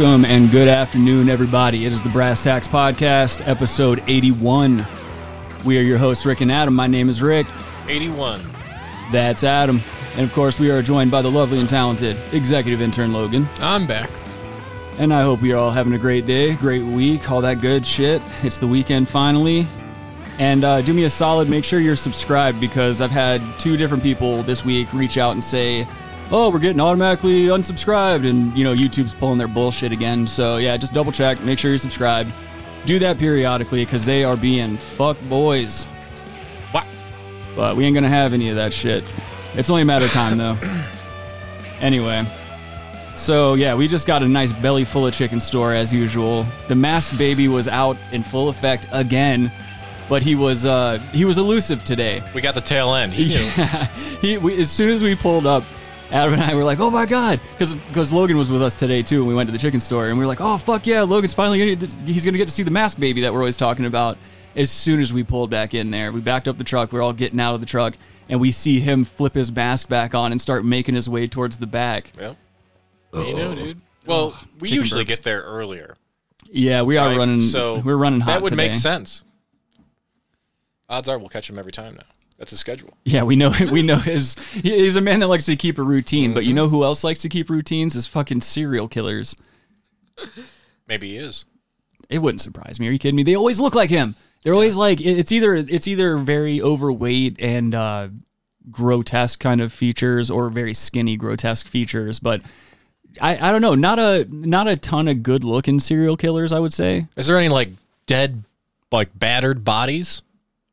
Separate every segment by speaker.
Speaker 1: Welcome and good afternoon, everybody. It is the Brass Tacks Podcast, episode 81. We are your hosts, Rick and Adam. My name is Rick.
Speaker 2: 81.
Speaker 1: That's Adam. And of course, we are joined by the lovely and talented executive intern Logan.
Speaker 3: I'm back.
Speaker 1: And I hope you're all having a great day, great week, all that good shit. It's the weekend finally. And uh, do me a solid, make sure you're subscribed because I've had two different people this week reach out and say, oh, we're getting automatically unsubscribed. And, you know, YouTube's pulling their bullshit again. So, yeah, just double check, make sure you're subscribed. Do that periodically because they are being fuck boys.
Speaker 2: What?
Speaker 1: But we ain't going to have any of that shit. It's only a matter of time, though. Anyway. So yeah, we just got a nice belly full of chicken store as usual. The masked baby was out in full effect again, but he was uh he was elusive today.
Speaker 2: We got the tail end. He.
Speaker 1: Yeah, he we, as soon as we pulled up, Adam and I were like, "Oh my god!" Because because Logan was with us today too, and we went to the chicken store, and we were like, "Oh fuck yeah, Logan's finally gonna, he's gonna get to see the mask baby that we're always talking about." As soon as we pulled back in there, we backed up the truck. We're all getting out of the truck, and we see him flip his mask back on and start making his way towards the back.
Speaker 2: Yep. You know, dude. Well, we
Speaker 1: chicken
Speaker 2: usually
Speaker 1: burps.
Speaker 2: get there earlier.
Speaker 1: Yeah, we are
Speaker 2: right?
Speaker 1: running.
Speaker 2: So
Speaker 1: we're running hot
Speaker 2: That would make sense. Odds are we'll catch him every time now. That's a schedule.
Speaker 1: Yeah, we know we know his he's a man that likes to keep a routine, but you
Speaker 2: Mm-hmm.
Speaker 1: know who else likes to keep routines is fucking serial killers.
Speaker 2: Maybe he is.
Speaker 1: It wouldn't surprise me. Are you kidding me? They always look like him. They're always like it's either it's either very overweight and uh, grotesque kind of features or very skinny grotesque features, but I, I don't know, not a not a ton of good looking serial killers, I would say.
Speaker 2: Is there any like dead, like battered bodies,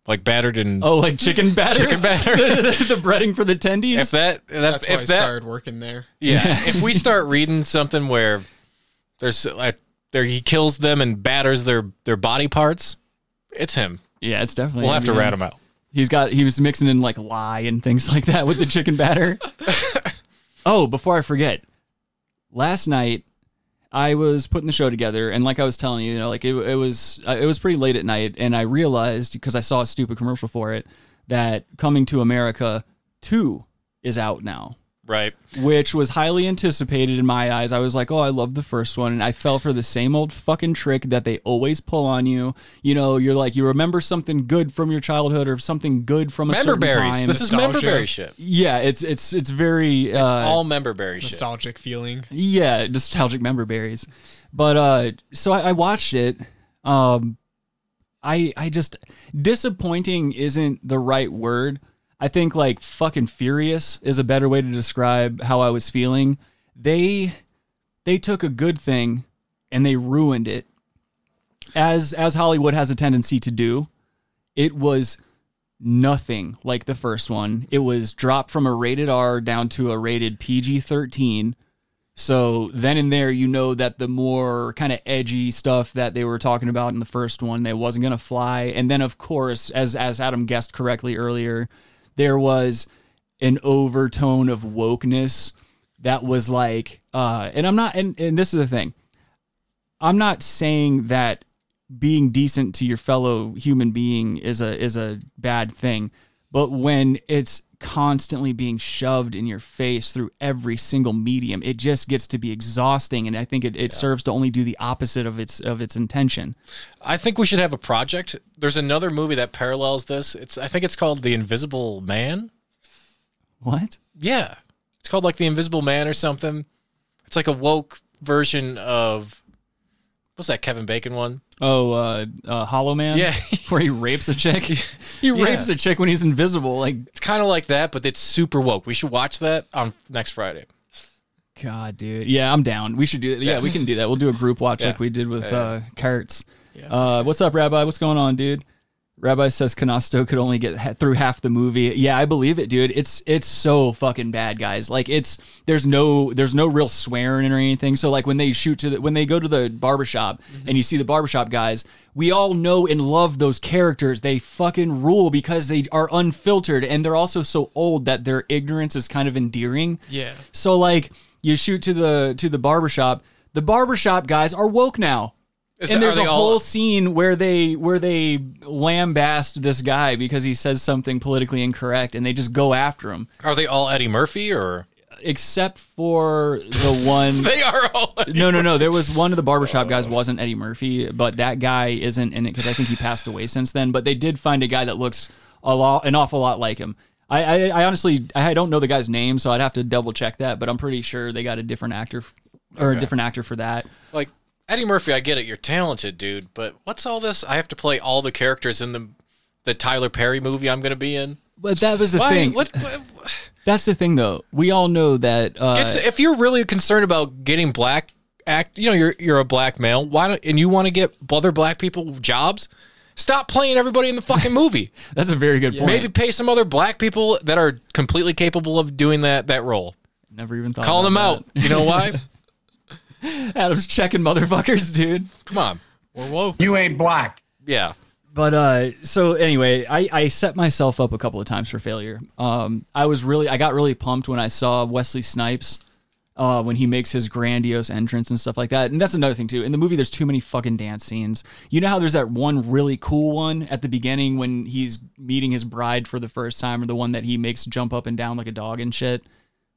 Speaker 2: like battered and
Speaker 1: Oh, like chicken batter,
Speaker 2: Chicken batter.
Speaker 1: the, the breading for the tendies.
Speaker 2: if that, that
Speaker 3: That's why I
Speaker 2: if that
Speaker 3: started working there.
Speaker 2: yeah if we start reading something where there's like there he kills them and batters their their body parts, it's him.
Speaker 1: yeah, it's definitely.
Speaker 2: We'll have to
Speaker 1: yeah.
Speaker 2: rat him out.
Speaker 1: He's got he was mixing in like lye and things like that with the chicken batter. oh, before I forget, last night I was putting the show together, and like I was telling you, you know, like it, it was uh, it was pretty late at night, and I realized because I saw a stupid commercial for it that Coming to America two is out now.
Speaker 2: Right.
Speaker 1: Which was highly anticipated in my eyes. I was like, "Oh, I love the first one," and I fell for the same old fucking trick that they always pull on you. You know, you're like, you remember something good from your childhood or something good from a
Speaker 2: Member
Speaker 1: certain
Speaker 2: berries.
Speaker 1: time.
Speaker 2: This is member berry shit.
Speaker 1: Yeah, it's it's it's very uh,
Speaker 2: It's all member berry shit.
Speaker 3: Nostalgic feeling.
Speaker 1: yeah nostalgic member berries. But uh, so I, I watched it. Um, I I just disappointing isn't the right word. I think like fucking furious is a better way to describe how I was feeling. They they took a good thing and they ruined it. As as Hollywood has a tendency to do. It was nothing like the first one. It was dropped from a rated R down to a rated PG 13. So then and there, you know that the more kind of edgy stuff that they were talking about in the first one, that wasn't going to fly. And then, of course, as as Adam guessed correctly earlier, there was an overtone of wokeness that was like, uh, and I'm not, and, and this is the thing, I'm not saying that being decent to your fellow human being is a is a bad thing, but when it's constantly being shoved in your face through every single medium, it just gets to be exhausting, and I think it, it serves to only do the opposite of its of its intention.
Speaker 2: I think we should have a project. There's another movie that parallels this. It's I think it's called The Invisible Man.
Speaker 1: What?
Speaker 2: Yeah. It's called like The Invisible Man or something. It's like a woke version of what's that Kevin Bacon one?
Speaker 1: Oh, uh, uh, Hollow Man.
Speaker 2: Yeah.
Speaker 1: where he rapes a chick. he rapes a chick when he's invisible. Like,
Speaker 2: It's kind of like that, but it's super woke. We should watch that on next Friday.
Speaker 1: God, dude. Yeah, I'm down. We should do it. Yeah,
Speaker 2: Yeah.
Speaker 1: we can do that. We'll do a group watch
Speaker 2: Yeah.
Speaker 1: like we did with
Speaker 2: Yeah, yeah.
Speaker 1: uh, Kurtz. Uh, what's up, Rabbi? What's going on, dude? Rabbi says Canasto could only get ha- through half the movie. Yeah, I believe it, dude. It's it's so fucking bad, guys. Like it's there's no there's no real swearing or anything. So like when they shoot to the when they go to the barbershop and you see the barbershop guys, we all know and love those characters. They fucking rule because they are unfiltered and they're also so old that their ignorance is kind of endearing.
Speaker 2: Yeah.
Speaker 1: So like you shoot to the to the barbershop. The barbershop guys are woke now.
Speaker 2: Is
Speaker 1: and
Speaker 2: that-
Speaker 1: there's a
Speaker 2: they all-
Speaker 1: whole scene where they where they lambast this guy because he says something politically incorrect and they just go after him.
Speaker 2: Are they all Eddie Murphy or
Speaker 1: Except for the one
Speaker 2: they are all? Eddie
Speaker 1: No, no, no. There was one of the barbershop guys wasn't Eddie Murphy, but that guy isn't in it because I think he passed away since then. But they did find a guy that looks a lot, an awful lot like him. I, I, I honestly, I don't know the guy's name, so I'd have to double check that. But I'm pretty sure they got a different actor, or a different actor for that.
Speaker 2: like Eddie Murphy, I get it. You're talented, dude. But what's all this? I have to play all the characters in the the Tyler Perry movie I'm going to be in.
Speaker 1: But that was the
Speaker 2: Why?
Speaker 1: thing.
Speaker 2: What? what
Speaker 1: That's the thing, though. We all know that. Uh,
Speaker 2: it's, if you're really concerned about getting black act, you know, you're you're a black male. Why don't and you want to get other black people jobs? Stop playing everybody in the fucking movie.
Speaker 1: that's a very good point.
Speaker 2: Maybe pay some other black people that are completely capable of doing that that role.
Speaker 1: never even thought.
Speaker 2: Call them
Speaker 1: about
Speaker 2: out. You know why?
Speaker 1: that. Adam's checking motherfuckers, dude.
Speaker 2: Come on. We're woke.
Speaker 4: You ain't black.
Speaker 2: Yeah.
Speaker 1: But uh, so anyway, I, I set myself up a couple of times for failure. Um, I was really, I got really pumped when I saw Wesley Snipes, uh, when he makes his grandiose entrance and stuff like that. And that's another thing too. In the movie, there's too many fucking dance scenes. You know how there's that one really cool one at the beginning when he's meeting his bride for the first time, or the one that he makes jump up and down like a dog and shit,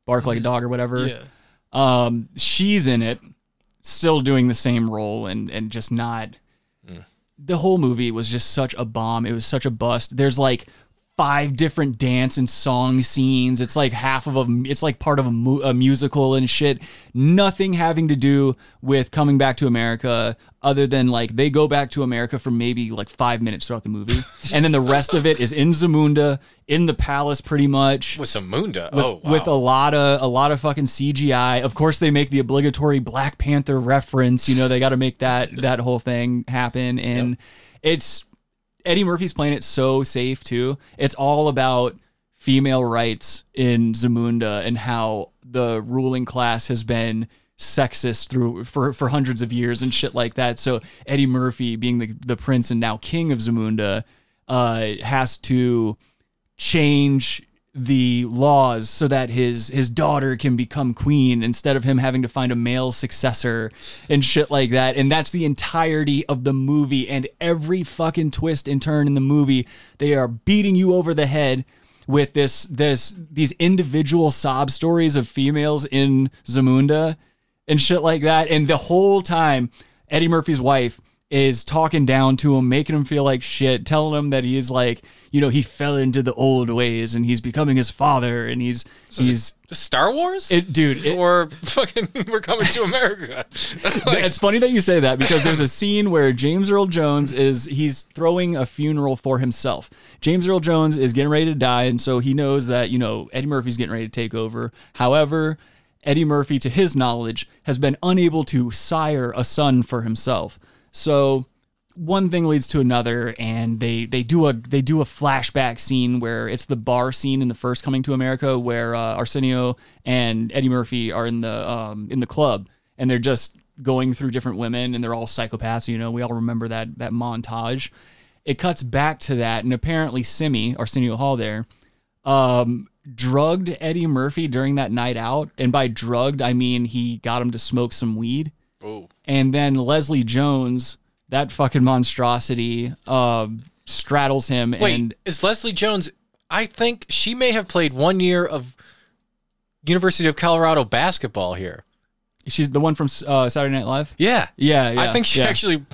Speaker 1: bark like a dog or whatever.
Speaker 2: Yeah.
Speaker 1: Um, she's in it, still doing the same role and and just not. Mm. The whole movie was just such a bomb. It was such a bust. There's like five different dance and song scenes. It's like half of a. It's like part of a, mu- a musical and shit. Nothing having to do with coming back to America, other than like they go back to America for maybe like five minutes throughout the movie, and then the rest of it is in Zamunda, in the palace, pretty much
Speaker 2: With Zamunda.
Speaker 1: With,
Speaker 2: oh, wow.
Speaker 1: with a lot of a lot of fucking CGI. Of course, they make the obligatory Black Panther reference. You know, they got to make that that whole thing happen, and it's Eddie Murphy's playing it so safe too. It's all about female rights in Zamunda and how the ruling class has been sexist through for for hundreds of years and shit like that. So Eddie Murphy, being the the prince and now king of Zamunda, uh, has to change the laws so that his his daughter can become queen instead of him having to find a male successor and shit like that. And that's the entirety of the movie. And every fucking twist and turn in the movie they are beating you over the head with this this these individual sob stories of females in Zamunda and shit like that. And the whole time Eddie Murphy's wife is talking down to him, making him feel like shit, telling him that he's like, you know, he fell into the old ways and he's becoming his father and he's he's
Speaker 2: The Star Wars?
Speaker 1: it, dude. It,
Speaker 2: or fucking we're coming to America. Like,
Speaker 1: it's funny that you say that because there's a scene where James Earl Jones is he's throwing a funeral for himself. James Earl Jones is getting ready to die, and so he knows that you know Eddie Murphy's getting ready to take over. However, Eddie Murphy, to his knowledge, has been unable to sire a son for himself. So one thing leads to another, and they they do a they do a flashback scene where it's the bar scene in the first Coming to America, where uh, Arsenio and Eddie Murphy are in the um, in the club, and they're just going through different women, and they're all psychopaths. You know, we all remember that that montage. It cuts back to that, and apparently Semmi Arsenio Hall there um, drugged Eddie Murphy during that night out, and by drugged I mean he got him to smoke some weed
Speaker 2: oh,
Speaker 1: and then Leslie Jones, that fucking monstrosity, uh, straddles him
Speaker 2: wait,
Speaker 1: and
Speaker 2: is Leslie Jones? I think she may have played one year of University of Colorado basketball here.
Speaker 1: she's the one from uh, Saturday Night Live.
Speaker 2: Yeah,
Speaker 1: Yeah, yeah
Speaker 2: I think she
Speaker 1: yeah.
Speaker 2: actually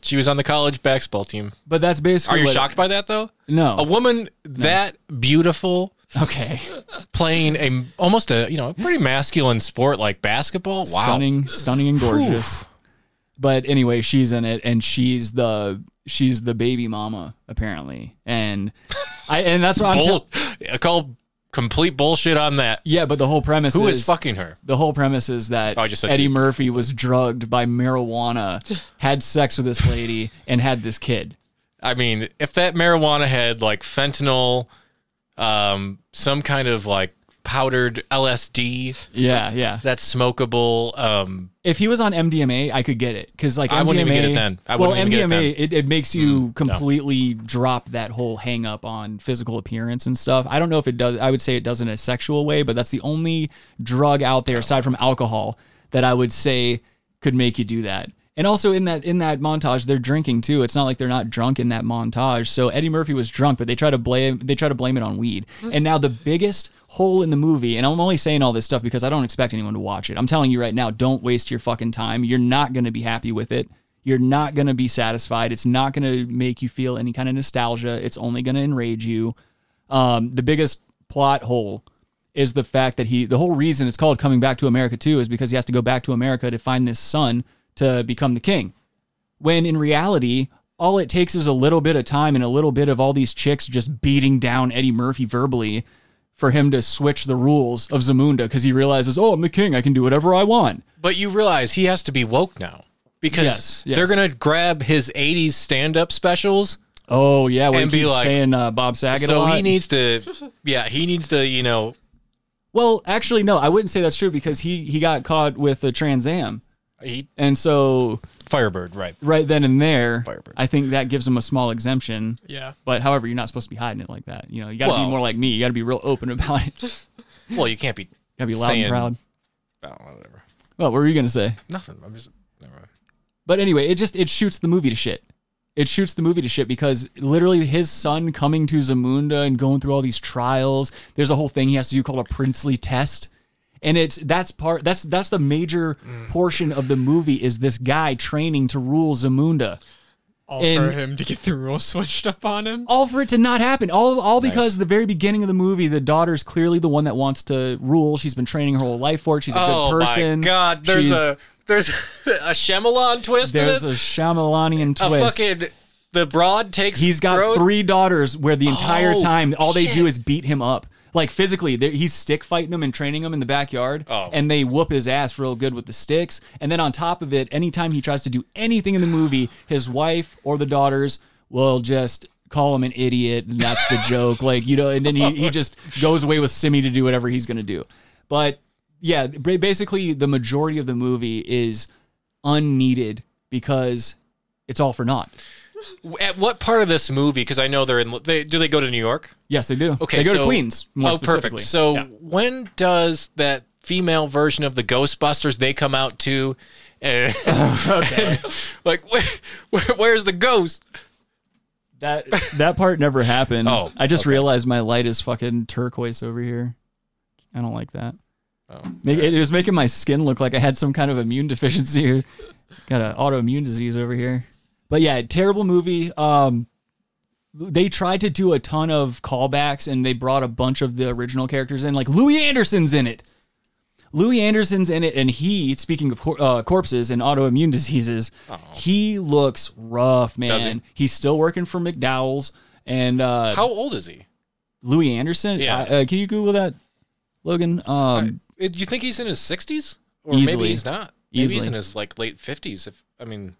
Speaker 2: she was on the college basketball team.
Speaker 1: But that's basically.
Speaker 2: Are you shocked by that though?
Speaker 1: No.
Speaker 2: A woman that beautiful
Speaker 1: Okay.
Speaker 2: playing a almost a you know a pretty masculine sport like basketball. Wow.
Speaker 1: Stunning, stunning and gorgeous. But anyway, she's in it and she's the she's the baby mama apparently. And I and that's what I'm
Speaker 2: Bull,
Speaker 1: tell-
Speaker 2: call complete bullshit on that.
Speaker 1: Yeah, but the whole premise
Speaker 2: Who
Speaker 1: is
Speaker 2: is fucking her?
Speaker 1: the whole premise is that
Speaker 2: Oh,
Speaker 1: Eddie Murphy was drugged by marijuana, had sex with this lady, and had this kid.
Speaker 2: I mean, if that marijuana had like fentanyl, um, some kind of like powdered LSD
Speaker 1: Yeah, yeah.
Speaker 2: that's smokable, um,
Speaker 1: If he was on MDMA, I could get it because like
Speaker 2: I wouldn't even get it then. I
Speaker 1: well,
Speaker 2: get it
Speaker 1: MDMA it, it makes you
Speaker 2: no.
Speaker 1: completely drop that whole hang up on physical appearance and stuff. I don't know if it does. I would say it does in a sexual way, but that's the only drug out there aside from alcohol that I would say could make you do that. And also in that in that montage, they're drinking too. It's not like they're not drunk in that montage. So Eddie Murphy was drunk, but they try to blame they try to blame it on weed. And now the biggest hole in the movie, and I'm only saying all this stuff because I don't expect anyone to watch it. I'm telling you right now, don't waste your fucking time. You're not going to be happy with it. You're not going to be satisfied. It's not going to make you feel any kind of nostalgia. It's only going to enrage you. Um, the biggest plot hole is the fact that he the whole reason it's called coming back to America too is because he has to go back to America to find this son to become the king. When in reality, all it takes is a little bit of time and a little bit of all these chicks just beating down Eddie Murphy verbally for him to switch the rules of Zamunda because he realizes, oh, I'm the king, I can do whatever I want.
Speaker 2: but you realize he has to be woke now because
Speaker 1: Yes, yes.
Speaker 2: they're gonna grab his '80s stand-up specials.
Speaker 1: Oh yeah, when
Speaker 2: And be like-
Speaker 1: saying uh, Bob Saget.
Speaker 2: So he needs to, yeah, he needs to, you know,
Speaker 1: Well, actually, no, I wouldn't say that's true because he he got caught with a Trans Am,
Speaker 2: he
Speaker 1: and so
Speaker 2: Firebird, right?
Speaker 1: right then and there,
Speaker 2: Firebird.
Speaker 1: I think that gives him a small exemption.
Speaker 3: Yeah.
Speaker 1: But however, you're not supposed to be hiding it like that. You know, you got to
Speaker 2: Well-
Speaker 1: be more like me. You got to be real open about it. got
Speaker 2: Well, you can't be Got
Speaker 1: to be loud
Speaker 2: saying,
Speaker 1: and proud.
Speaker 2: Oh, whatever.
Speaker 1: Well, what were you gonna say?
Speaker 2: Nothing. I'm just. Never mind.
Speaker 1: But anyway, it just it shoots the movie to shit. It shoots the movie to shit because literally his son coming to Zamunda and going through all these trials. There's a whole thing he has to do called a princely test. And it's that's part that's that's the major mm. portion of the movie is this guy training to rule Zamunda.
Speaker 3: All
Speaker 1: And-
Speaker 3: for him to get the rules switched up on him.
Speaker 1: all for it to not happen. All all because the very beginning of the movie, the daughter's clearly the one that wants to rule. She's been training her whole life for it. She's a
Speaker 2: Oh
Speaker 1: good person.
Speaker 2: Oh my god! There's
Speaker 1: She's-
Speaker 2: a there's a Shyamalan twist to
Speaker 1: there's
Speaker 2: this.
Speaker 1: a Shyamalanian
Speaker 2: A,
Speaker 1: twist.
Speaker 2: fucking the broad takes.
Speaker 1: He's got
Speaker 2: throat-
Speaker 1: three daughters where the entire
Speaker 2: Oh,
Speaker 1: time all they do is beat him up. Like physically, he's stick fighting them and training them in the backyard,
Speaker 2: Oh.
Speaker 1: and they whoop his ass real good with the sticks. And then on top of it, anytime he tries to do anything in the movie, his wife or the daughters will just call him an idiot, and that's the joke. Like you know, and then he, he just goes away with Semmi to do whatever he's gonna do. But yeah, basically the majority of the movie is unneeded because it's all for naught.
Speaker 2: At what part of this movie? Because I know they're in. They, do they go to New York?
Speaker 1: Yes, they do.
Speaker 2: Okay,
Speaker 1: they go
Speaker 2: so-
Speaker 1: to Queens. More
Speaker 2: oh, perfect. So
Speaker 1: Yeah.
Speaker 2: when does that female version of the Ghostbusters they come out to? And, and, like where, where, where's the ghost?
Speaker 1: that that part never happened.
Speaker 2: Oh,
Speaker 1: I just
Speaker 2: okay.
Speaker 1: realized my light is fucking turquoise over here. I don't like that.
Speaker 2: Oh,
Speaker 1: Make, it was making my skin look like I had some kind of immune deficiency or got an autoimmune disease over here. But yeah, terrible movie. Um, they tried to do a ton of callbacks and they brought a bunch of the original characters in. Like Louie Anderson's in it. Louie Anderson's in it, and he, speaking of uh, corpses and autoimmune diseases, he looks rough, man.
Speaker 2: He?
Speaker 1: He's still working for McDowell's. And uh,
Speaker 2: How old is he?
Speaker 1: Louie Anderson,
Speaker 2: Yeah.
Speaker 1: uh, can you Google that, Logan? Um,
Speaker 2: Do you think he's in his sixties, or
Speaker 1: Easily.
Speaker 2: maybe he's not? Maybe he's in his like late fifties. If I mean,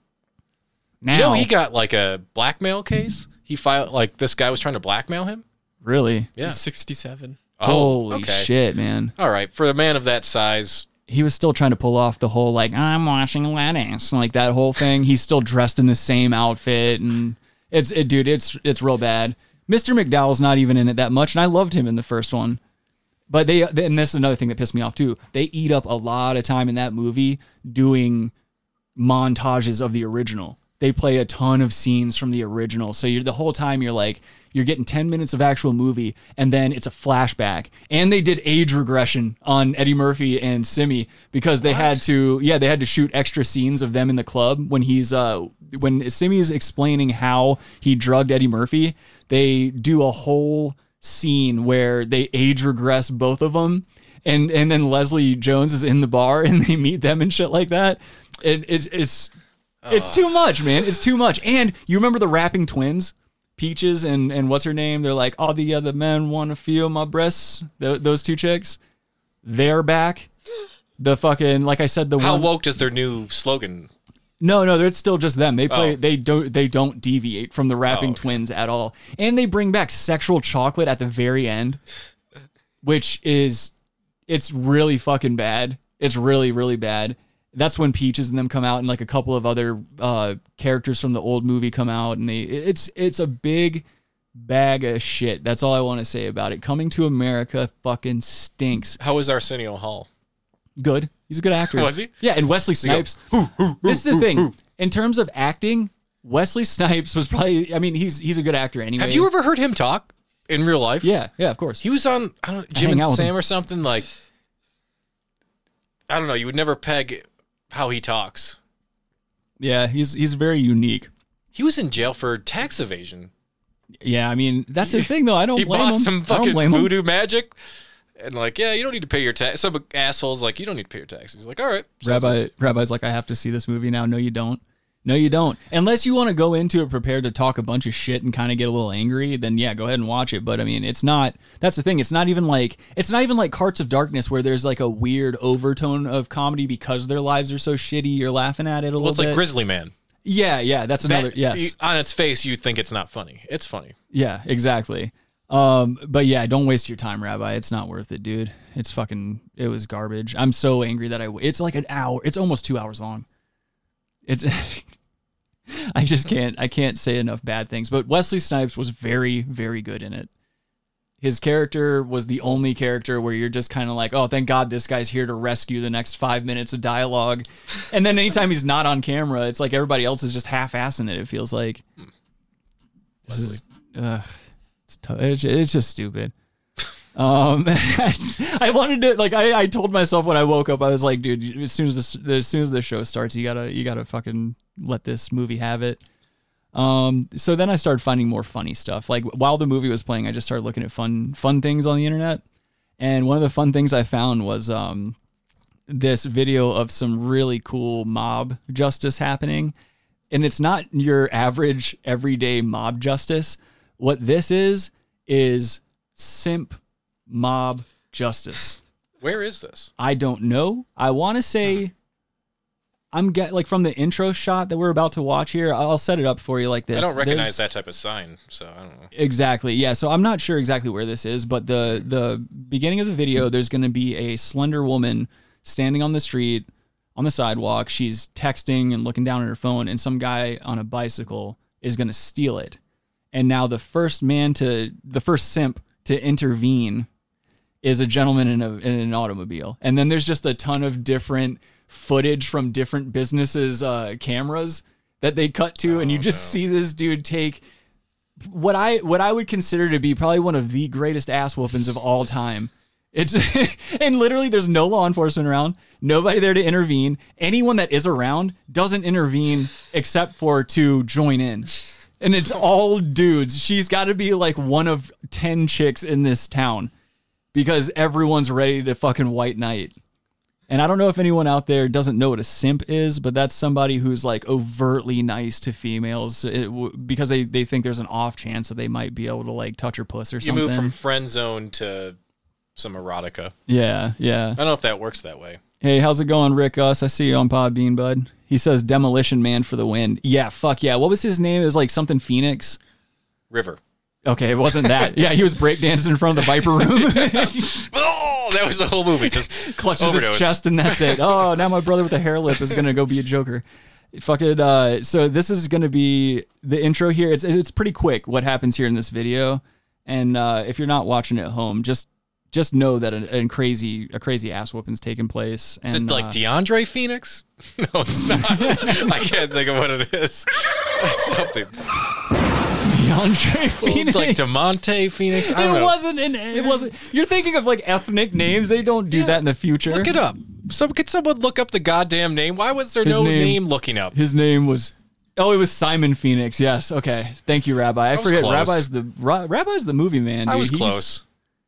Speaker 1: now,
Speaker 2: you know, he got like a blackmail case. He filed like this guy was trying to blackmail him.
Speaker 1: really?
Speaker 2: Yeah.
Speaker 3: He's 67.
Speaker 2: Oh,
Speaker 1: Holy
Speaker 2: okay.
Speaker 1: shit, man.
Speaker 2: All right, for a man of that size,
Speaker 1: he was still trying to pull off the whole like I'm washing lettuce, like that whole thing. He's still dressed in the same outfit, and it's it, dude, it's it's real bad. Mr. McDowell's not even in it that much, and I loved him in the first one. But they and this is another thing that pissed me off too. They eat up a lot of time in that movie doing montages of the original. They play a ton of scenes from the original. So you're the whole time you're like you're getting 10 minutes of actual movie and then it's a flashback. And they did age regression on Eddie Murphy and Semmi because they had to yeah, they had to shoot extra scenes of them in the club when he's uh when Semmi's explaining how he drugged Eddie Murphy. They do a whole scene where they age regress both of them, and and then Leslie Jones is in the bar and they meet them and shit like that. It, it's it's it's too much, man. It's too much. And you remember the rapping twins? Peaches and and what's her name? They're like, all the other men want to feel my breasts. Th- those two chicks, they're back. The fucking like I said, the
Speaker 2: How
Speaker 1: one.
Speaker 2: woke is their new slogan?
Speaker 1: No, no, it's still just them. They play.
Speaker 2: Oh.
Speaker 1: They don't. They don't deviate from the rapping
Speaker 2: Oh, okay.
Speaker 1: twins at all. And they bring back sexual chocolate at the very end, which is, it's really fucking bad. It's really really bad. That's when Peaches and them come out, and like a couple of other uh, characters from the old movie come out, and they. It's it's a big bag of shit. That's all I want to say about it. Coming to America fucking stinks.
Speaker 2: How was Arsenio Hall?
Speaker 1: Good. He's a good actor.
Speaker 2: Was he?
Speaker 1: Yeah, and Wesley Snipes. this is the thing. In terms of acting, Wesley Snipes was probably. I mean, he's he's a good actor anyway.
Speaker 2: Have you ever heard him talk in real life?
Speaker 1: Yeah, yeah, of course.
Speaker 2: He was on I don't know, Jim and Sam or something like. I don't know. You would never peg how he talks.
Speaker 1: Yeah, he's he's very unique.
Speaker 2: He was in jail for tax evasion.
Speaker 1: Yeah, I mean that's the thing though. I don't
Speaker 2: He
Speaker 1: blame
Speaker 2: bought
Speaker 1: him.
Speaker 2: some fucking
Speaker 1: blame him.
Speaker 2: voodoo magic, and like, yeah, you don't need to pay your tax. Some assholes like, you don't need to pay your taxes. He's like, all right,
Speaker 1: Rabbi
Speaker 2: good."
Speaker 1: Rabbi's like, I have to see this movie now. No, you don't. No, you don't. Unless you want to go into it prepared to talk a bunch of shit and kind of get a little angry, then yeah, go ahead and watch it. But I mean, it's not. That's the thing. It's not even like it's not even like Carts of Darkness where there's like a weird overtone of comedy because their lives are so shitty. You're laughing at it a
Speaker 2: Well,
Speaker 1: little
Speaker 2: it's like
Speaker 1: bit.
Speaker 2: Grizzly Man.
Speaker 1: yeah, yeah. That's another.
Speaker 2: That-
Speaker 1: yes.
Speaker 2: you- on its face, you think it's not funny. It's funny.
Speaker 1: Yeah, exactly. Um, but yeah, don't waste your time, Rabbi. It's not worth it, dude. It's fucking. It was garbage. I'm so angry that I. It's like an hour. It's almost two hours long. It's. I just can't. I can't say enough bad things. But Wesley Snipes was very, very good in it. His character was the only character where you're just kind of like, oh, thank God this guy's here to rescue the next five minutes of dialogue. And then anytime he's not on camera, it's like everybody else is just half-assing it. It feels like. This is, uh, it's, t- it's it's just stupid. Um, I wanted to like I, I told myself when I woke up I was like, dude, as soon as this as soon as the show starts, you gotta you gotta fucking let this movie have it. Um, so then I started finding more funny stuff. Like while the movie was playing, I just started looking at fun fun things on the internet, and one of the fun things I found was um this video of some really cool mob justice happening. And it's not your average everyday mob justice. What this is, is simp mob justice.
Speaker 2: Where is this?
Speaker 1: I don't know. I want to say I'm get like from the intro shot that we're about to watch here. I'll set it up for you like this.
Speaker 2: I don't recognize
Speaker 1: There's-
Speaker 2: that type of sign, so I don't know.
Speaker 1: Exactly. Yeah. So I'm not sure exactly where this is, but the the beginning of the video, there's going to be a slender woman standing on the street on the sidewalk. She's texting and looking down at her phone, and some guy on a bicycle is going to steal it. And now the first man to the first simp to intervene is a gentleman in, a, in an automobile. And then there's just a ton of different footage from different businesses' uh, cameras that they cut to, and you just see this dude take what I what I would consider to be probably one of the greatest ass whoopings of all time. It's and literally there's no law enforcement around, nobody there to intervene. Anyone that is around doesn't intervene except for to join in. And it's all dudes. She's got to be like one of 10 chicks in this town because everyone's ready to fucking white knight. And I don't know if anyone out there doesn't know what a simp is, but that's somebody who's like overtly nice to females it, because they, they think there's an off chance that they might be able to like touch her puss or
Speaker 2: You
Speaker 1: something.
Speaker 2: You move from friend zone to some erotica.
Speaker 1: yeah, yeah.
Speaker 2: I don't know if that works that way.
Speaker 1: Hey, how's it going, Rick Us? I see you on Podbean, bud. He says Demolition Man for the win. Yeah, fuck yeah. What was his name? It was like something Phoenix.
Speaker 2: River.
Speaker 1: Okay, it wasn't that. yeah, he was breakdancing in front of the Viper room.
Speaker 2: Oh, that was the whole movie. Just
Speaker 1: clutches his chest and that's it. Oh, now my brother with the hair lip is gonna go be a Joker. Fucking. Uh, so this is gonna be the intro here. It's it's pretty quick what happens here in this video, and uh, if you're not watching at home, just just know that a, a crazy a crazy ass whooping's taking place.
Speaker 2: Is
Speaker 1: And
Speaker 2: it like
Speaker 1: uh,
Speaker 2: DeAndre Phoenix? No, it's not. I can't think of what it is. It's something.
Speaker 1: DeAndre Phoenix.
Speaker 2: Like Demonte Phoenix. I
Speaker 1: it wasn't. An, it wasn't. You're thinking of like ethnic names. They don't do that in the future.
Speaker 2: Look it up. So could someone look up the goddamn name? Why was there
Speaker 1: His
Speaker 2: no
Speaker 1: name-
Speaker 2: name looking up?
Speaker 1: His name was Oh, it was Simon Phoenix. Yes. Okay. Thank you, Rabbi. I,
Speaker 2: was
Speaker 1: forget.
Speaker 2: close.
Speaker 1: Rabbi's the Ra- Rabbi's the movie man.
Speaker 2: I
Speaker 1: dude.
Speaker 2: was
Speaker 1: He's-
Speaker 2: close.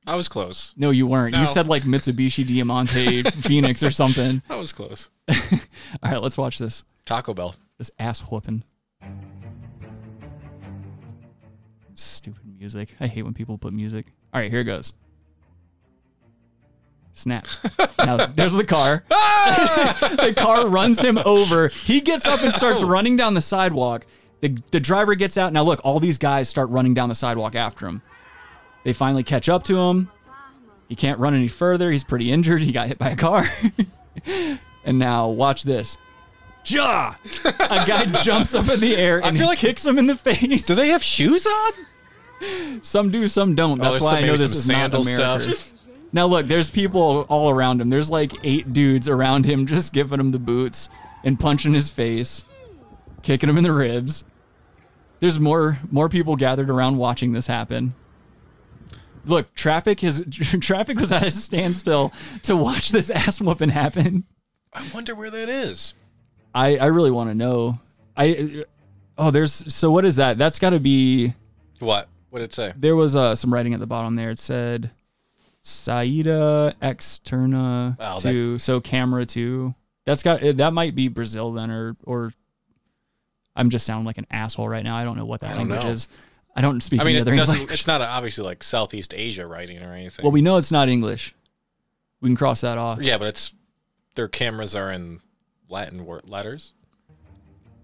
Speaker 2: I was close.
Speaker 1: No, you weren't. You said like Mitsubishi Diamante Phoenix or something.
Speaker 2: I was close.
Speaker 1: All right, let's watch this.
Speaker 2: Taco Bell.
Speaker 1: This ass whooping. Stupid music. I hate when people put music. All right, here it goes. Snap. now there's the car. Ah! the car runs him over. He gets up and starts running down the sidewalk. The, the driver gets out. Now look, all these guys start running down the sidewalk after him. They finally catch up to him. He can't run any further. He's pretty injured. He got hit by a car. and now watch this. Ja! A guy jumps up in the air and
Speaker 2: feel
Speaker 1: he
Speaker 2: like-
Speaker 1: kicks him in the face.
Speaker 2: Do they have shoes on?
Speaker 1: Some do, some don't. That's
Speaker 2: there's
Speaker 1: why I know this is not America.
Speaker 2: stuff.
Speaker 1: Now look, there's people all around him. There's like eight dudes around him just giving him the boots and punching his face, kicking him in the ribs. There's more more people gathered around watching this happen. Look, traffic is traffic was at a standstill to watch this ass whooping happen.
Speaker 2: I wonder where that is.
Speaker 1: I I really want to know. I oh, there's so what is that? That's got to be
Speaker 2: What? What did it say?
Speaker 1: there was uh, some writing at the bottom there. It said Saida externa
Speaker 2: that-
Speaker 1: two, so camera two. That's got that might be Brazil then, or or I'm just sounding like an asshole right now. I don't know what that language
Speaker 2: know.
Speaker 1: is. I don't speak
Speaker 2: I mean, it doesn't, it's not obviously like Southeast Asia writing or anything.
Speaker 1: well, we know it's not English. We can cross that off.
Speaker 2: yeah, but it's their cameras are in Latin word letters.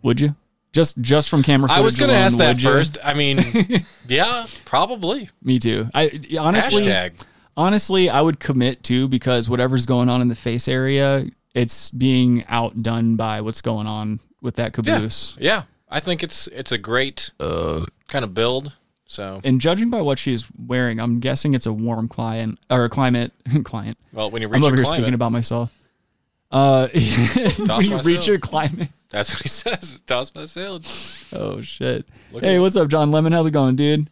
Speaker 1: Would you? Just just from camera.
Speaker 2: I was going to ask that
Speaker 1: you?
Speaker 2: first. I mean, yeah, probably.
Speaker 1: Me too. I honestly,
Speaker 2: Hashtag.
Speaker 1: honestly, I would commit to because whatever's going on in the face area, it's being outdone by what's going on with that caboose.
Speaker 2: yeah. I think it's it's a great kind of build. So,
Speaker 1: And judging by what she's wearing, I'm guessing it's a warm client or a climate client.
Speaker 2: well, when you reach
Speaker 1: I'm over
Speaker 2: your
Speaker 1: here
Speaker 2: climate,
Speaker 1: speaking about myself. Uh, when you
Speaker 2: myself.
Speaker 1: reach your climate.
Speaker 2: That's what he says. Toss my salad.
Speaker 1: Oh shit.
Speaker 2: Look
Speaker 1: hey, what's up, John Lemon? How's it going, dude?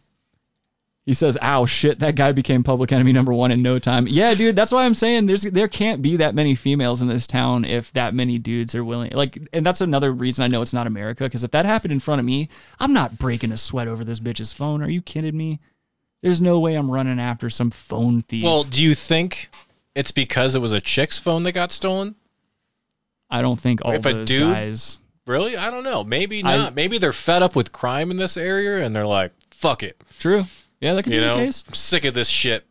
Speaker 1: He says, "Ow, shit! That guy became public enemy number one in no time." Yeah, dude. That's why I'm saying there's there can't be that many females in this town if that many dudes are willing. Like, and that's another reason I know it's not America. Because if that happened in front of me, I'm not breaking a sweat over this bitch's phone. Are you kidding me? There's no way I'm running after some phone thief.
Speaker 2: Well, do you think it's because it was a chick's phone that got stolen?
Speaker 1: I don't think all
Speaker 2: if
Speaker 1: those
Speaker 2: dude-
Speaker 1: guys.
Speaker 2: Really? I don't know. Maybe
Speaker 1: I-
Speaker 2: not. Maybe they're fed up with crime in this area and they're like, "Fuck it."
Speaker 1: True. Yeah, that could
Speaker 2: You
Speaker 1: be
Speaker 2: know,
Speaker 1: the case.
Speaker 2: I'm sick of this shit.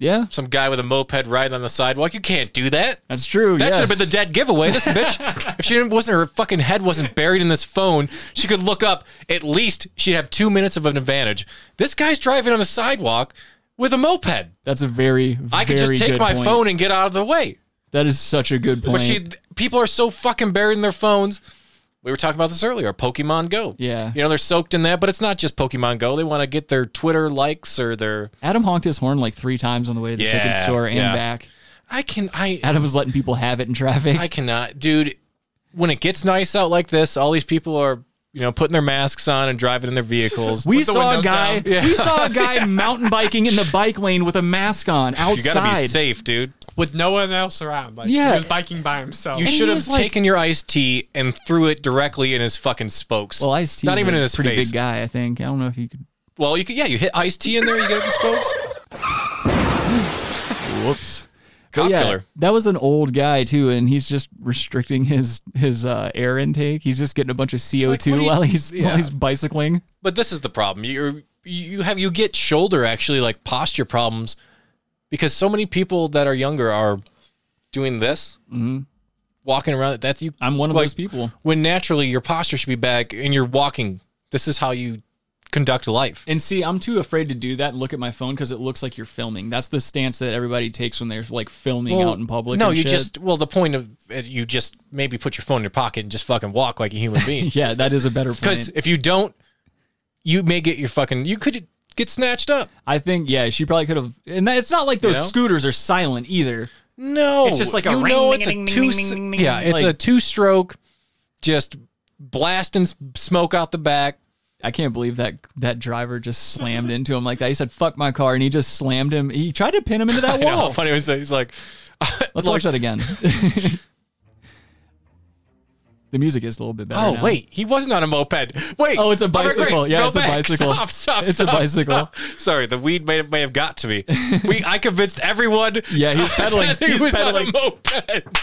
Speaker 1: Yeah,
Speaker 2: Some guy with a moped riding on the sidewalk. You can't do that.
Speaker 1: that's true.
Speaker 2: That
Speaker 1: yeah.
Speaker 2: should have been the dead giveaway. This bitch, if she didn't, wasn't her fucking head wasn't buried in this phone, she could look up. At least she'd have two minutes of an advantage. This guy's driving on the sidewalk with a moped.
Speaker 1: That's a very,
Speaker 2: I could just take my
Speaker 1: point.
Speaker 2: phone and get out of the way.
Speaker 1: That is such a good point.
Speaker 2: But she, people are so fucking buried in their phones. We were talking about this earlier. Pokemon Go.
Speaker 1: Yeah.
Speaker 2: You know they're soaked in that, but it's not just Pokemon Go. They want to get their Twitter likes or their.
Speaker 1: Adam honked his horn like three times on the way to the chicken store and
Speaker 2: yeah.
Speaker 1: back.
Speaker 2: I can. I.
Speaker 1: Adam was letting people have it in traffic.
Speaker 2: I cannot, dude. When it gets nice out like this, all these people are, you know, putting their masks on and driving in their vehicles.
Speaker 1: we
Speaker 3: With the
Speaker 1: saw a
Speaker 3: windows
Speaker 1: guy.
Speaker 3: down.
Speaker 1: We saw a guy mountain biking in the bike lane with a mask on outside.
Speaker 2: you gotta be safe, dude.
Speaker 3: with no one else around. Like
Speaker 1: Yeah.
Speaker 3: he was biking by himself.
Speaker 2: You
Speaker 1: he
Speaker 2: should have
Speaker 1: was like-
Speaker 2: taken your iced tea and threw it directly in his fucking spokes.
Speaker 1: Well, Ice T.
Speaker 2: not even
Speaker 1: a
Speaker 2: in his
Speaker 1: pretty
Speaker 2: face.
Speaker 1: big guy. I think. I don't know if you could.
Speaker 2: Well, you could, yeah, you hit iced tea in there, you get it in the spokes.
Speaker 1: Whoops. Yeah, that was an old guy too, and he's just restricting his his uh, air intake. He's just getting a bunch of CO two
Speaker 2: what do you-
Speaker 1: while he's
Speaker 2: yeah.
Speaker 1: while he's bicycling.
Speaker 2: But this is the problem. You're you have you get shoulder actually like posture problems because so many people that are younger are doing this,
Speaker 1: Mhm.
Speaker 2: walking around. That you
Speaker 1: I'm one of
Speaker 2: like,
Speaker 1: those people.
Speaker 2: When naturally your posture should be back and you're walking. This is how you conduct life.
Speaker 1: And see, I'm too afraid to do that and look at my phone because it looks like you're filming. That's the stance that everybody takes when they're like filming out in public.
Speaker 2: No, you
Speaker 1: shit.
Speaker 2: just well the point of eh, you just maybe put your phone in your pocket and just fucking walk like a human being.
Speaker 1: yeah, that is a better
Speaker 2: Because if you don't, you may get your fucking you could get snatched up.
Speaker 1: I think yeah, she probably could have. And that, it's not like those
Speaker 2: know?
Speaker 1: scooters are silent either.
Speaker 2: No,
Speaker 1: It's just like a
Speaker 2: you
Speaker 1: ring,
Speaker 2: know
Speaker 1: ding,
Speaker 2: it's a two.
Speaker 1: ding, ding, ding,
Speaker 2: Yeah, it's
Speaker 1: like-
Speaker 2: a two stroke, just blasting smoke out the back.
Speaker 1: I can't believe that that driver just slammed into him like that. He said "fuck my car" and he just slammed him. He tried to pin him into that
Speaker 2: I know how
Speaker 1: wall.
Speaker 2: funny was. He's like,
Speaker 1: Let's
Speaker 2: like-
Speaker 1: watch that again. The music is a little bit better.
Speaker 2: Oh
Speaker 1: now.
Speaker 2: wait, he wasn't on a moped. Wait.
Speaker 1: Oh, it's a
Speaker 2: All right, great.
Speaker 1: bicycle. Yeah,
Speaker 2: Go
Speaker 1: it's a bicycle.
Speaker 2: Stop, stop,
Speaker 1: It's a bicycle.
Speaker 2: stop. Sorry, the weed may have, may have got to me. We I convinced everyone.
Speaker 1: Yeah, he's pedaling.
Speaker 2: that he
Speaker 1: He's
Speaker 2: was
Speaker 1: pedaling.
Speaker 2: on a moped.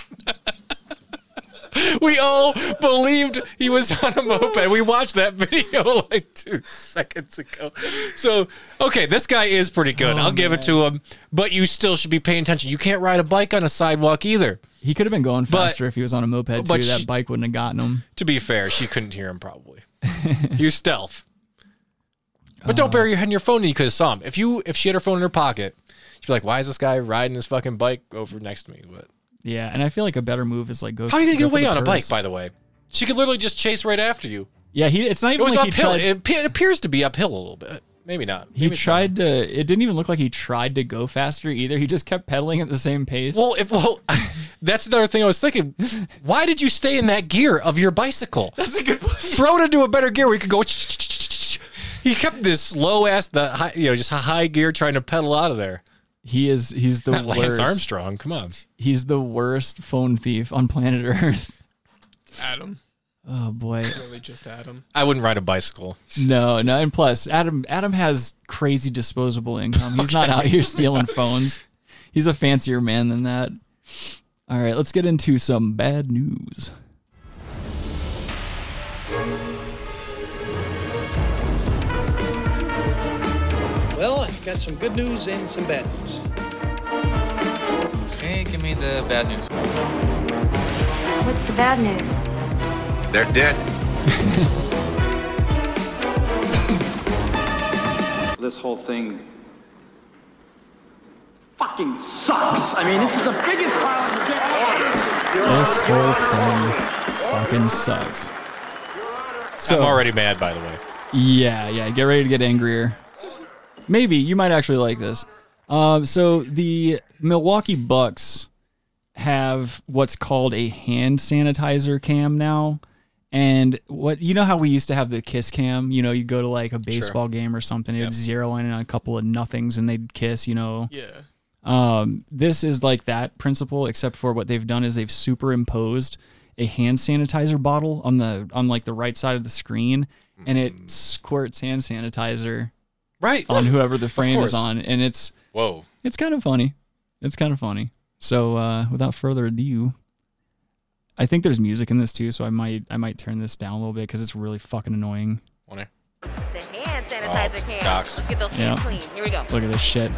Speaker 2: We all believed he was on a moped. We watched that video like two seconds ago. So, okay, this guy is pretty good. I'll oh, give it to him. But you still should be paying attention. You can't ride a bike on a sidewalk either.
Speaker 1: He could have been going
Speaker 2: But-
Speaker 1: faster if he was on a moped too.
Speaker 2: but
Speaker 1: that bike wouldn't have gotten him.
Speaker 2: To be fair, she couldn't hear him probably. Use stealth. But don't uh. bury your head in your phone and you could have saw him. If you if she had her phone in her pocket, she'd be like, Why is this guy riding this fucking bike over next to me? But
Speaker 1: Yeah, and I feel like a better move is like go.
Speaker 2: how are you gonna
Speaker 1: go
Speaker 2: get away on a bike, by the way? She could literally just chase right after you.
Speaker 1: Yeah, he. It's not even.
Speaker 2: It was
Speaker 1: like
Speaker 2: uphill.
Speaker 1: he tried.
Speaker 2: It, it appears to be uphill a little bit. Maybe not.
Speaker 1: he
Speaker 2: Maybe it's
Speaker 1: tried to. It didn't even look like he tried to go faster either. He just kept pedaling at the same pace.
Speaker 2: Well, if well, that's another thing I was thinking. Why did you stay in that gear of your bicycle? That's a good point. Throw it into a better gear where you could go. He kept this low ass, the high, you know, just high gear, trying to pedal out of there.
Speaker 1: He is. He's the
Speaker 2: Not
Speaker 1: worst.
Speaker 2: Lance Armstrong. Come on.
Speaker 1: He's the worst phone thief on planet Earth.
Speaker 3: Adam.
Speaker 1: Oh boy.
Speaker 3: Really just Adam.
Speaker 2: I wouldn't ride a bicycle.
Speaker 1: No, no, and plus Adam Adam has crazy disposable income. He's not out here stealing phones. He's a fancier man than that. All right, let's get into some bad news.
Speaker 5: Well, I've got some good news and some bad news.
Speaker 6: Okay, give me the bad news.
Speaker 7: What's the bad news?
Speaker 8: They're dead.
Speaker 9: This whole thing fucking sucks. I mean, this is the biggest pile of shit I've
Speaker 1: This whole thing fucking sucks. So
Speaker 2: I'm already mad, by the way.
Speaker 1: Yeah, yeah. Get ready to get angrier. Maybe you might actually like this. Um, so the Milwaukee Bucks have what's called a hand sanitizer cam now. And what you know how we used to have the kiss cam, you know, you go to like a baseball game or something, it'd zero in on a couple of nothings and they'd kiss, you know.
Speaker 3: Yeah.
Speaker 1: Um, this is like that principle, except for what they've done is they've superimposed a hand sanitizer bottle on the on like the right side of the screen, and it squirts hand sanitizer
Speaker 2: Right.
Speaker 1: on whoever the frame is on, and it's
Speaker 2: Whoa.
Speaker 1: it's kind of funny. It's kind of funny. So uh, without further ado, I think there's music in this too, so I might I might turn this down a little bit because it's really fucking annoying.
Speaker 2: Wanna-
Speaker 10: The hand sanitizer
Speaker 2: Oh,
Speaker 10: can.
Speaker 2: docs.
Speaker 10: Let's get those hands
Speaker 1: Yeah.
Speaker 10: clean. Here we go.
Speaker 1: Look at this shit.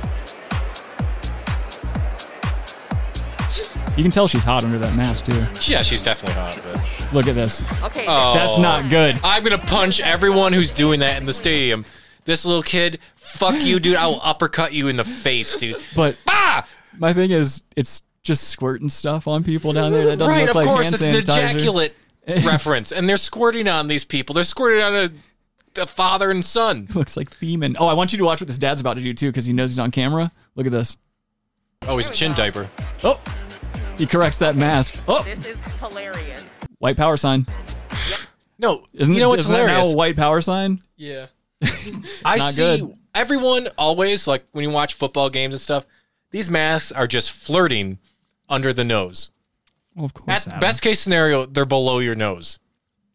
Speaker 1: You can tell she's hot under that mask too.
Speaker 2: Yeah, she's definitely hot. But
Speaker 1: Look at this.
Speaker 10: Okay.
Speaker 2: Oh.
Speaker 1: That's not good.
Speaker 2: I'm gonna punch everyone who's doing that in the stadium. This little kid, fuck you, dude. I will uppercut you in the face, dude.
Speaker 1: But
Speaker 2: Bah!
Speaker 1: my thing is, it's just squirting stuff on people down there. That doesn't
Speaker 2: Right,
Speaker 1: look
Speaker 2: of
Speaker 1: like
Speaker 2: course,
Speaker 1: hand
Speaker 2: it's an ejaculate reference, and they're squirting on these people. They're squirting on a, a father and son.
Speaker 1: Looks like Thiemann. Oh, I want you to watch what this dad's about to do too, because he knows he's on camera. Look at this.
Speaker 2: Oh, he's a chin diaper.
Speaker 1: Oh, he corrects that mask. Oh,
Speaker 10: This is hilarious.
Speaker 1: white power sign.
Speaker 2: No,
Speaker 1: Isn't
Speaker 2: you know
Speaker 1: it,
Speaker 2: what's
Speaker 1: isn't that now
Speaker 2: hilarious?
Speaker 1: a white power sign?
Speaker 2: Yeah. I
Speaker 1: not
Speaker 2: see
Speaker 1: good.
Speaker 2: everyone always like when you watch football games and stuff. These masks are just flirting under the nose.
Speaker 1: Well, of course.
Speaker 2: At
Speaker 1: Adam.
Speaker 2: best case scenario, they're below your nose.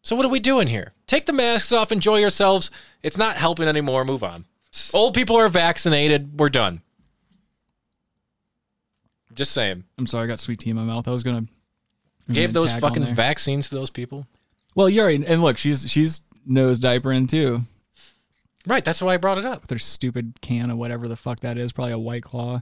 Speaker 2: So what are we doing here? Take the masks off, enjoy yourselves. It's not helping anymore. Move on. Old people are vaccinated. We're done. Just saying.
Speaker 1: I'm sorry, I got sweet tea in my mouth. I was gonna I was
Speaker 2: Gave
Speaker 1: gonna
Speaker 2: those fucking vaccines to those people.
Speaker 1: Well, you're right. And look, she's she's nose diapering too.
Speaker 2: Right. That's why I brought it up.
Speaker 1: Her stupid can of whatever the fuck that is, probably a white claw. Or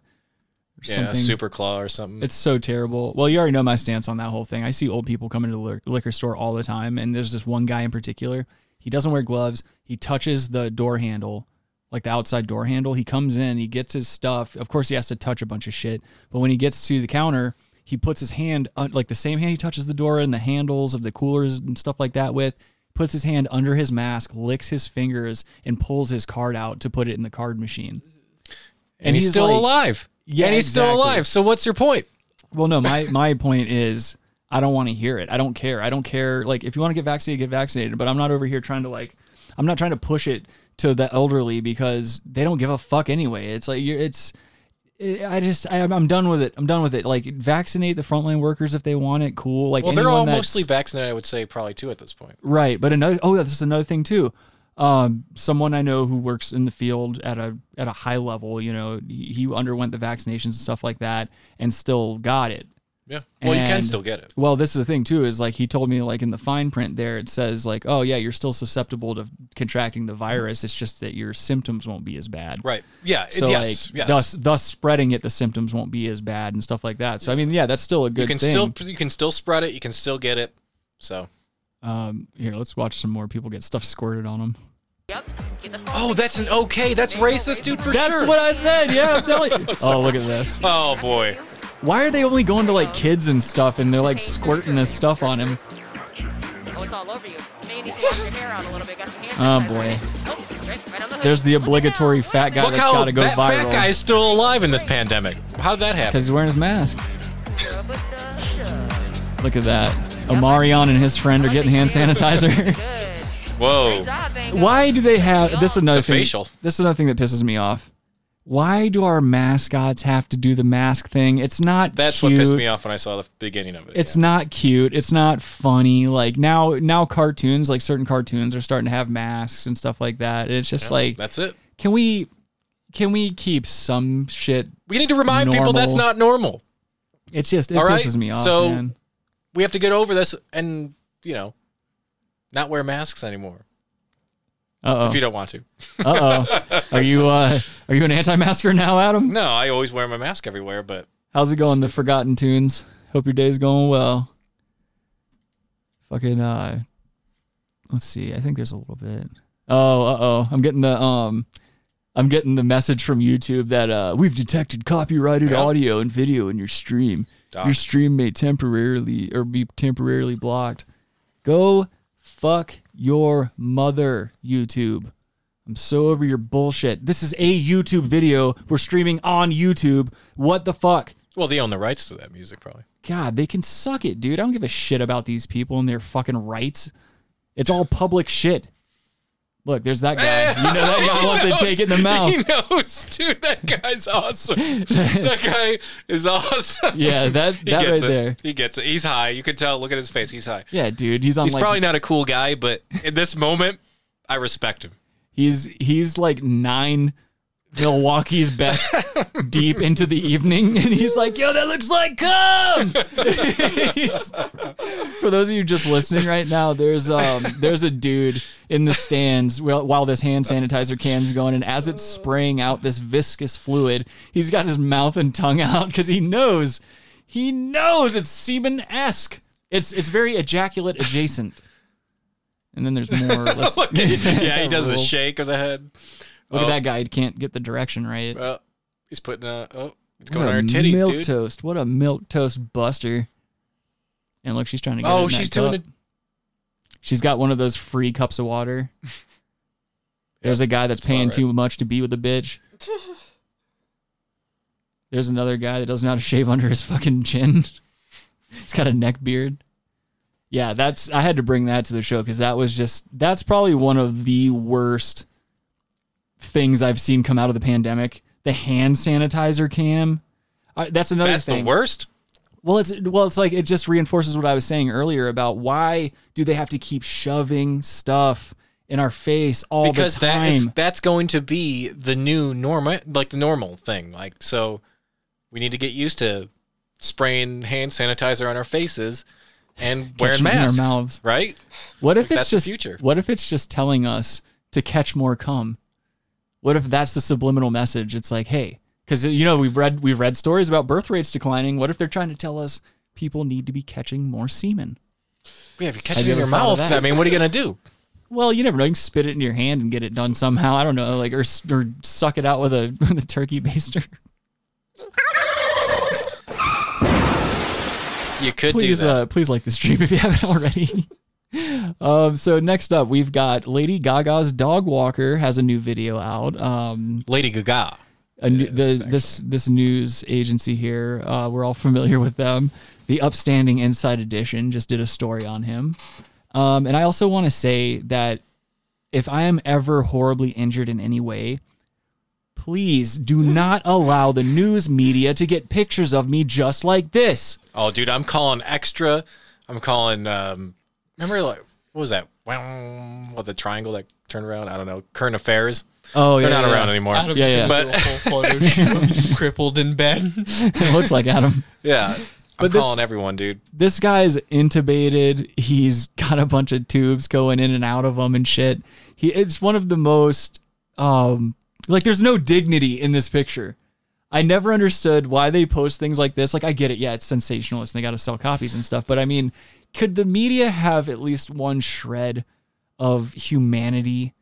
Speaker 2: Yeah,
Speaker 1: something.
Speaker 2: super claw or something.
Speaker 1: It's so terrible. Well, you already know my stance on that whole thing. I see old people come into the liquor- liquor store all the time, and there's this one guy in particular. He doesn't wear gloves. He touches the door handle, like the outside door handle. He comes in, he gets his stuff. Of course, he has to touch a bunch of shit. But when he gets to the counter, he puts his hand, uh, like the same hand he touches the door and the handles of the coolers and stuff like that with, puts his hand under his mask, licks his fingers, and pulls his card out to put it in the card machine.
Speaker 2: and, he's, still
Speaker 1: like-
Speaker 2: alive.
Speaker 1: Yeah,
Speaker 2: and he's still alive. So what's your point?
Speaker 1: Well, no, my my point is I don't want to hear it. I don't care. I don't care. Like if you want to get vaccinated, get vaccinated. But I'm not over here trying to like I'm not trying to push it to the elderly because they don't give a fuck anyway. It's like you're it's I just I, I'm done with it. I'm done with it. Like vaccinate the frontline workers if they want it. Cool. Like
Speaker 2: well, they're all mostly vaccinated. I would say probably too at this point.
Speaker 1: Right, but another oh, yeah, this is another thing too. Um, someone I know who works in the field at a at a high level, you know, he, he underwent the vaccinations and stuff like that, and still got it.
Speaker 2: Yeah. Well, you can still get it.
Speaker 1: Well, this is the thing too. Is like he told me, like in the fine print there, it says like, oh yeah, you're still susceptible to contracting the virus. It's just that your symptoms won't be as bad.
Speaker 2: Right. Yeah. it-
Speaker 1: So
Speaker 2: yes.
Speaker 1: like,
Speaker 2: yes.
Speaker 1: thus thus spreading it, the symptoms won't be as bad and stuff like that. So I mean, yeah, that's still a good
Speaker 2: you can
Speaker 1: thing.
Speaker 2: still you can still spread it. You can still get it. So.
Speaker 1: um, here, let's watch some more people get stuff squirted on them.
Speaker 2: Oh, that's an okay. That's racist, dude. For
Speaker 1: That's
Speaker 2: sure.
Speaker 1: That's what I said. Yeah, I'm telling you. oh, look at this.
Speaker 2: Oh boy.
Speaker 1: Why are they only going to like oh. kids and stuff and they're like squirting this stuff on him?
Speaker 10: Oh, it's all over you. May need to wash your hair out a little bit. Got some hand
Speaker 1: Oh boy.
Speaker 10: Oh, right, right on the hood.
Speaker 1: There's the obligatory fat guy
Speaker 2: Look
Speaker 1: that's
Speaker 2: how
Speaker 1: got to go
Speaker 2: that fat
Speaker 1: viral
Speaker 2: guy's still alive in this pandemic. How'd that happen?
Speaker 1: because he's wearing his mask. Look at that. Omarion and his friend are getting hand sanitizer.
Speaker 2: Whoa.
Speaker 1: Why do they have this? Is another
Speaker 2: It's a
Speaker 1: thing.
Speaker 2: facial.
Speaker 1: This is another thing that pisses me off. Why do our mascots have to do the mask thing? It's not.
Speaker 2: That's
Speaker 1: cute.
Speaker 2: what pissed me off when I saw the beginning of it.
Speaker 1: It's not cute. It's not funny. Like now, now cartoons, like certain cartoons, are starting to have masks and stuff like that. And it's just
Speaker 2: Yeah,
Speaker 1: like,
Speaker 2: that's it.
Speaker 1: Can we, can we keep some shit?
Speaker 2: We need to remind people that's not normal.
Speaker 1: It's just it
Speaker 2: All right?
Speaker 1: pisses me off,
Speaker 2: So
Speaker 1: man.
Speaker 2: we have to get over this and you know, not wear masks anymore.
Speaker 1: Uh
Speaker 2: If you don't want to.
Speaker 1: Uh oh. Are you uh are you an anti-masker now, Adam?
Speaker 2: No, I always wear my mask everywhere, but
Speaker 1: How's it going? The Forgotten Tunes. Hope your day's going well. Fucking uh let's see. I think there's a little bit. Oh, uh oh. I'm getting the um I'm getting the message from YouTube that uh we've detected copyrighted
Speaker 2: Yeah.
Speaker 1: audio and video in your stream. Your stream may temporarily or be temporarily blocked. Go fuck your mother, YouTube. I'm so over your bullshit. This is a YouTube video. We're streaming on YouTube. What the fuck?
Speaker 2: well, they own the rights to that music probably.
Speaker 1: God, they can suck it, dude. I don't give a shit about these people and their fucking rights. It's all public shit. Look, there's that guy. You know that guy wants to
Speaker 2: knows.
Speaker 1: take it in the mouth.
Speaker 2: He knows, dude. That guy's awesome. that guy is awesome.
Speaker 1: Yeah, that-
Speaker 2: he
Speaker 1: that
Speaker 2: gets
Speaker 1: right
Speaker 2: it.
Speaker 1: there.
Speaker 2: He gets it. He's high. You can tell. Look at his face. He's high.
Speaker 1: Yeah, dude. He's on
Speaker 2: He's
Speaker 1: like
Speaker 2: probably not a cool guy, but in this moment, I respect him.
Speaker 1: he's he's like nine Milwaukee's best deep into the evening, and he's like, "Yo, that looks like cum." For those of you just listening right now, there's um there's a dude in the stands while, this hand sanitizer can's going, and as it's spraying out this viscous fluid, he's got his mouth and tongue out because he knows, he knows it's semen esque. It's it's very ejaculate adjacent. And then there's more.
Speaker 2: Yeah, he does the shake of the head.
Speaker 1: Look
Speaker 2: Oh.
Speaker 1: at that guy. He can't get the direction right.
Speaker 2: Well, he's putting a. Oh, it's going on her titties,
Speaker 1: milk
Speaker 2: dude.
Speaker 1: toast. What a milk toast buster. And look, she's trying to get
Speaker 2: Oh, she's doing
Speaker 1: cup. She's got one of those free cups of water. There's a guy that's paying
Speaker 2: right.
Speaker 1: too much to be with a bitch. There's another guy that doesn't know how to shave under his fucking chin. He's got a neck beard. Yeah, that's I had to bring that to the show because that was just that's probably one of the worst things I've seen come out of the pandemic. The hand sanitizer cam. Uh, that's another
Speaker 2: That's
Speaker 1: thing.
Speaker 2: the worst.
Speaker 1: Well, it's well, it's like it just reinforces what I was saying earlier about why do they have to keep shoving stuff in our face all
Speaker 2: because
Speaker 1: the
Speaker 2: that
Speaker 1: time?
Speaker 2: is that's going to be the new normal, like the normal thing. Like so, we need to get used to spraying hand sanitizer on our faces and wearing
Speaker 1: it in our
Speaker 2: masks,
Speaker 1: mouths.
Speaker 2: right?
Speaker 1: What if
Speaker 2: Like,
Speaker 1: it's just
Speaker 2: future.
Speaker 1: what if it's just telling us to catch more cum? What if that's the subliminal message? It's like, hey, because you know we've read we've read stories about birth rates declining. What if they're trying to tell us people need to be catching more semen?
Speaker 2: Yeah, if you catch
Speaker 1: Have
Speaker 2: it
Speaker 1: you
Speaker 2: in your
Speaker 1: ever thought of
Speaker 2: mouth. I mean, what are you gonna do?
Speaker 1: Well, you never know. You can spit it in your hand and get it done somehow. I don't know, like or or suck it out with a with a turkey baster.
Speaker 2: You could
Speaker 1: please,
Speaker 2: do that.
Speaker 1: Uh, please like the stream if you haven't already. um, so next up, we've got Lady Gaga's dog walker has a new video out. Um,
Speaker 2: Lady Gaga.
Speaker 1: a new, the this this news agency here, uh, we're all familiar with them. The Upstanding Inside Edition just did a story on him, um, and I also want to say that if I am ever horribly injured in any way, please do not allow the news media to get pictures of me just like this.
Speaker 2: Oh, dude, I'm calling extra. I'm calling. Um, remember, like, what was that? Wow, what the triangle that turned around? I don't know. Current affairs.
Speaker 1: Oh, yeah.
Speaker 2: They're
Speaker 1: yeah,
Speaker 2: not
Speaker 1: yeah.
Speaker 2: around anymore.
Speaker 3: Adam
Speaker 1: Yeah, yeah.
Speaker 2: But-
Speaker 3: whole photo shoot, crippled in bed.
Speaker 1: it looks like Adam.
Speaker 2: Yeah, I'm
Speaker 1: But this-
Speaker 2: calling everyone, dude.
Speaker 1: This guy's intubated. He's got a bunch of tubes going in and out of him and shit. He it's one of the most um like there's no dignity in this picture. I never understood why they post things like this. Like I get it, yeah, it's sensationalist and they got to sell copies and stuff, but I mean, could the media have at least one shred of humanity?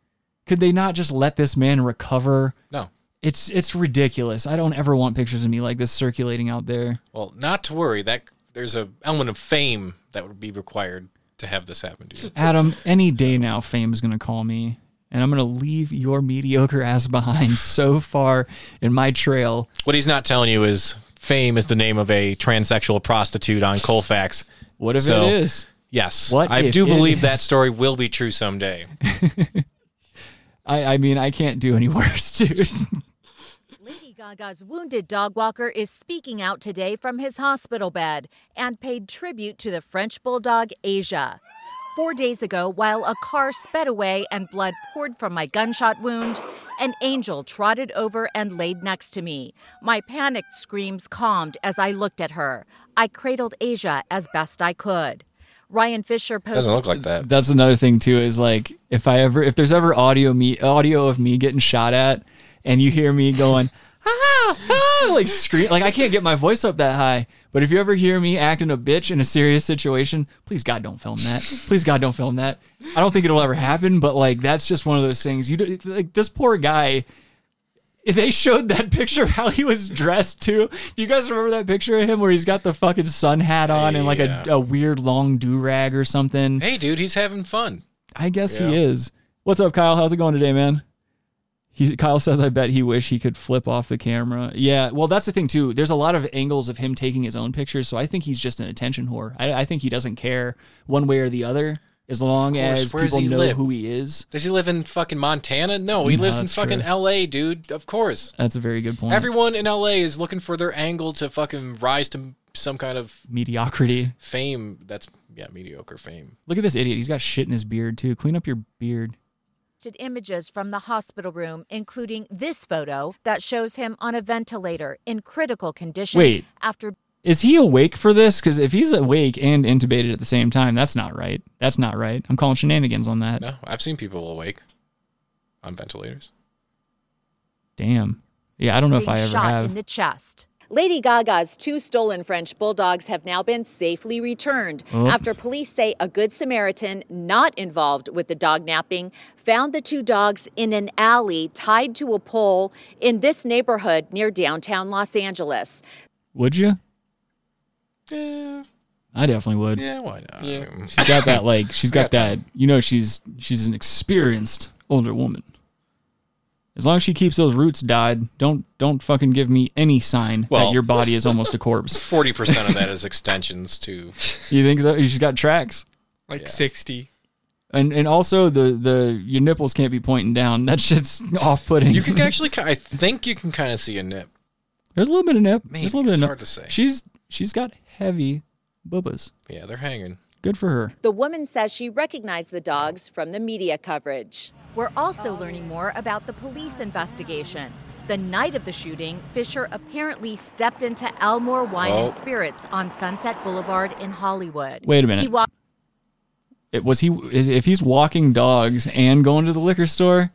Speaker 1: Could they not just let this man recover?
Speaker 2: No.
Speaker 1: It's it's ridiculous. I don't ever want pictures of me like this circulating out there.
Speaker 2: Well, not to worry. That there's a element of fame that would be required to have this happen, to you.
Speaker 1: Adam, any day now, fame is going to call me, and I'm going to leave your mediocre ass behind so far in my trail.
Speaker 2: What he's not telling you is fame is the name of a transsexual prostitute on Colfax.
Speaker 1: What if
Speaker 2: So,
Speaker 1: it is?
Speaker 2: Yes.
Speaker 1: What
Speaker 2: I do
Speaker 1: it
Speaker 2: believe that story will be true someday.
Speaker 1: I, I mean, I can't do any worse, dude.
Speaker 6: Lady Gaga's wounded dog walker is speaking out today from his hospital bed and paid tribute to the French bulldog Asia. Four days ago, while a car sped away and blood poured from my gunshot wound, an angel trotted over and laid next to me. My panicked screams calmed as I looked at her. I cradled Asia as best I could. Ryan Fischer posted.
Speaker 2: Doesn't look like that.
Speaker 1: That's another thing too. Is like if I ever, if there's ever audio me, audio of me getting shot at, and you hear me going, ah, ah, like scream, like I can't get my voice up that high. But if you ever hear me acting a bitch in a serious situation, please God don't film that. Please God don't film that. I don't think it'll ever happen. But like that's just one of those things. You do, like this poor guy. If they showed that picture of how he was dressed too. Do you guys remember that picture of him where he's got the fucking sun hat on and like
Speaker 2: Yeah.
Speaker 1: a, a weird long do rag or something?
Speaker 2: Hey, dude, he's having fun.
Speaker 1: I guess
Speaker 2: Yeah.
Speaker 1: he is. What's up, Kyle? How's it going today, man? He, Kyle says, "I bet he wish he could flip off the camera." Yeah, well, that's the thing too. There's a lot of angles of him taking his own pictures, so I think he's just an attention whore. I, I think he doesn't care one way or the other, as long as
Speaker 2: Where
Speaker 1: people know
Speaker 2: live?
Speaker 1: who he is.
Speaker 2: Does he live in fucking Montana? No, he
Speaker 1: No,
Speaker 2: lives in
Speaker 1: that's
Speaker 2: fucking
Speaker 1: true.
Speaker 2: L.A., dude. Of course.
Speaker 1: That's a very good point.
Speaker 2: Everyone in L.A. is looking for their angle to fucking rise to some kind of
Speaker 1: Mediocrity.
Speaker 2: fame. That's yeah, mediocre fame.
Speaker 1: Look at this idiot. He's got shit in his beard too. Clean up your beard.
Speaker 6: Images from the hospital room, including this photo that shows him on a ventilator in critical condition
Speaker 1: Wait.
Speaker 6: after
Speaker 1: Is he awake for this? Because if he's awake and intubated at the same time, that's not right. That's not right. I'm calling shenanigans on that.
Speaker 2: No, I've seen people awake on ventilators.
Speaker 1: Damn. Yeah, I don't know if I ever
Speaker 6: shot
Speaker 1: have.
Speaker 6: in the chest. Lady Gaga's two stolen French bulldogs have now been safely returned
Speaker 1: Oh.
Speaker 6: after police say a good Samaritan not involved with the dog napping found the two dogs in an alley tied to a pole in this neighborhood near downtown Los Angeles.
Speaker 1: Would you?
Speaker 2: Yeah,
Speaker 1: I definitely would.
Speaker 2: yeah, why not?
Speaker 3: Yeah.
Speaker 1: She's got that like she's got
Speaker 2: got
Speaker 1: that you know she's she's an experienced older woman. As long as she keeps those roots dyed, don't don't fucking give me any sign
Speaker 2: Well-
Speaker 1: that your body is almost a corpse.
Speaker 2: Forty percent of that is extensions too.
Speaker 1: You think so? She's got tracks.
Speaker 3: Like 60.
Speaker 1: And and also the the your nipples can't be pointing down. That shit's off putting.
Speaker 2: You can actually, I think you can kind of see a nip.
Speaker 1: There's a little bit of nip.
Speaker 2: Maybe,
Speaker 1: There's a little bit
Speaker 2: it's
Speaker 1: of nip.
Speaker 2: hard to say.
Speaker 1: She's she's got heavy boobas.
Speaker 2: Yeah, they're hanging.
Speaker 1: Good for her.
Speaker 6: The woman says she recognized the dogs from the media coverage. We're also learning more about the police investigation. The night of the shooting, Fischer apparently stepped into Elmore Wine
Speaker 1: Oh.
Speaker 6: and Spirits on Sunset Boulevard in Hollywood.
Speaker 1: Wait a minute.
Speaker 6: He walked
Speaker 1: It was he if he's walking dogs and going to the liquor store,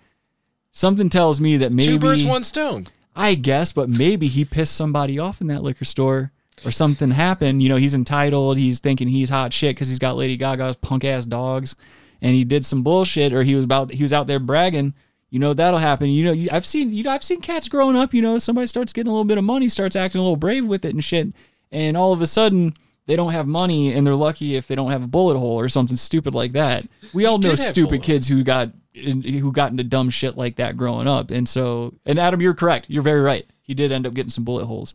Speaker 1: something tells me that maybe
Speaker 2: Two birds, one stone.
Speaker 1: I guess, but maybe he pissed somebody off in that liquor store or something happened. You know, he's entitled. He's thinking he's hot shit because he's got Lady Gaga's punk ass dogs, and he did some bullshit or he was about he was out there bragging. You know that'll happen. You know, you, I've seen you know I've seen cats growing up. You know, somebody starts getting a little bit of money, starts acting a little brave with it and shit, and all of a sudden they don't have money and they're lucky if they don't have a bullet hole or something stupid like that. We all know stupid kids who got who got into dumb shit like that growing up. And so, and Adam, you're correct. You're very right. He did end up getting some bullet holes.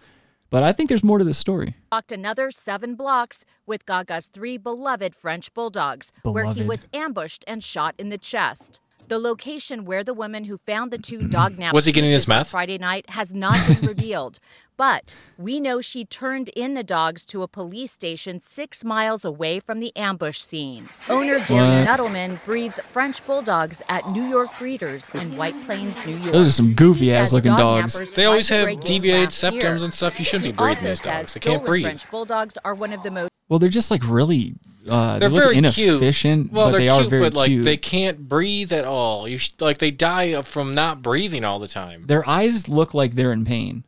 Speaker 1: But I think there's more to this story.
Speaker 6: walked another seven blocks with Gaga's three beloved French bulldogs, where he was ambushed and shot in the chest. The location where the woman who found the two dog napped
Speaker 2: Was he getting his meth?
Speaker 6: Friday night has not been revealed, but we know she turned in the dogs to a police station six miles away from the ambush scene. Owner Gary? Nuttleman breeds French bulldogs at New York Breeders in White Plains, New York.
Speaker 1: Those are some goofy ass looking
Speaker 6: dog
Speaker 1: dogs.
Speaker 2: They always have deviated
Speaker 6: last year.
Speaker 2: septums and stuff. You shouldn't be breeding these dogs. They can't breathe.
Speaker 6: French bulldogs are one of the most
Speaker 1: Well, they're just like really. Uh,
Speaker 2: They're
Speaker 1: they
Speaker 2: very cute.
Speaker 1: inefficient,
Speaker 2: Well,
Speaker 1: but
Speaker 2: they're
Speaker 1: they are
Speaker 2: cute,
Speaker 1: very
Speaker 2: but like
Speaker 1: cute.
Speaker 2: they can't breathe at all. You sh- like they die from not breathing all the time.
Speaker 1: Their eyes look like they're in pain.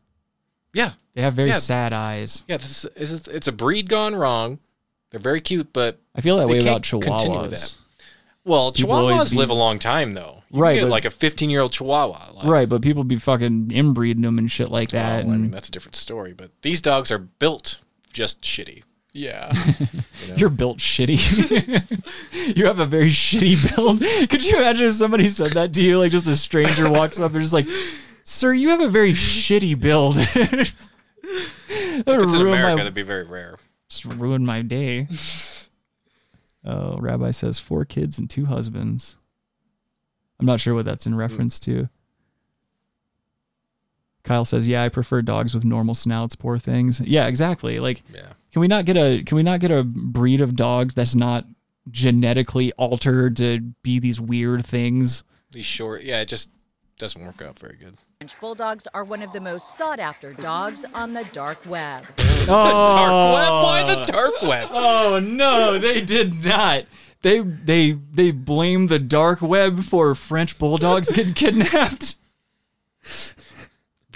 Speaker 2: Yeah,
Speaker 1: They have very
Speaker 2: Yeah.
Speaker 1: sad eyes.
Speaker 2: yeah. This is, is- it's a breed gone wrong. They're very cute, but
Speaker 1: I feel that way about
Speaker 2: can't continue with
Speaker 1: chihuahuas.
Speaker 2: that. Well,
Speaker 1: People
Speaker 2: chihuahuas
Speaker 1: be-
Speaker 2: live a long time though. You
Speaker 1: Right,
Speaker 2: get
Speaker 1: but-
Speaker 2: like a 15 year old chihuahua. Like,
Speaker 1: Right, but people be fucking inbreeding them and shit like that.
Speaker 2: well, I mean, that's a different story. But these dogs are built just shitty.
Speaker 3: Yeah.
Speaker 1: You're built shitty. you have a very shitty build. Could you imagine if somebody said that to you? Like just a stranger walks up and just like, "Sir, you have a very shitty build." that
Speaker 2: If
Speaker 1: would
Speaker 2: it's in
Speaker 1: ruin
Speaker 2: America,
Speaker 1: my
Speaker 2: that'd be very rare.
Speaker 1: just ruin my day. Oh, Rabbi says four kids and two husbands. I'm not sure what that's in reference to. Kyle says, "Yeah, I prefer dogs with normal snouts. Poor things. Yeah, exactly. Like,
Speaker 2: Yeah.
Speaker 1: can we not get a can we not get a breed of dogs that's not genetically altered to be these weird things?
Speaker 2: These short, yeah, it just doesn't work out very good.
Speaker 6: French bulldogs are one of the most sought after dogs on the dark web.
Speaker 2: The dark web? Why the oh. dark web?
Speaker 1: Oh no, they did not. They they they blame the dark web for French bulldogs getting kidnapped.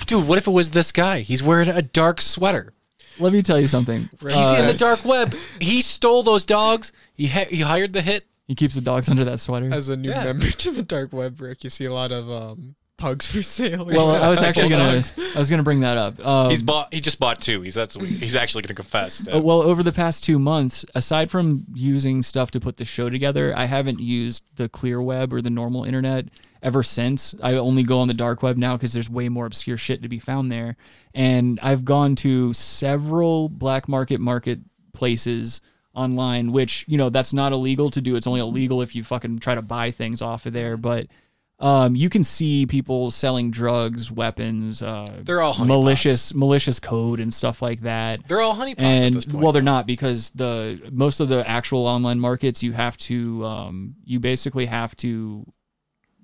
Speaker 2: Dude, what if it was this guy? He's wearing a dark sweater.
Speaker 1: Let me tell you something.
Speaker 2: He's in the
Speaker 1: Uh,
Speaker 2: dark web. He stole those dogs. He ha- he hired the hit.
Speaker 1: He keeps the dogs under that sweater.
Speaker 3: As a new
Speaker 2: Yeah.
Speaker 3: member to the dark web, Rick, you see a lot of um, pugs for sale.
Speaker 1: Well, I was actually gonna
Speaker 3: Bulldogs.
Speaker 1: I was gonna bring that up. Um,
Speaker 2: he's bought. He just bought two. He's that's he's actually going to confess. to-
Speaker 1: Uh, well, over the past two months, aside from using stuff to put the show together, I haven't used the clear web or the normal internet ever since. I only go on the dark web now because there's way more obscure shit to be found there. And I've gone to several black market marketplaces online, which, you know, that's not illegal to do. It's only illegal if you fucking try to buy things off of there. But um, you can see people selling drugs, weapons, uh,
Speaker 2: They're all
Speaker 1: malicious, malicious code and stuff like that
Speaker 2: They're all honeypots at
Speaker 1: and
Speaker 2: this point.
Speaker 1: well they're not because the most of the actual online markets you have to um, you basically have to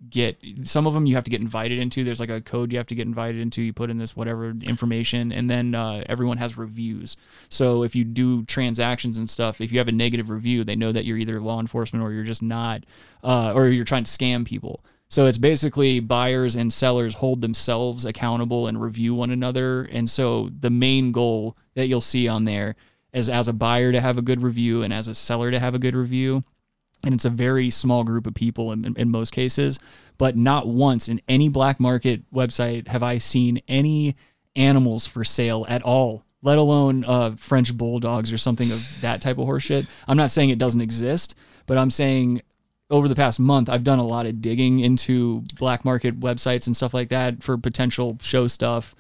Speaker 1: get some of them you have to get invited into there's like a code you have to get invited into you put in this whatever information and then uh, everyone has reviews so if you do transactions and stuff if you have a negative review they know that you're either law enforcement or you're just not uh, or you're trying to scam people so it's basically buyers and sellers hold themselves accountable and review one another. And so the main goal that you'll see on there is as a buyer to have a good review and as a seller to have a good review. And it's a very small group of people in, in most cases. But not once in any black market website have I seen any animals for sale at all, let alone uh, French bulldogs or something of that type of horseshit. I'm not saying it doesn't exist, but I'm saying over the past month, I've done a lot of digging into black market websites and stuff like that for potential show stuff.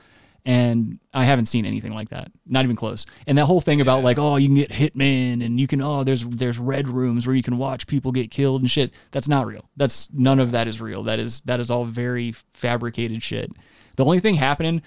Speaker 1: And I haven't seen anything like that. Not even close. And that whole thing about like, oh, you can get hitmen and you can oh, there's there's red rooms where you can watch people get killed and shit. That's not real. That's none of that is real. That is that is all very fabricated shit. The only thing happening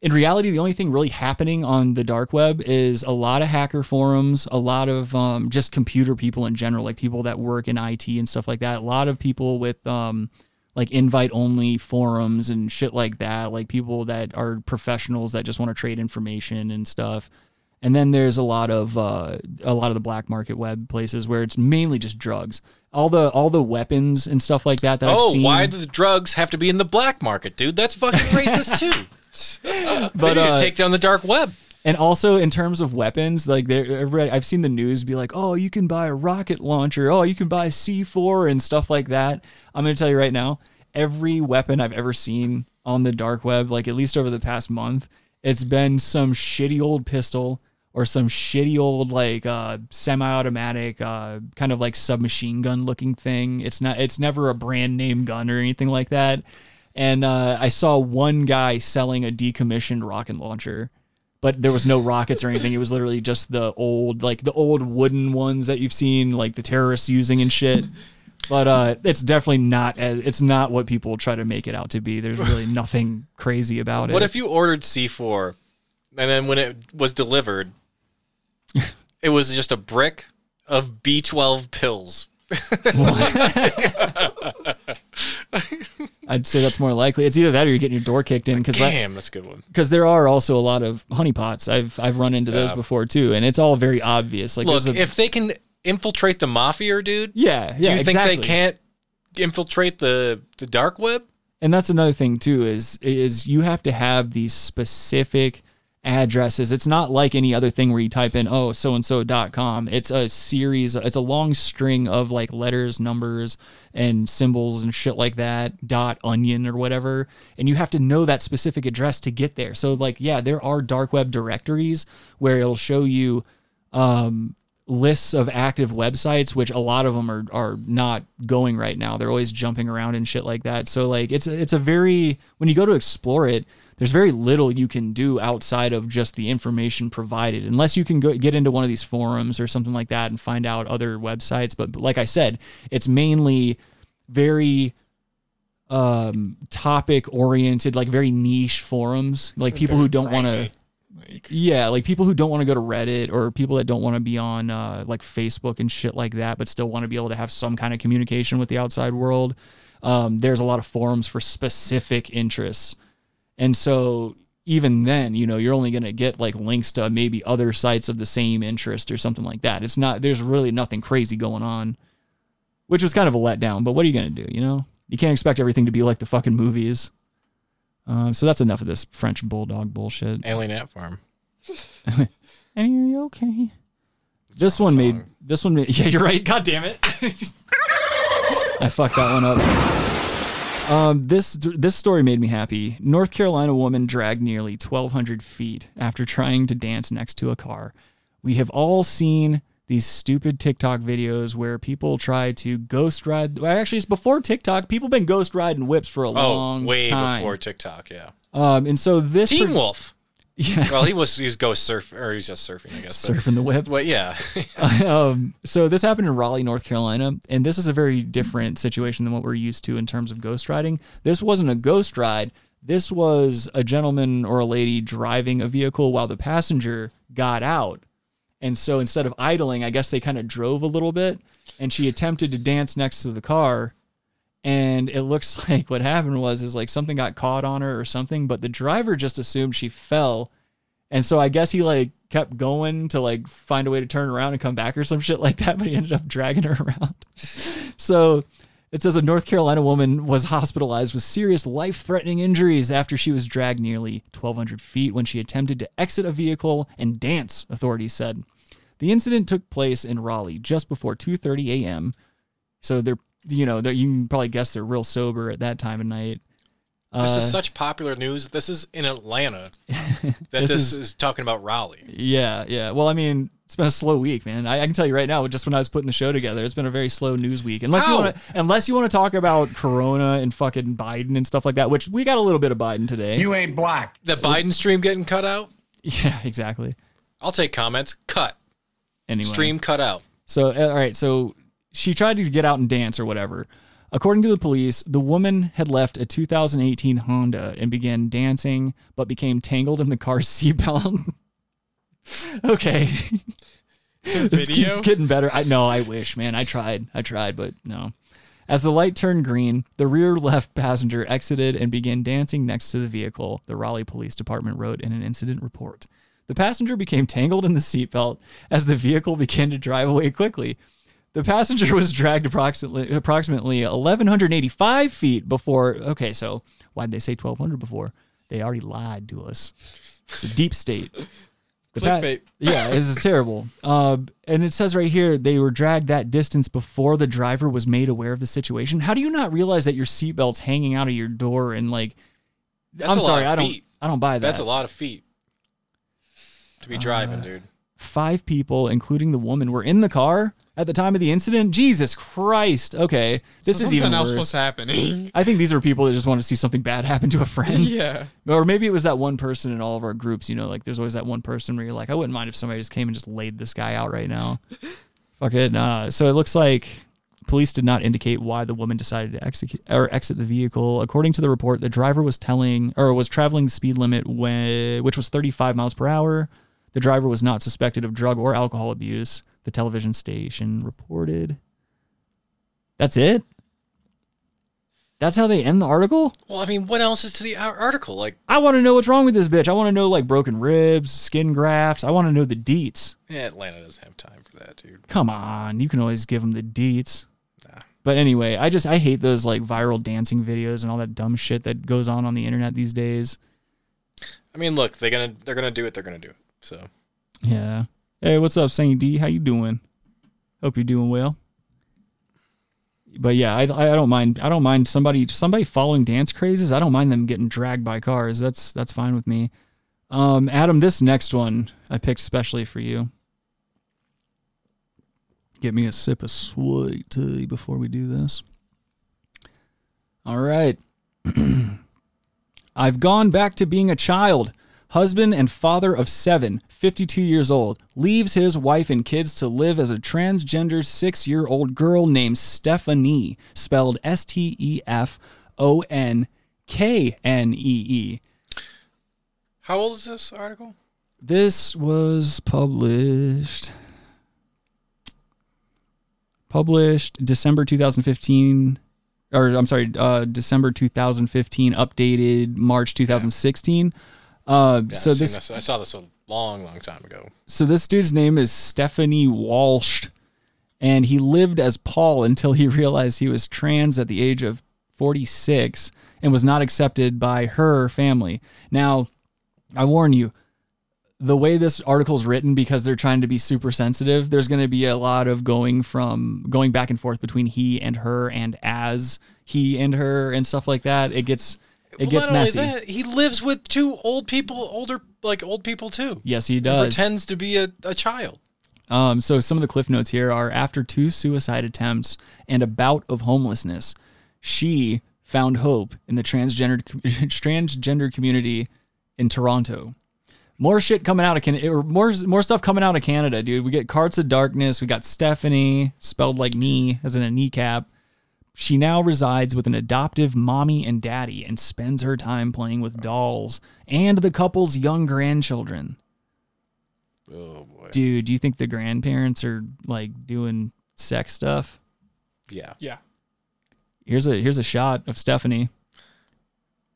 Speaker 1: in reality, the only thing really happening on the dark web is a lot of hacker forums, a lot of um, just computer people in general, like people that work in IT and stuff like that. A lot of people with um, like invite only forums and shit like that, like people that are professionals that just want to trade information and stuff. And then there's a lot of uh, a lot of the black market web places where it's mainly just drugs. All the all the weapons and stuff like that that I've
Speaker 2: oh,
Speaker 1: seen.
Speaker 2: why do the drugs have to be in the black market, dude? That's fucking racist too.
Speaker 1: But,
Speaker 2: they need to
Speaker 1: uh,
Speaker 2: take down the dark web.
Speaker 1: And also in terms of weapons, like I've seen the news be like, oh, you can buy a rocket launcher, oh, you can buy C4 and stuff like that. I'm gonna tell you right now, every weapon I've ever seen on the dark web, like at least over the past month, it's been some shitty old pistol or some shitty old like uh, semi-automatic, uh, kind of like submachine gun looking thing. It's not, it's never a brand name gun or anything like that. And uh, I saw one guy selling a decommissioned rocket launcher but there was no rockets or anything. It was literally just the old, like the old wooden ones that you've seen, like the terrorists using and shit. But uh, it's definitely not as it's not what people try to make it out to be. There's really nothing crazy about it.
Speaker 2: What if you ordered C4 and then when it was delivered, it was just a brick of B12 pills?
Speaker 1: I'd say that's more likely. It's either that or you're getting your door kicked in because
Speaker 2: Damn, that's a good one.
Speaker 1: because there are also a lot of honeypots. I've I've run into those
Speaker 2: Yeah.
Speaker 1: before too, and it's all very obvious. Like
Speaker 2: Look,
Speaker 1: a,
Speaker 2: if they can infiltrate the mafia, dude,
Speaker 1: Yeah,
Speaker 2: do
Speaker 1: yeah,
Speaker 2: you think
Speaker 1: exactly.
Speaker 2: they can't infiltrate the the dark web?
Speaker 1: and that's another thing too is is you have to have these specific addresses it's not like any other thing where you type in oh so and so.com it's a series it's a long string of like letters numbers and symbols and shit like that dot onion or whatever and you have to know that specific address to get there so like yeah there are dark web directories where it'll show you um, lists of active websites, which a lot of them are are not going right now. They're always jumping around and shit like that. So like it's it's a very when you go to explore it, there's very little you can do outside of just the information provided, unless you can go get into one of these forums or something like that and find out other websites. But like I said, it's mainly very um topic oriented like very niche forums like people who don't want to yeah, like people who don't want to go to Reddit or people that don't want to be on uh, like Facebook and shit like that, but still want to be able to have some kind of communication with the outside world. Um, there's a lot of forums for specific interests, and so even then, you know, you're only going to get like links to maybe other sites of the same interest or something like that. It's not. There's really nothing crazy going on, which was kind of a letdown. But what are you going to do? You know, you can't expect everything to be like the fucking movies. Um, so that's enough of this French bulldog bullshit.
Speaker 2: Alien Ant Farm.
Speaker 1: And are you okay? This one made this one made yeah, you're right. God damn it. I fucked that one up. Um, this this story made me happy. North Carolina woman dragged nearly 1,200 feet after trying to dance next to a car. We have all seen these stupid TikTok videos where people try to ghost ride. Well, actually, it's before TikTok. People been ghost riding whips for a
Speaker 2: Oh,
Speaker 1: long
Speaker 2: way
Speaker 1: time.
Speaker 2: before TikTok, yeah.
Speaker 1: Um, and so this
Speaker 2: Teen
Speaker 1: per-
Speaker 2: Wolf.
Speaker 1: Yeah.
Speaker 2: Well, he was he was ghost surf or he was just surfing, I guess. but-
Speaker 1: Surfing the web.
Speaker 2: But yeah.
Speaker 1: um, so this happened in Raleigh, North Carolina, and this is a very different situation than what we're used to in terms of ghost riding. This wasn't a ghost ride. This was a gentleman or a lady driving a vehicle while the passenger got out. And so instead of idling, I guess they kind of drove a little bit, and she attempted to dance next to the car. And it looks like what happened was is like something got caught on her or something, but the driver just assumed she fell and so I guess he like kept going to like find a way to turn around and come back or some shit like that, but he ended up dragging her around. so it says a North Carolina woman was hospitalized with serious life threatening injuries after she was dragged nearly 1,200 feet when she attempted to exit a vehicle and dance, authorities said. The incident took place in Raleigh just before 2:30 a.m. So they're, you know, you can probably guess they're real sober at that time of night.
Speaker 2: This
Speaker 1: Uh,
Speaker 2: is such popular news. This is in Atlanta. That
Speaker 1: This
Speaker 2: this,
Speaker 1: is-
Speaker 2: is, talking about Raleigh.
Speaker 1: Yeah, yeah. Well, I mean, it's been a slow week, man. I, I can tell you right now, just when I was putting the show together, it's been a very slow news week. Unless you want to, unless you want to talk about Corona and fucking Biden and stuff like that, which we got a little bit of Biden today.
Speaker 2: You ain't black. The Biden stream getting cut out?
Speaker 1: yeah, exactly.
Speaker 2: I'll take comments. Cut.
Speaker 1: Anyway,
Speaker 2: Stream cut out.
Speaker 1: So, uh, all right. So she tried to get out and dance or whatever. According to the police, the woman had left a 2018 Honda and began dancing, but became tangled in the car's seatbelt. okay. this keeps getting better. I know. I wish, man. I tried. I tried, but no. As the light turned green, the rear left passenger exited and began dancing next to the vehicle, the Raleigh Police Department wrote in an incident report. The passenger became tangled in the seatbelt as the vehicle began to drive away quickly. The passenger was dragged approximately approximately 1,185 feet before. Okay, so why'd they say 1,200 before? They already lied to us. It's a deep state. The pa- yeah, this is terrible. Uh, and it says right here they were dragged that distance before the driver was made aware of the situation. How do you not realize that your seatbelt's hanging out of your door and like?
Speaker 2: That's
Speaker 1: I'm sorry, I don't.
Speaker 2: feet.
Speaker 1: I don't buy that.
Speaker 2: That's a lot of feet to be driving, dude.
Speaker 1: Five people, including the woman, were in the car at the time of the incident. Jesus Christ. Okay, this
Speaker 3: So
Speaker 1: is even
Speaker 3: else
Speaker 1: worse.
Speaker 3: was happening.
Speaker 1: I think these are people that just want to see something bad happen to a friend.
Speaker 3: Yeah.
Speaker 1: Or maybe it was that one person in all of our groups, you know, like there's always that one person where you're like, I wouldn't mind if somebody just came and just laid this guy out right now. Fuck it. Uh, so it looks like Police did not indicate why the woman decided to execute or exit the vehicle. According to the report, the driver was telling or was traveling the speed limit when, which was 35 miles per hour. The driver was not suspected of drug or alcohol abuse. The television station reported. That's it. That's how they end the article.
Speaker 2: Well, I mean, what else is to the article? Like,
Speaker 1: I want to know what's wrong with this bitch. I want to know like broken ribs, skin grafts. I want to know the deets.
Speaker 2: yeah, Atlanta doesn't have time for that, dude.
Speaker 1: Come on, you can always give them the deets. But anyway, I just I hate those like viral dancing videos and all that dumb shit that goes on on the internet these days.
Speaker 2: I mean, look, they're gonna they're gonna do it. They're gonna do it. So
Speaker 1: Yeah. Hey, what's up, Saint D? How you doing? Hope you're doing well. But yeah, I, I don't mind. I don't mind somebody somebody following dance crazes. I don't mind them getting dragged by cars. That's that's fine with me. Um, Adam, this next one I picked especially for you. Get me a sip of sweet tea before we do this. All right. I've gone back to being a child. Husband and father of seven, 52 years old, leaves his wife and kids to live as a transgender six year old girl named Stephanie, spelled S T E F O N K N E E.
Speaker 2: how old is this article?
Speaker 1: This was published published December 2015 or I'm sorry, uh, December 2015 updated March 2016. Uh,
Speaker 2: Yeah,
Speaker 1: so
Speaker 2: I've
Speaker 1: this
Speaker 2: I saw this a long, long time ago.
Speaker 1: so this dude's name is Stephanie Walsh, and he lived as Paul until he realized he was trans at the age of 46 and was not accepted by her family. Now, I warn you, the way this article's written, because they're trying to be super sensitive, there's going to be a lot of going from going back and forth between he and her and as he and her and stuff like that. It gets it
Speaker 2: Well,
Speaker 1: gets
Speaker 2: not only
Speaker 1: messy.
Speaker 2: that, he lives with two old people, older like old people too.
Speaker 1: Yes, he does.
Speaker 2: pretends to be a, a child.
Speaker 1: Um, so some of the cliff notes here are after two suicide attempts and a bout of homelessness, she found hope in the transgender transgender community in Toronto. More shit coming out of Canada, or more more stuff coming out of Canada, dude. We get Carts of Darkness. We got Stephanie, spelled like knee, as in a kneecap. She now resides with an adoptive mommy and daddy and spends her time playing with dolls and the couple's young grandchildren.
Speaker 2: Oh boy.
Speaker 1: Dude, do you think the grandparents are like doing sex stuff?
Speaker 2: Yeah.
Speaker 3: Yeah.
Speaker 1: Here's a here's a shot of Stephanie.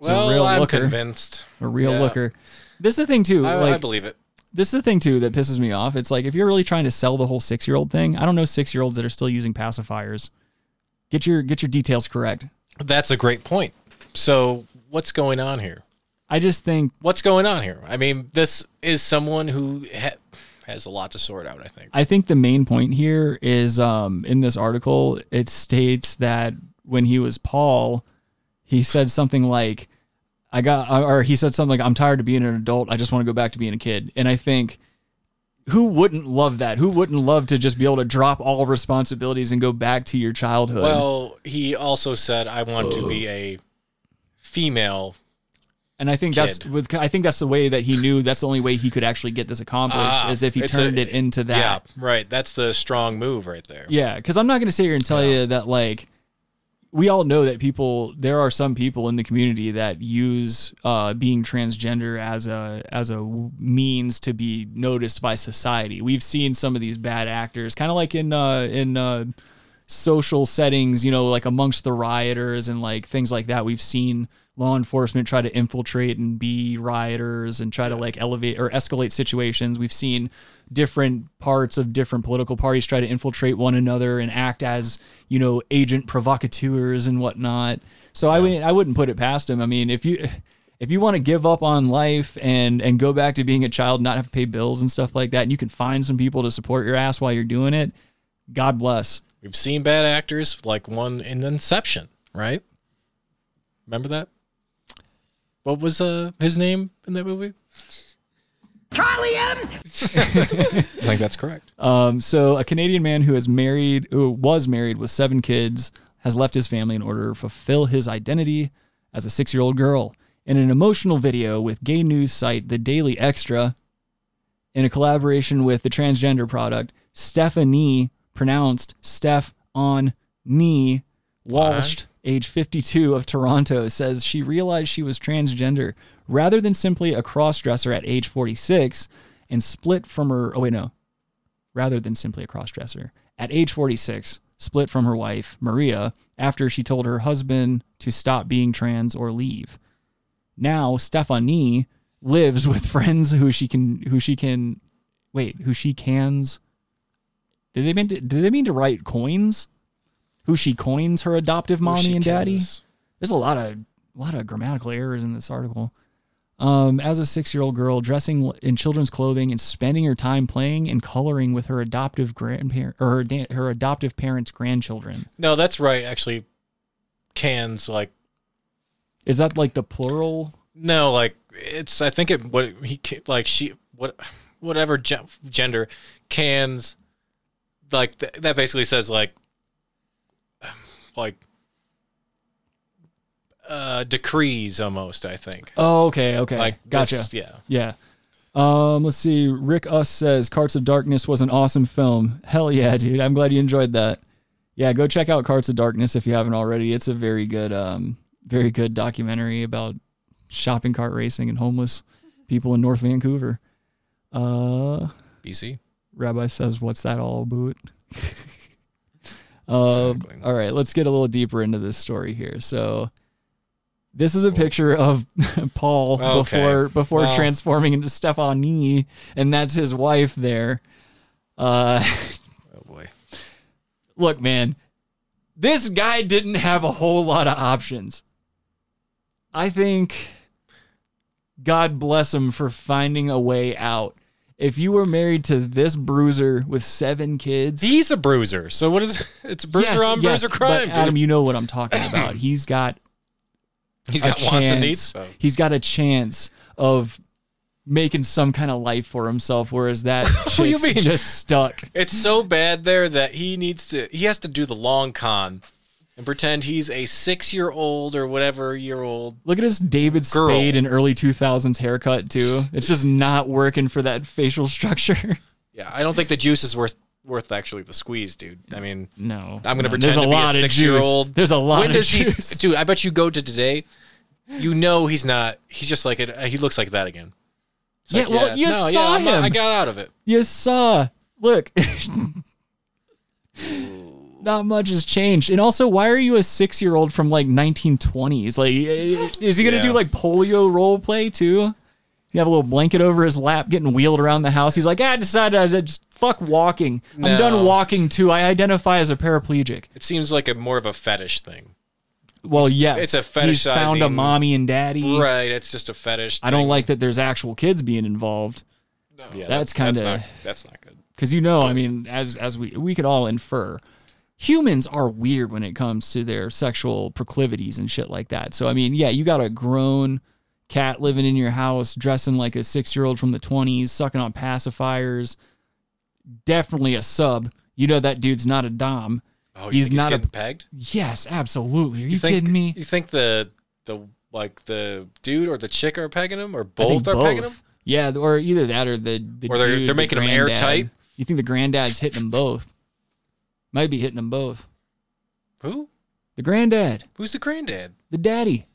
Speaker 1: It's
Speaker 2: Well,
Speaker 1: a real
Speaker 2: I'm
Speaker 1: looker.
Speaker 2: convinced.
Speaker 1: A real
Speaker 2: Yeah.
Speaker 1: looker. This is the thing too.
Speaker 2: I,
Speaker 1: like,
Speaker 2: I believe it.
Speaker 1: This is the thing too that pisses me off. It's like if you're really trying to sell the whole six year old thing, I don't know six year olds that are still using pacifiers. Get your get your details correct.
Speaker 2: That's a great point. So, what's going on here?
Speaker 1: I just think
Speaker 2: What's going on here? I mean, this is someone who ha- has a lot to sort out. I think.
Speaker 1: I think the main point here is um, in this article, it states that when he was Paul, he said something like, I got, or he said something like, I'm tired of being an adult. I just want to go back to being a kid. And I think, who wouldn't love that? Who wouldn't love to just be able to drop all responsibilities and go back to your childhood?
Speaker 2: Well, he also said, "I want to be a female."
Speaker 1: and I think that's with, I think that's the way that he knew that's the only way he could actually get this accomplished
Speaker 2: Ah,
Speaker 1: is if he
Speaker 2: it's a-
Speaker 1: turned it into that.
Speaker 2: Yeah, right. That's the strong move right there.
Speaker 1: Yeah, because I'm not going to sit here and tell you that like we all know that people there are some people in the community that use uh, being transgender as a as a means to be noticed by society. We've seen some of these bad actors, kind of like in uh, in uh, social settings, you know, like amongst the rioters and like things like that. We've seen law enforcement try to infiltrate and be rioters and try to like elevate or escalate situations. We've seen different parts of different political parties try to infiltrate one another and act as, you know, agent provocateurs and whatnot. So I would I wouldn't put it past him. I mean, if you if you want to give up on life and and go back to being a child, not have to pay bills and stuff like that, and you can find some people to support your ass while you're doing it, God bless.
Speaker 2: We've seen bad actors like one in Inception, right? Remember that? What was uh his name in that movie?
Speaker 9: Charlie M.
Speaker 2: I think that's correct.
Speaker 1: Um, so a Canadian man who is married, who was married with seven kids, has left his family in order to fulfill his identity as a six-year-old girl. In an emotional video with gay news site The Daily Xtra, in a collaboration with the transgender product Stephanie, pronounced Steph on Nee Walsh, age 52 of Toronto, says she realized she was transgender rather than simply a crossdresser at age 46 and split from her. Oh, wait, no. Rather than simply a crossdresser. At age 46, split from her wife, Maria, after she told her husband to stop being trans or leave. Now, Stephanie lives with friends who she can, who she can, wait, who she cans. Did they mean to, did they mean to write coins? Who she coins her adoptive mommy and daddy? There's a lot of a lot of grammatical errors in this article. Um, as a six-year-old girl, dressing in children's clothing and spending her time playing and coloring with her adoptive grandparent or her, da- her adoptive parents' grandchildren.
Speaker 2: No, that's right. Actually, cans like
Speaker 1: Is that like the plural?
Speaker 2: no, like it's. I think it what he like she what whatever gen- gender cans like th- that basically says like like uh decrees almost. I think.
Speaker 1: Oh, okay, okay,
Speaker 2: Like
Speaker 1: gotcha.
Speaker 2: this- yeah.
Speaker 1: yeah. Um, let's see. Rick Us says Carts of Darkness was an awesome film. Hell yeah, dude! I'm glad you enjoyed that. Yeah, go check out Carts of Darkness if you haven't already. It's a very good, um, very good documentary about shopping cart racing and homeless people in North Vancouver. Uh,
Speaker 2: BC.
Speaker 1: Rabbi says, "What's that all about?" uh, All right, let's get a little deeper into this story here. So, this is a picture of Paul
Speaker 2: Okay.
Speaker 1: before before
Speaker 2: Well-
Speaker 1: transforming into Stephanie, and that's his wife there. Uh,
Speaker 2: oh boy.
Speaker 1: Look, man, this guy didn't have a whole lot of options. I think God bless him for finding a way out. If you were married to this bruiser with seven kids,
Speaker 2: He's a bruiser. So what is it's bruiser
Speaker 1: Yes,
Speaker 2: on
Speaker 1: yes,
Speaker 2: bruiser crime?
Speaker 1: But Adam,
Speaker 2: dude.
Speaker 1: you know what I'm talking about. He's got
Speaker 2: He's
Speaker 1: a
Speaker 2: got wants and
Speaker 1: chance-
Speaker 2: needs. Oh.
Speaker 1: He's got a chance of making some kind of life for himself, whereas that chick's just stuck.
Speaker 2: It's so bad there that he needs to he has to do the long con and pretend he's a six year old or whatever year old.
Speaker 1: Look at his David
Speaker 2: Girl.
Speaker 1: Spade in early 2000s haircut too. It's just not working for that facial structure.
Speaker 2: Yeah, I don't think the juice is worth worth actually the squeeze, dude. I mean,
Speaker 1: no,
Speaker 2: I'm gonna
Speaker 1: no,
Speaker 2: pretend to be a six year old.
Speaker 1: There's a lot
Speaker 2: When
Speaker 1: of
Speaker 2: does he, dude? I bet you go to today. You know he's not. He's just like it. He looks like that again. It's
Speaker 1: Yeah,
Speaker 2: like,
Speaker 1: well, you
Speaker 2: no,
Speaker 1: saw
Speaker 2: not-
Speaker 1: him.
Speaker 2: I got out of it.
Speaker 1: You saw. Look. Not much has changed. And also, why are you a six year old from like 1920s? Like, is he going to
Speaker 2: Yeah.
Speaker 1: do like polio role play too? You have a little blanket over his lap getting wheeled around the house. He's like, "Ah, I decided I just fuck walking. I'm done walking too. I identify as a paraplegic.
Speaker 2: It seems like a more of a fetish thing.
Speaker 1: Well, yes.
Speaker 2: it's a fetish.
Speaker 1: He's found a mommy and daddy.
Speaker 2: Right. It's just a fetish.
Speaker 1: I don't
Speaker 2: thing.
Speaker 1: like that there's actual kids being involved.
Speaker 2: No, Yeah,
Speaker 1: that's kind of
Speaker 2: not, that's not good.
Speaker 1: because you know, I mean, as as we we could all infer, humans are weird when it comes to their sexual proclivities and shit like that. So I mean, yeah, you got a grown cat living in your house, dressing like a six year old from the twenties, sucking on pacifiers. Definitely a sub. You know that dude's not a dom.
Speaker 2: Oh, you
Speaker 1: he's
Speaker 2: think
Speaker 1: not
Speaker 2: getting
Speaker 1: a
Speaker 2: pegged.
Speaker 1: yes, absolutely. Are you,
Speaker 2: think,
Speaker 1: kidding me?
Speaker 2: You think the the like the dude or the chick are pegging him, or both are pegging him?
Speaker 1: Yeah, or either that or the, the
Speaker 2: Or they're-
Speaker 1: dude,
Speaker 2: they're
Speaker 1: the
Speaker 2: making 'em airtight?
Speaker 1: You think the granddad's hitting them both? Might be hitting them both.
Speaker 2: Who?
Speaker 1: The granddad,
Speaker 2: Who's the granddad?
Speaker 1: the daddy,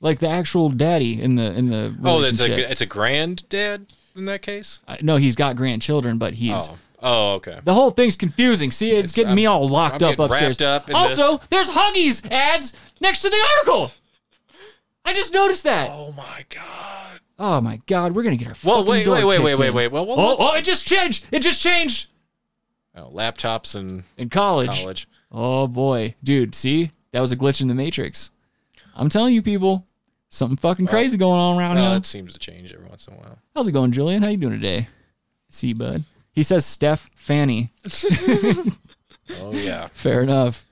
Speaker 1: like the actual daddy in the in the
Speaker 2: Oh, that's a it's a granddad in that case.
Speaker 1: Uh, no, he's got grandchildren, but he's
Speaker 2: Oh, oh, okay.
Speaker 1: the whole thing's confusing. See, it's,
Speaker 2: It's-
Speaker 1: getting
Speaker 2: I'm-
Speaker 1: me all locked
Speaker 2: I'm
Speaker 1: up upstairs.
Speaker 2: up
Speaker 1: also, there's Huggies ads next to the article. I just noticed that.
Speaker 2: Oh my god.
Speaker 1: Oh my god, we're gonna get our
Speaker 2: Well, wait, wait, wait, wait,
Speaker 1: kicked
Speaker 2: wait,
Speaker 1: in.
Speaker 2: wait. Well, well,
Speaker 1: oh, oh, it just changed. It just changed
Speaker 2: Oh, laptops and
Speaker 1: in college.
Speaker 2: college.
Speaker 1: Oh boy, dude, see that was a glitch in the matrix. I'm telling you, people, something fucking crazy going on around
Speaker 2: Well,
Speaker 1: here.
Speaker 2: it seems to change every once in a while.
Speaker 1: How's it going, Julian? How you doing today? See, bud. He says Steph Fanny.
Speaker 2: Oh yeah.
Speaker 1: Fair enough.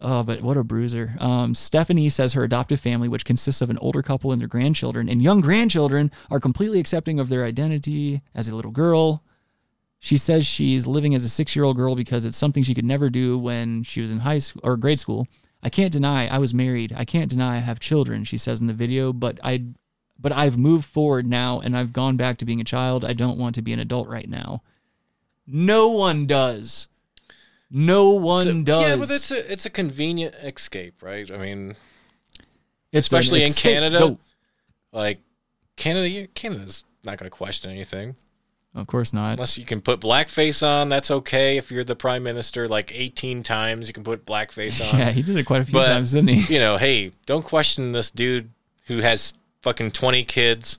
Speaker 1: Oh, but what a bruiser. Um, Stephanie says her adoptive family, which consists of an older couple and their grandchildren and young grandchildren, are completely accepting of their identity as a little girl. She says she's living as a six year old girl because it's something she could never do when she was in high school or grade school. I can't deny I was married. I can't deny I have children, she says in the video, but I but I've moved forward now and I've gone back to being a child. I don't want to be an adult right now. No one does. No one does.
Speaker 2: Yeah, but it's a it's a convenient escape, right? I mean,
Speaker 1: It's
Speaker 2: especially in Canada.
Speaker 1: goat.
Speaker 2: Like Canada, Canada's not going to question anything
Speaker 1: Of course not.
Speaker 2: unless you can put blackface on. That's okay if you're the prime minister. Like 18 times, you can put blackface on.
Speaker 1: Yeah, he did it quite a few
Speaker 2: But,
Speaker 1: times, didn't he?
Speaker 2: You know, hey, don't question this dude who has fucking 20 kids.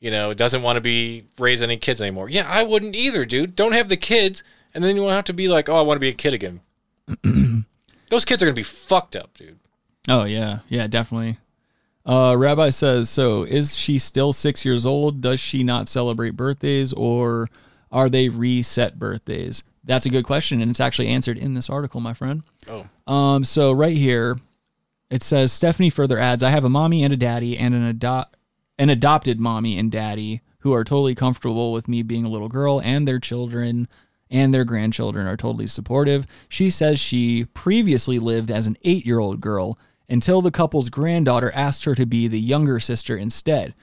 Speaker 2: You know, doesn't want to be raise any kids anymore. Yeah, I wouldn't either, dude. Don't have the kids, and then you won't have to be like, oh, I want to be a kid again. Those kids are gonna be fucked up, dude.
Speaker 1: Oh yeah, yeah, definitely. Uh, Rabbi says, so is she still six years old? Does she not celebrate birthdays, or are they reset birthdays? That's a good question, and it's actually answered in this article, my friend.
Speaker 2: Oh.
Speaker 1: Um, so right here, it says Stephanie further adds, I have a mommy and a daddy and an adopt an adopted mommy and daddy who are totally comfortable with me being a little girl and their children and their grandchildren are totally supportive. She says she previously lived as an 8-year-old girl until the couple's granddaughter asked her to be the younger sister instead.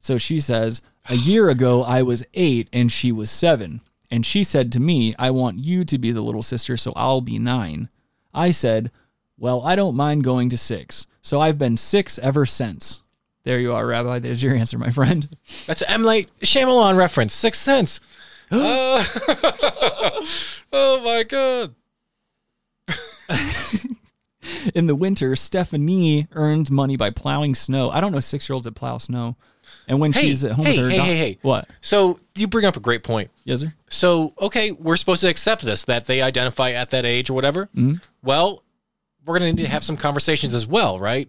Speaker 1: So she says, A year ago, I was eight and she was seven. And she said to me, I want you to be the little sister, so I'll be nine. I said, Well, I don't mind going to six. So I've been six ever since. There you are, Rabbi. There's your answer, my friend.
Speaker 2: That's an M. Night Shyamalan reference. Sixth Sense. Uh, oh my god.
Speaker 1: In the winter, Stephanie earns money by plowing snow. I don't know six year olds that plow snow. And when
Speaker 2: Hey,
Speaker 1: she's at home
Speaker 2: hey,
Speaker 1: with her
Speaker 2: hey,
Speaker 1: doc-
Speaker 2: hey, hey.
Speaker 1: What?
Speaker 2: So you bring up a great point.
Speaker 1: Yes, sir.
Speaker 2: So okay, we're supposed to accept this that they identify at that age or whatever.
Speaker 1: Mhm.
Speaker 2: Well, we're gonna need to have some conversations as well, right?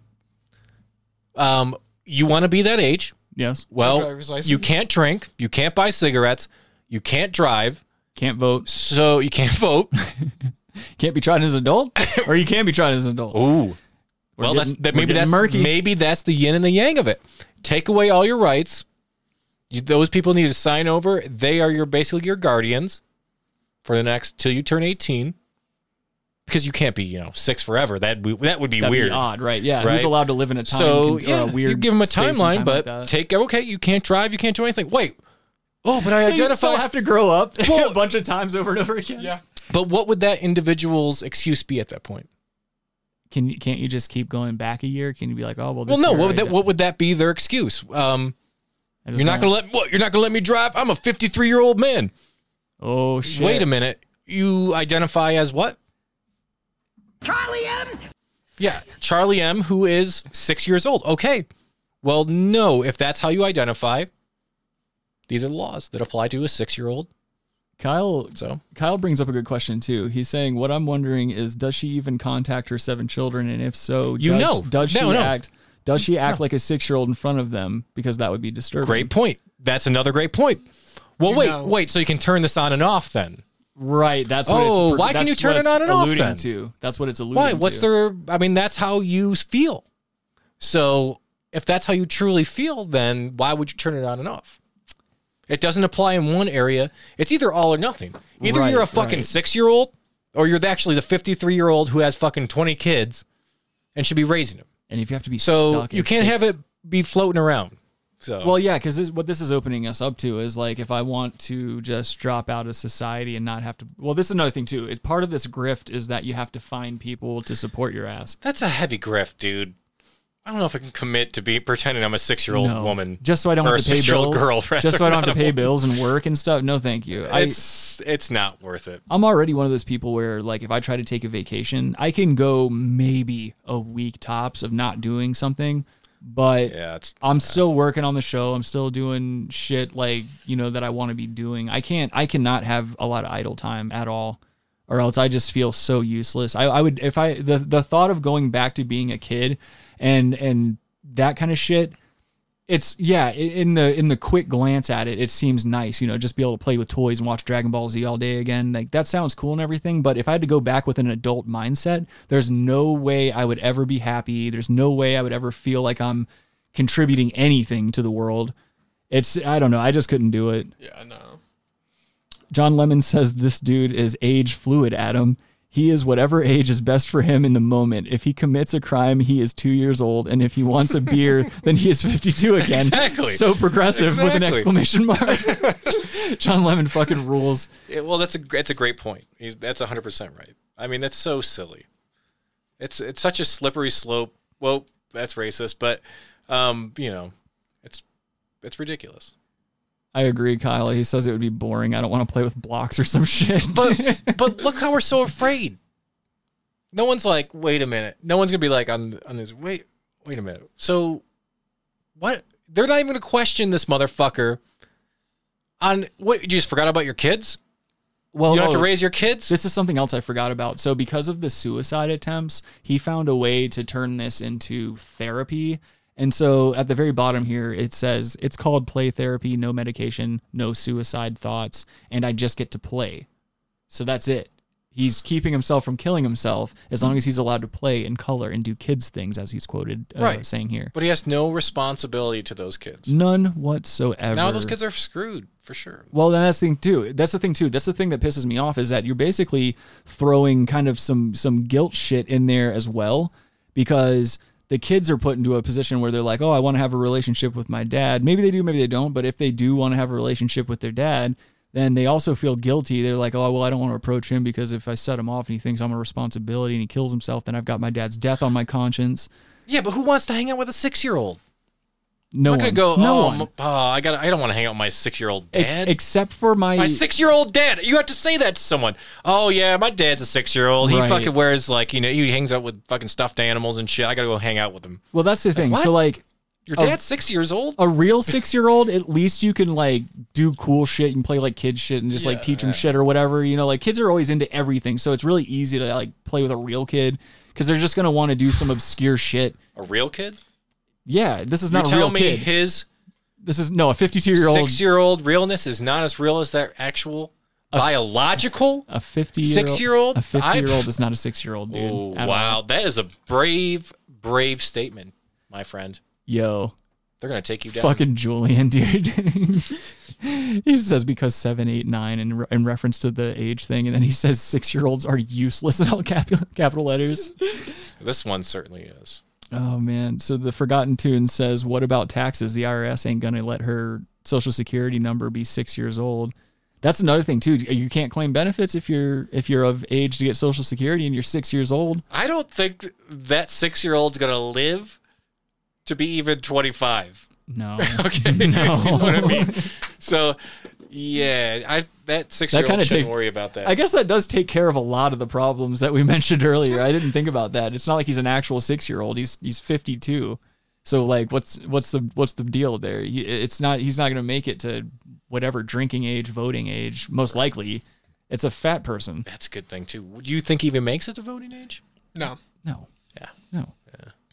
Speaker 2: Um, you want to be that age?
Speaker 1: Yes.
Speaker 2: Well, you can't drink, you can't buy cigarettes, you can't drive,
Speaker 1: Can't vote.
Speaker 2: so you can't vote.
Speaker 1: Can't be tried as an adult, or you can be tried as an adult.
Speaker 2: Ooh. well, that's that. Maybe
Speaker 1: getting
Speaker 2: that's
Speaker 1: murky.
Speaker 2: maybe that's the yin and the yang of it. Take away all your rights. You, those people need to sign over. They are your basically your guardians for the next till you turn eighteen. Because you can't be, you know, six forever. That would that would be
Speaker 1: That'd be
Speaker 2: weird.
Speaker 1: odd, right? Yeah,
Speaker 2: Right?
Speaker 1: who's allowed to live in a time
Speaker 2: so
Speaker 1: con- uh,
Speaker 2: yeah,
Speaker 1: a weird
Speaker 2: you give them a timeline,
Speaker 1: time
Speaker 2: but
Speaker 1: like
Speaker 2: take okay. You can't drive. You can't do anything. Wait. Oh, but I
Speaker 1: so you
Speaker 2: identify.
Speaker 1: still have to grow up
Speaker 2: Well-
Speaker 1: a bunch of times over and over again.
Speaker 3: Yeah.
Speaker 2: But what would that individual's excuse be at that point?
Speaker 1: Can you can't you just keep going back a year? Can you be like, oh well, this
Speaker 2: Well, no. What would that
Speaker 1: did-
Speaker 2: what would that be their excuse? Um, you're not gonna let what? You're not gonna let me drive? I'm a 53 year old man.
Speaker 1: Oh shit!
Speaker 2: Wait a minute. You identify as what?
Speaker 9: Charlie M.
Speaker 2: Yeah, Charlie M, who is six years old. Okay. Well, no. If that's how you identify, these are laws that apply to a six year old.
Speaker 1: Kyle.
Speaker 2: So
Speaker 1: Kyle brings up a good question too. He's saying, "What I'm wondering is, does she even contact her seven children? And if so,
Speaker 2: You
Speaker 1: does,
Speaker 2: know.
Speaker 1: does she
Speaker 2: No, no.
Speaker 1: act? Does she act like a six year old in front of them? Because that would be disturbing.
Speaker 2: great point. That's another great point. Well,
Speaker 3: You
Speaker 2: wait,
Speaker 3: know.
Speaker 2: wait. So you can turn this on and off then?
Speaker 1: Right. That's what
Speaker 2: Oh,
Speaker 1: it's.
Speaker 2: why can you turn it on and off
Speaker 1: alluding
Speaker 2: then?
Speaker 1: To that's what it's alluding
Speaker 2: Why?
Speaker 1: to.
Speaker 2: What's their? I mean, that's how you feel. So if that's how you truly feel, then why would you turn it on and off? It doesn't apply in one area. It's either all or nothing. Either
Speaker 1: Right,
Speaker 2: you're a fucking
Speaker 1: right.
Speaker 2: six year old, or you're actually the 53 year old who has fucking 20 kids and should be raising them.
Speaker 1: And if you have to be
Speaker 2: So
Speaker 1: stuck
Speaker 2: you can't have it be floating around. So
Speaker 1: Well, yeah, because this, what this is opening us up to is like if I want to just drop out of society and not have to. Well, this is another thing too. It, part of this grift is that you have to find people to support your ass.
Speaker 2: that's a heavy grift, dude. I don't know if I can commit to be pretending I'm a six year old
Speaker 1: No.
Speaker 2: woman.
Speaker 1: just so I don't have to pay bills.
Speaker 2: girl. rather,
Speaker 1: just so I don't have to pay bills and work and stuff. No, thank you. I,
Speaker 2: It's it's not worth it.
Speaker 1: I'm already one of those people where like if I try to take a vacation, I can go maybe a week tops of not doing something, but
Speaker 2: Yeah, it's
Speaker 1: I'm still working on the show. I'm still doing shit like, you know, that I want to be doing. I can't I cannot have a lot of idle time at all. Or else I just feel so useless. I, I would if I the the thought of going back to being a kid and and that kind of shit it's yeah in the in the quick glance at it it seems nice you know just be able to play with toys and watch dragon ball z all day again. Like that sounds cool and everything but if i had to go back with an adult mindset there's no way i would ever be happy. There's no way i would ever feel like i'm contributing anything to the world. It's i don't know. I just couldn't do it.
Speaker 3: Yeah, no.
Speaker 1: John Lemon says this dude is age fluid, Adam. He is whatever age is best for him in the moment. If he commits a crime, he is two years old. And if he wants a beer, then he is 52 again.
Speaker 2: Exactly.
Speaker 1: So progressive with an exclamation mark. John Lemon fucking rules.
Speaker 2: Yeah, well, that's a that's a great point. He's that's hundred percent right. I mean, that's so silly. It's it's such a slippery slope. Well, that's racist, but um, you know, it's it's ridiculous.
Speaker 1: I agree, Kyle. He says it would be boring. I don't want to play with blocks or some shit.
Speaker 2: But but look how we're so afraid. No one's like, wait a minute. No one's gonna be like on on this. Wait, wait a minute. So, what? They're not even gonna question this motherfucker. On what? You just forgot about your kids?
Speaker 1: well,
Speaker 2: you don't have to raise your kids.
Speaker 1: This is something else I forgot about. So, because of the suicide attempts, he found a way to turn this into therapy. And so, at the very bottom here, it says it's called play therapy, no medication, no suicide thoughts, and I just get to play. So, that's it. He's keeping himself from killing himself as long as he's allowed to play and color and do kids' things, as he's quoted uh,
Speaker 2: Right.
Speaker 1: saying here.
Speaker 2: But he has no responsibility to those kids.
Speaker 1: None whatsoever.
Speaker 2: Now those kids are screwed for sure.
Speaker 1: Well, then that's the thing too. That's the thing too. That's the thing that pisses me off is that you're basically throwing kind of some some guilt shit in there as well, because the kids are put into a position where they're like, oh, I want to have a relationship with my dad. Maybe they do, maybe they don't. But if they do want to have a relationship with their dad, then they also feel guilty. They're like, oh, well, I don't want to approach him because if I set him off and he thinks I'm a responsibility and he kills himself, then I've got my dad's death on my conscience.
Speaker 2: Yeah, but who wants to hang out with a six year old?
Speaker 1: No
Speaker 2: I'm not
Speaker 1: one.
Speaker 2: gonna go.
Speaker 1: no
Speaker 2: oh,
Speaker 1: one.
Speaker 2: oh, I got. I don't want to hang out with my six year old
Speaker 1: E-
Speaker 2: dad.
Speaker 1: except for my
Speaker 2: my six year old dad. You have to say that to someone. Oh yeah, my dad's a six year old. He
Speaker 1: Right.
Speaker 2: fucking wears like you know he hangs out with fucking stuffed animals and shit. I gotta go hang out with him.
Speaker 1: Well, that's the thing. So
Speaker 2: what?
Speaker 1: like
Speaker 2: Your dad's six years old.
Speaker 1: a real six year old, at least you can like do cool shit and play like kid shit and just like teach them shit or whatever. You know, like kids are always into everything, so it's really easy to like play with a real kid because they're just gonna want to do some obscure shit.
Speaker 2: A real kid.
Speaker 1: Yeah, this is
Speaker 2: You're
Speaker 1: not a real
Speaker 2: telling me
Speaker 1: kid.
Speaker 2: his
Speaker 1: This is no a fifty two year old.
Speaker 2: six year old realness is not as real as their actual biological.
Speaker 1: A fifty
Speaker 2: Six-year-old?
Speaker 1: a 50 year old is not a six year old dude.
Speaker 2: Oh
Speaker 1: at all.
Speaker 2: wow, that is a brave, brave statement, my friend.
Speaker 1: Yo.
Speaker 2: They're gonna take you down.
Speaker 1: Fucking Julian, dude. he says because seven, eight, nine, in, re- in reference to the age thing, and then he says six year olds are useless in all capital capital letters.
Speaker 2: This one certainly is.
Speaker 1: Oh man! So the Forgotten Tune says, "What about taxes? The IRS ain't gonna let her social security number be six years old." That's another thing too. You can't claim benefits if you're if you're of age to get social security and you're six years old.
Speaker 2: I don't think that six year old's gonna live to be even twenty five.
Speaker 1: No.
Speaker 2: okay.
Speaker 1: No.
Speaker 2: you know what I mean? So yeah, I that six year
Speaker 1: That
Speaker 2: old
Speaker 1: kind
Speaker 2: shouldn't
Speaker 1: take.
Speaker 2: worry about that.
Speaker 1: I guess that does take care of a lot of the problems that we mentioned earlier. I didn't think about that. It's not like he's an actual six year old. He's he's fifty two. So like, what's what's the what's the deal there? He, it's not. He's not going to make it to whatever drinking age, voting age. Most likely, it's a fat person.
Speaker 2: That's a good thing too. Do you think he even makes it to voting age?
Speaker 3: No.
Speaker 1: No.
Speaker 2: Yeah.
Speaker 1: No.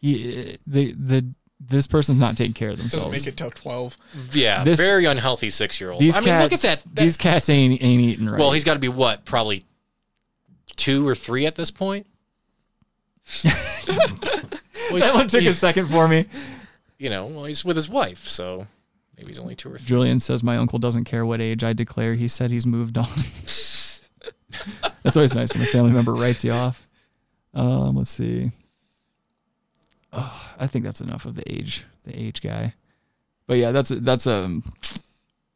Speaker 1: He, eh, the the this person's not taking care of themselves.
Speaker 3: Doesn't
Speaker 1: themselves.
Speaker 3: make it till 12.
Speaker 2: Yeah,
Speaker 1: This-
Speaker 2: very unhealthy six year old.
Speaker 1: These
Speaker 2: I mean, look at that. that-
Speaker 1: These cats ain't ain't eating right.
Speaker 2: Well, he's got to be what? Probably two or three at this point. Well,
Speaker 1: that one took a second for me.
Speaker 2: You know, well, he's with his wife, so maybe he's only two or three.
Speaker 1: Julian says my uncle doesn't care what age I declare. He said he's moved on. That's always nice when a family member writes you off. Um, let's see. Oh, I think that's enough of the age, the age guy. But yeah, that's that's a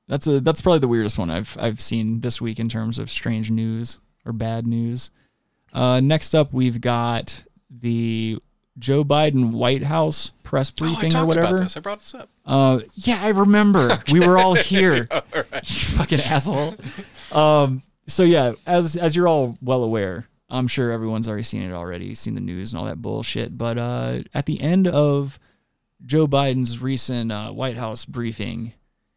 Speaker 1: that's a that's probably the weirdest one I've I've seen this week in terms of strange news or bad news. Uh, next up, we've got the Joe Biden White House press
Speaker 2: Oh,
Speaker 1: briefing
Speaker 2: talked
Speaker 1: or whatever.
Speaker 2: about this. I brought this up.
Speaker 1: Uh, yeah, I remember. We were all here. You fucking asshole. Um, so yeah, as as you're all well aware, I'm sure everyone's already seen it already, seen the news and all that bullshit. But uh, at the end of Joe Biden's recent uh, White House briefing,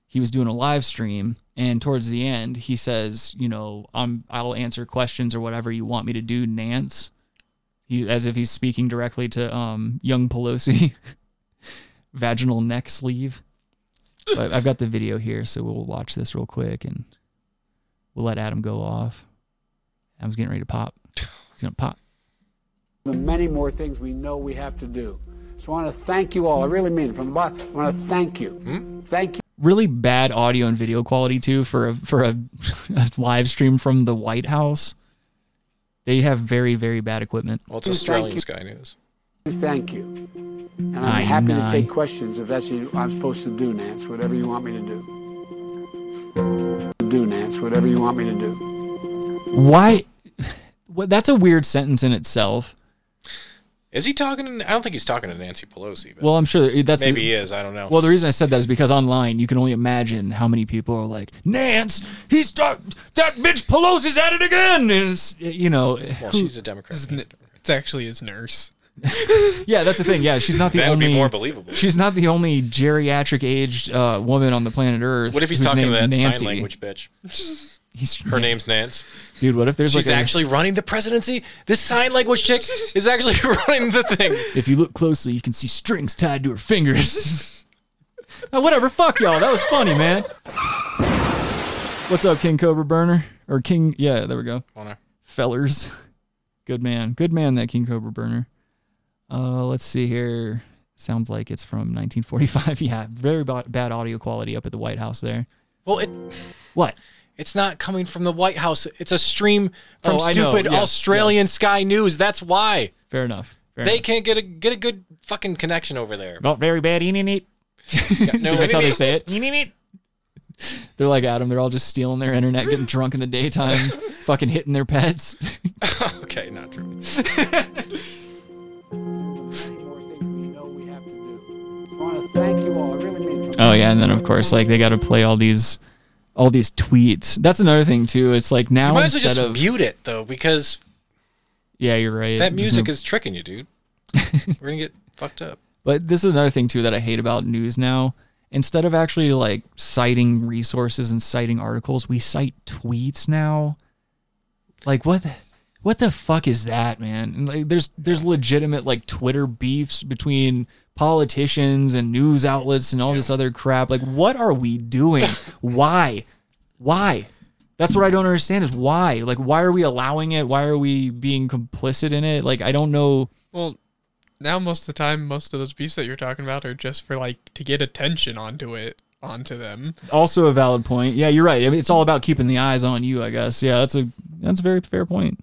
Speaker 1: he was doing a live stream, and towards the end, he says, "You know, I'm I'll answer questions or whatever you want me to do, Nance." He, as if he's speaking directly to um, young Pelosi. Vaginal neck sleeve. But I've got the video here, so we'll watch this real quick and we'll let Adam go off. I Adam's getting ready to pop. He's gonna pop.
Speaker 11: the many more things we know we have to do. So I want to thank you all. I really mean it from the bottom. I want to thank you. Hmm? Thank you.
Speaker 1: Really bad audio and video quality too for a for a, a live stream from the White House. They have very very bad equipment.
Speaker 2: Well, it's
Speaker 11: Thank
Speaker 2: Australian. Sky News.
Speaker 11: Thank you. And I'm
Speaker 1: Aye,
Speaker 11: happy
Speaker 1: aye.
Speaker 11: to take questions if that's what I'm supposed to do, Nance. Whatever you want me to do. Do Nance. whatever you want me to do.
Speaker 1: Why? Well, that's a weird sentence in itself.
Speaker 2: Is he talking? To, I don't think he's talking to Nancy Pelosi. But
Speaker 1: Well, I'm sure that's
Speaker 2: maybe he is. I don't know.
Speaker 1: Well, the reason I said that is because online you can only imagine how many people are like, Nance, he's talk- that bitch Pelosi's at it again. And it's, you know,
Speaker 2: well,
Speaker 1: who-
Speaker 2: she's a Democrat.
Speaker 3: It's, n- it's actually his nurse.
Speaker 1: yeah, that's the thing. Yeah, she's not the
Speaker 2: That would
Speaker 1: only.
Speaker 2: be more believable.
Speaker 1: She's not the only geriatric aged uh, woman on the planet Earth.
Speaker 2: What if he's talking to that
Speaker 1: Nancy.
Speaker 2: sign language bitch?
Speaker 1: He's,
Speaker 2: Her name's Nance.
Speaker 1: Dude, what if there's
Speaker 2: She's
Speaker 1: like a-
Speaker 2: actually running the presidency? This sign language chick is actually running the thing.
Speaker 1: If you look closely, you can see strings tied to her fingers. Uh, whatever, fuck y'all. That was funny, man. What's up, King Cobra Burner? Or King, yeah, there we go.
Speaker 2: Wanna-
Speaker 1: Fellers. Good man. Good man, that King Cobra Burner. Uh, let's see here. Sounds like it's from 1945. Yeah, very bad audio quality up at the White House there.
Speaker 2: Well, it
Speaker 1: What?
Speaker 2: It's not coming from the White House. It's a stream from
Speaker 1: Oh,
Speaker 2: stupid
Speaker 1: Yes,
Speaker 2: Australian
Speaker 1: yes.
Speaker 2: Sky News. That's why
Speaker 1: Fair enough. Fair
Speaker 2: they
Speaker 1: enough.
Speaker 2: can't get a get a good fucking connection over there.
Speaker 1: Not very bad. Eat, eat, eat.
Speaker 2: No,
Speaker 1: That's how they say it. Eat, eat, eat. They're like Adam. They're all just stealing their internet, getting drunk in the daytime, fucking hitting their pets.
Speaker 2: okay, not true.
Speaker 11: I want to thank you all. I really mean it.
Speaker 1: Oh yeah, and then of course, like they got to play all these, all these tweets. That's another thing too. It's like now
Speaker 2: you might as well
Speaker 1: instead
Speaker 2: just
Speaker 1: of
Speaker 2: mute it though, because
Speaker 1: yeah, you're right.
Speaker 2: that music
Speaker 1: no-
Speaker 2: is tricking you, dude. We're gonna get fucked up.
Speaker 1: But this is another thing too that I hate about news now. Instead of actually like citing resources and citing articles, we cite tweets now. Like what the, what the fuck is that, man? And, like there's there's legitimate like Twitter beefs between politicians and news outlets and all this other crap. Like what are we doing? why? Why? That's what I don't understand is why? Like why are we allowing it? Why are we being complicit in it? Like I don't know
Speaker 3: Well, now most of the time, most of those beefs that you're talking about are just for like to get attention onto it, onto them.
Speaker 1: Also a valid point. Yeah, you're right. I mean, It's all about keeping the eyes on you, I guess. Yeah, that's a that's a very fair point.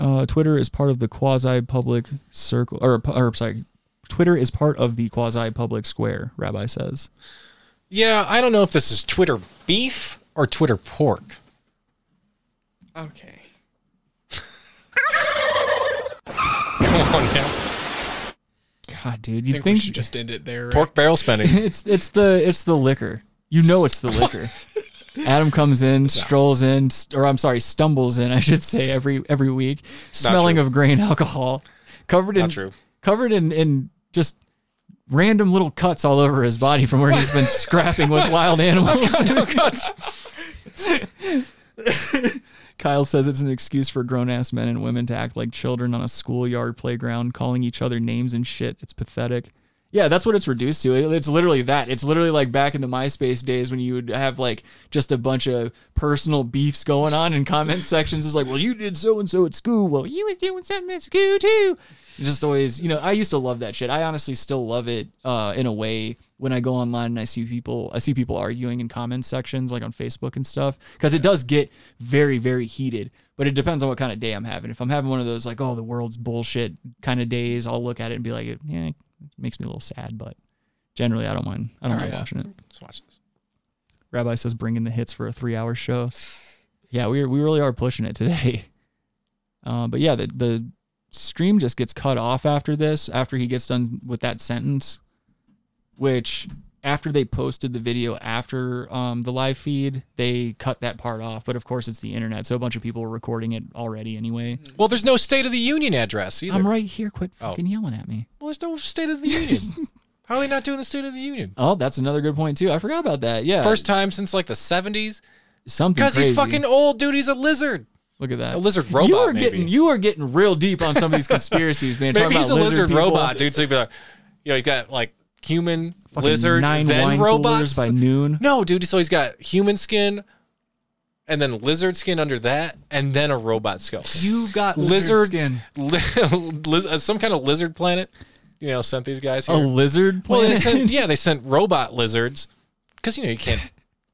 Speaker 1: Uh, Twitter is part of the quasi-public circle, or, or sorry, Twitter is part of the quasi-public square. Rabbi says.
Speaker 2: Yeah, I don't know if this is Twitter beef or Twitter pork.
Speaker 3: Okay.
Speaker 2: Come on now.
Speaker 1: God, dude,
Speaker 3: I
Speaker 1: you
Speaker 3: think,
Speaker 1: think
Speaker 3: we should just end it there. right?
Speaker 2: Pork barrel spending.
Speaker 1: it's it's the it's the liquor. You know it's the liquor. Adam comes in, strolls in, or I'm sorry, stumbles in, I should say, every every week, smelling
Speaker 2: true.
Speaker 1: of grain alcohol, covered in covered in in just random little cuts all over his body from where he's been scrapping with wild animals. Kyle says it's an excuse for grown ass men and women to act like children on a schoolyard playground, calling each other names and shit. It's pathetic. Yeah, that's what it's reduced to. It- It's literally that. It's literally like back in the MySpace days when you would have like just a bunch of personal beefs going on in comment sections. It's like, well, you did so and so at school. Well, you was doing something at school too. It just always, you know, I used to love that shit. I honestly still love it uh, in a way when I go online and I see people, I see people arguing in comment sections like on Facebook and stuff because it does get very, very heated. But it depends on what kind of day I'm having. If I'm having one of those like, oh, the world's bullshit kind of days, I'll look at it and be like, yeah, it makes me a little sad. But generally, I don't mind. I don't mind
Speaker 2: Yeah.
Speaker 1: watching it.
Speaker 2: Let's watch this.
Speaker 1: Rabbi says bring in the hits for a three hour show. Yeah, we we really are pushing it today. Uh, but yeah, the the stream just gets cut off after this, after he gets done with that sentence, which after they posted the video after um, the live feed, they cut that part off. But of course, it's the internet, so a bunch of people were recording it already anyway.
Speaker 2: Well, there's no State of the Union address either.
Speaker 1: I'm right here. Quit
Speaker 2: Oh.
Speaker 1: fucking yelling at me.
Speaker 2: There's no State of the Union. How are they not doing the State of the Union?
Speaker 1: Oh, that's another good point too. I forgot about that. Yeah,
Speaker 2: First time since like the 70s.
Speaker 1: something
Speaker 2: Because he's fucking old, dude. He's a lizard.
Speaker 1: Look at that.
Speaker 2: A lizard robot.
Speaker 1: You are
Speaker 2: maybe.
Speaker 1: getting you are getting real deep on some of these conspiracies, man.
Speaker 2: Maybe
Speaker 1: Talking
Speaker 2: he's a
Speaker 1: about
Speaker 2: lizard, robot, dude. So you'd be like, you know, you got like human,
Speaker 1: Fucking
Speaker 2: lizard,
Speaker 1: nine
Speaker 2: then
Speaker 1: wine
Speaker 2: robots
Speaker 1: by noon.
Speaker 2: No, dude. So he's got human skin, and then lizard skin under that, and then a robot skull.
Speaker 1: You've got
Speaker 2: lizard
Speaker 1: skin.
Speaker 2: Li- uh, some kind of lizard planet. You know, sent these guys
Speaker 1: A
Speaker 2: here.
Speaker 1: lizard
Speaker 2: Well, they
Speaker 1: planet.
Speaker 2: sent, yeah, they sent robot lizards because you know you can't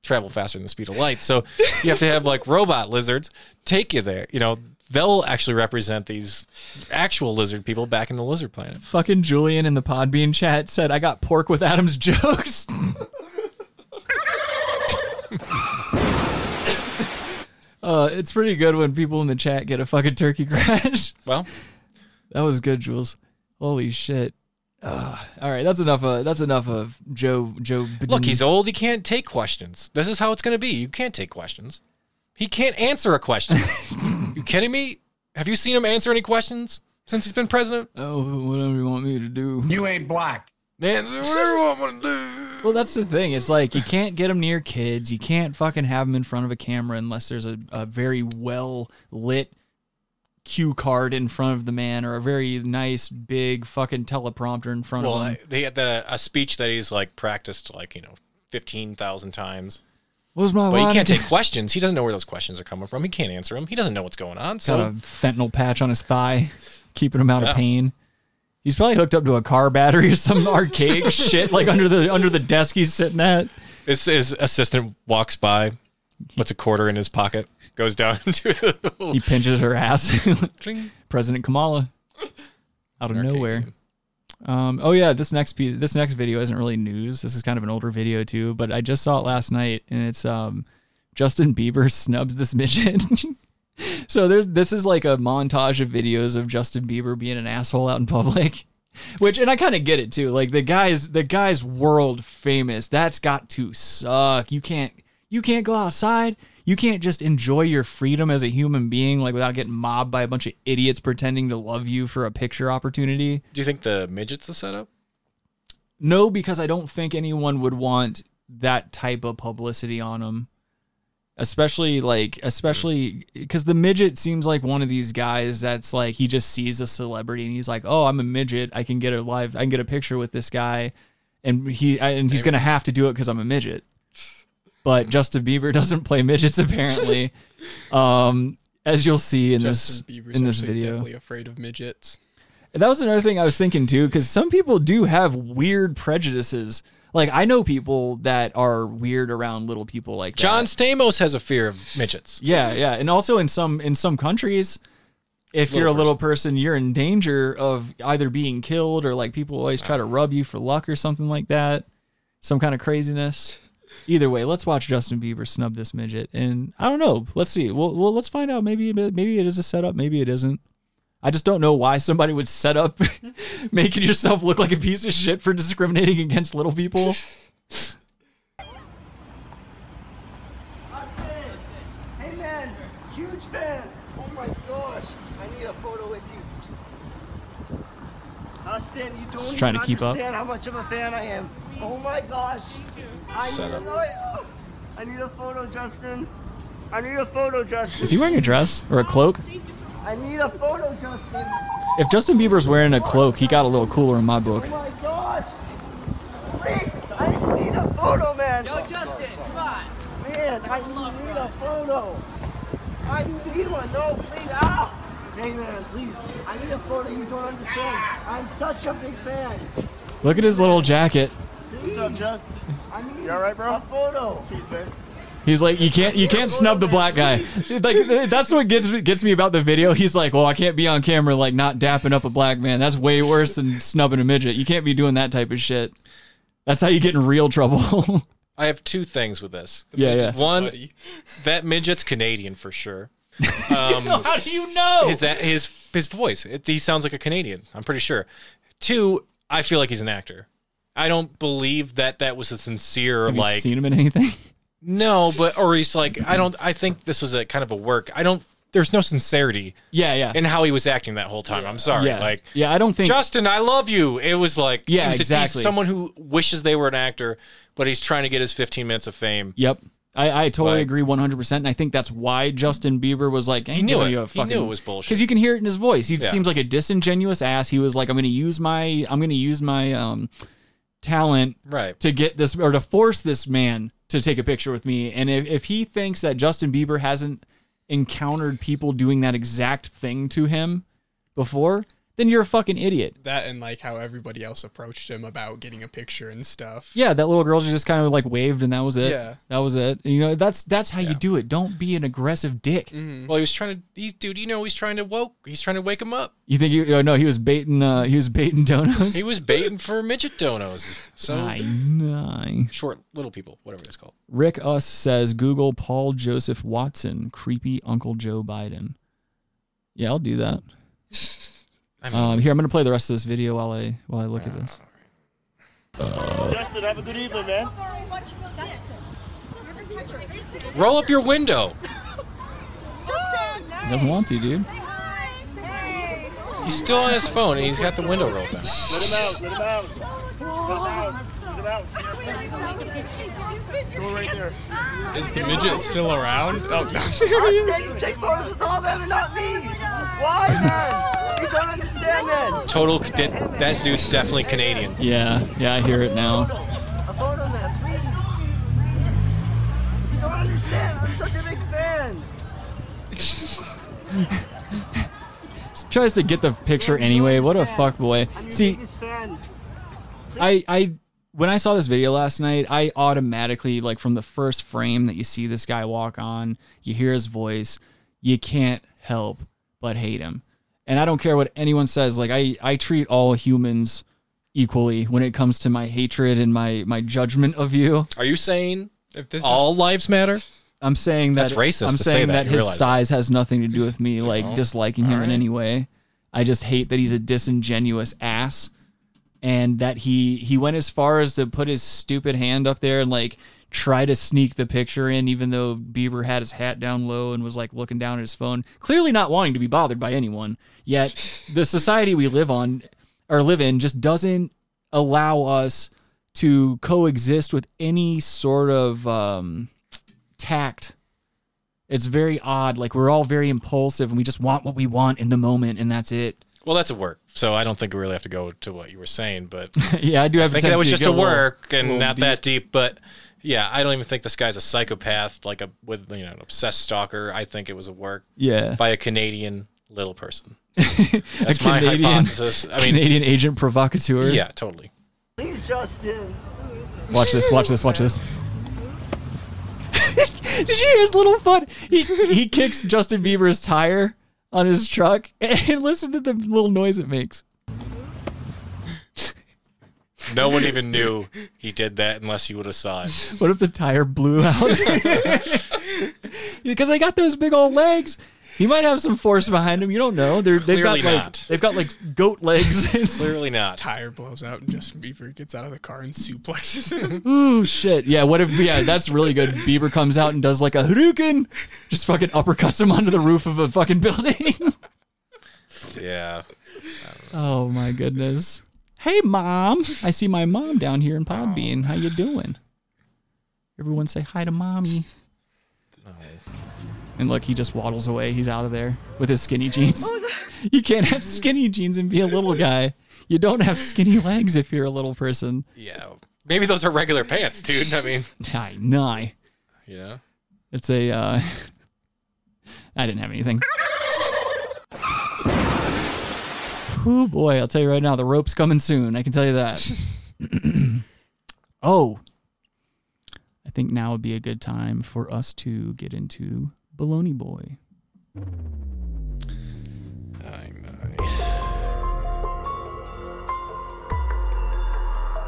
Speaker 2: travel faster than the speed of light, so you have to have like robot lizards take you there. You know, they'll actually represent these actual lizard people back in the lizard planet.
Speaker 1: Fucking Julian in the Podbean chat said, "I got pork with Adam's jokes." Uh, it's pretty good when people in the chat get a fucking turkey crash.
Speaker 2: Well,
Speaker 1: that was good, Jules. Holy shit. Uh, all right, that's enough. Of, that's enough of Joe. Joe.
Speaker 2: Look, he's old. He can't take questions. This is how it's going to be. You can't take questions. He can't answer a question. you kidding me? Have you seen him answer any questions since he's been president?
Speaker 1: Oh, whatever you want me to do.
Speaker 9: You ain't black.
Speaker 2: Answer whatever you want me to do.
Speaker 1: Well, that's the thing. It's like you can't get him near kids. You can't fucking have him in front of a camera unless there's a, a very well lit cue card in front of the man or a very nice big fucking teleprompter in front
Speaker 2: Well,
Speaker 1: of him.
Speaker 2: I- they had the, a speech that he's like practiced like you know fifteen thousand times.
Speaker 1: What's my
Speaker 2: But he can't take questions. He doesn't know where those questions are coming from. He can't answer them. He doesn't know what's going on.
Speaker 1: Got
Speaker 2: So
Speaker 1: a fentanyl patch on his thigh, keeping him out
Speaker 2: Yeah.
Speaker 1: of pain. He's probably hooked up to a car battery or some archaic shit like under the under the desk he's sitting at.
Speaker 2: his, his assistant walks by, puts a quarter in his pocket, goes down to the
Speaker 1: He pinches her ass. President Kamala out of nowhere. Um, oh yeah, this next piece, this next video isn't really news. This is kind of an older video too, but I just saw it last night, and it's um, Justin Bieber snubs this midget. so there's this is like a montage of videos of Justin Bieber being an asshole out in public. Which and I kind of get it too. Like the guy's the guy's world famous. That's got to suck. You can't you can't go outside. You can't just enjoy your freedom as a human being like without getting mobbed by a bunch of idiots pretending to love you for a picture opportunity.
Speaker 2: Do you think the midget's a setup?
Speaker 1: No, because I don't think anyone would want that type of publicity on them. Especially like, especially because the midget seems like one of these guys that's like he just sees a celebrity and he's like, "Oh, I'm a midget. I can get a live, I can get a picture with this guy," and he and he's gonna have to do it because I'm a midget. But Justin Bieber doesn't play midgets apparently, um, as you'll see in
Speaker 3: Justin
Speaker 1: this
Speaker 3: Bieber's
Speaker 1: in this
Speaker 3: actually
Speaker 1: video.
Speaker 3: deadly afraid of midgets.
Speaker 1: That was another thing I was thinking too, because some people do have weird prejudices. Like I know people that are weird around little people like
Speaker 2: John
Speaker 1: that.
Speaker 2: Stamos has a fear of midgets.
Speaker 1: Yeah, yeah, and also in some in some countries, if you're a
Speaker 2: Little
Speaker 1: little person, you're in danger of either being killed or like people always try to rub you for luck or something like that. Some kind of craziness. Either way, let's watch Justin Bieber snub this midget, and I don't know. Let's see. Well, well, let's find out. Maybe maybe it is a setup. Maybe it isn't. I just don't know why somebody would set up making yourself look like a piece of shit for discriminating against little people.
Speaker 12: Hey man, huge fan. Oh my gosh, I need a photo with you. Austin, you don't
Speaker 1: Just trying to keep up.
Speaker 12: understand how much of a fan I am. Oh my gosh. I
Speaker 2: Set
Speaker 12: need,
Speaker 2: up.
Speaker 12: I need a photo, Justin. I need a photo, Justin.
Speaker 1: Is he wearing a dress or a cloak?
Speaker 12: I need a photo, Justin.
Speaker 1: If Justin Bieber's wearing a cloak, he got a little cooler in my book.
Speaker 12: Oh my gosh. Please, I need a photo, man.
Speaker 9: Yo, Justin, come on.
Speaker 12: Man, I need a photo. I need one. No, please. Ah! Hey, man, please. I need a photo. You don't understand. I'm such a big fan.
Speaker 1: Look at his little jacket.
Speaker 12: What's up, Justin? I need you all right, bro? a photo. Cheese.
Speaker 1: He's like, you can't, you can't snub the black guy. Like that's what gets gets me about the video. He's like, well, I can't be on camera like not dapping up a black man. That's way worse than snubbing a midget. You can't be doing that type of shit. That's how you get in real trouble.
Speaker 2: I have two things with this.
Speaker 1: Yeah, yeah.
Speaker 2: One, that midget's Canadian for sure. Um,
Speaker 1: how do you know?
Speaker 2: his his his voice? It, he sounds like a Canadian. I'm pretty sure. Two, I feel like he's an actor. I don't believe that that was a sincere
Speaker 1: Have
Speaker 2: like.
Speaker 1: you seen him in anything?
Speaker 2: No, but or he's like I don't. I think this was a kind of a work. I don't. There's no sincerity.
Speaker 1: Yeah, yeah.
Speaker 2: In how he was acting that whole time. I'm sorry.
Speaker 1: Yeah.
Speaker 2: Like
Speaker 1: Yeah, I don't think-
Speaker 2: Justin, I love you. It was like
Speaker 1: Yeah,
Speaker 2: was a-
Speaker 1: exactly.
Speaker 2: someone who wishes they were an actor, but he's trying to get his 15 minutes of fame.
Speaker 1: Yep. I, I totally
Speaker 2: Like-
Speaker 1: agree 100%. And I think that's why Justin Bieber was like,
Speaker 2: He knew it.
Speaker 1: You a
Speaker 2: He knew
Speaker 1: fucking,
Speaker 2: it was bullshit.
Speaker 1: Because you can hear it in his voice. He
Speaker 2: Yeah.
Speaker 1: seems like a disingenuous ass. He was like, I'm going to use my, I'm going to use my um, talent
Speaker 2: Right.
Speaker 1: to get this, or to force this man to take a picture with me. And if, if he thinks that Justin Bieber hasn't encountered people doing that exact thing to him before, then you're a fucking idiot.
Speaker 3: That and like how everybody else approached him about getting a picture and stuff.
Speaker 1: Yeah, that little girl just kind of like waved and that was it.
Speaker 3: Yeah.
Speaker 1: That was it. You know, that's that's how you do it. Don't be an aggressive dick.
Speaker 3: Mm-hmm.
Speaker 2: Well, he was trying to. He, dude, you know, he's trying to woke. He's trying to wake him up.
Speaker 1: You think you oh, no, he was baiting uh he was baiting donos.
Speaker 2: He was baiting for midget donos. So
Speaker 1: Aye, aye.
Speaker 2: short little people, whatever it's called.
Speaker 1: Rick Us says Google Paul Joseph Watson, creepy Uncle Joe Biden. Yeah, I'll do that. um, here, I'm gonna play the rest of this video while I while I look at this.
Speaker 13: Justin, have a good evening, man.
Speaker 2: Roll up your window.
Speaker 1: He doesn't want to, dude.
Speaker 2: He's still on his phone and he's got the window rolled down.
Speaker 13: Let him out. Let him out. Let him out. Let him out. Go right there.
Speaker 3: Is the midget still around? Oh no.
Speaker 12: Why you take photos with all them and not me? Why, man? You don't understand, man.
Speaker 2: Total. That, that dude's definitely Canadian.
Speaker 1: Yeah, yeah, I hear it now.
Speaker 12: A photo, man, please. You don't understand. I'm such a big fan.
Speaker 1: Tries to get the picture anyway. What a fuck boy. See,
Speaker 12: biggest fan.
Speaker 1: I I when I saw this video last night, I automatically like from the first frame that you see this guy walk on, you hear his voice, you can't help but hate him. And I don't care what anyone says, like I I treat all humans equally when it comes to my hatred and my my judgment of you.
Speaker 2: Are you saying
Speaker 3: If this
Speaker 2: all lives matter?
Speaker 1: I'm saying that
Speaker 2: That's racist
Speaker 1: I'm
Speaker 2: to say
Speaker 1: saying
Speaker 2: that,
Speaker 1: that, his
Speaker 2: realize that.
Speaker 1: size has nothing to do with me like
Speaker 2: Oh,
Speaker 1: disliking him in any way. I just hate that he's a disingenuous ass and that he he went as far as to put his stupid hand up there and like try to sneak the picture in even though Bieber had his hat down low and was like looking down at his phone, clearly not wanting to be bothered by anyone. Yet the society we live on or live in just doesn't allow us to coexist with any sort of um, tact. It's very odd. Like we're all very impulsive and we just want what we want in the moment and that's it.
Speaker 2: Well, that's a work. So I don't think we really have to go to what you were saying, but
Speaker 1: yeah, I do have
Speaker 2: I
Speaker 1: a
Speaker 2: think that was just a
Speaker 1: a little-
Speaker 2: work and
Speaker 1: little
Speaker 2: not that deep. But yeah, I don't even think this guy's a psychopath, like a with you know an obsessed stalker. I think it was a work.
Speaker 1: Yeah.
Speaker 2: by a Canadian little person.
Speaker 1: A
Speaker 2: That's my
Speaker 1: Canadian-
Speaker 2: hypothesis. I mean,
Speaker 1: Canadian agent provocateur.
Speaker 2: Yeah, totally.
Speaker 12: Please, Justin.
Speaker 1: Watch this, watch this, watch this. Did you hear his little foot? He he kicks Justin Bieber's tire on his truck and listen to the little noise it makes.
Speaker 2: No one even knew he did that unless you would have saw it.
Speaker 1: What if the tire blew out? because they got those big old legs. He might have some force behind him. You don't know. They're, they've got
Speaker 2: Clearly
Speaker 1: like
Speaker 2: not.
Speaker 1: they've got like goat legs.
Speaker 2: Clearly not.
Speaker 3: Tire blows out and Justin Bieber gets out of the car and suplexes him.
Speaker 1: Ooh shit! Yeah, what if? Yeah, that's really good. Bieber comes out and does like a Hadouken, just fucking uppercuts him onto the roof of a fucking building.
Speaker 2: Yeah.
Speaker 1: oh my goodness! Hey mom, I see my mom down here in Podbean. How you doing? Everyone say hi to mommy. And look, he just waddles away. He's out of there with his skinny jeans. you can't have skinny jeans and be a little guy. You don't have skinny legs if you're a little person.
Speaker 2: Yeah. Maybe those are regular pants, dude. I mean,
Speaker 1: I know.
Speaker 2: yeah.
Speaker 1: It's a. Uh, I didn't have anything. Oh boy, I'll tell you right now, the rope's coming soon. I can tell you that. oh, I think now would be a good time for us to get into Baloney Boy.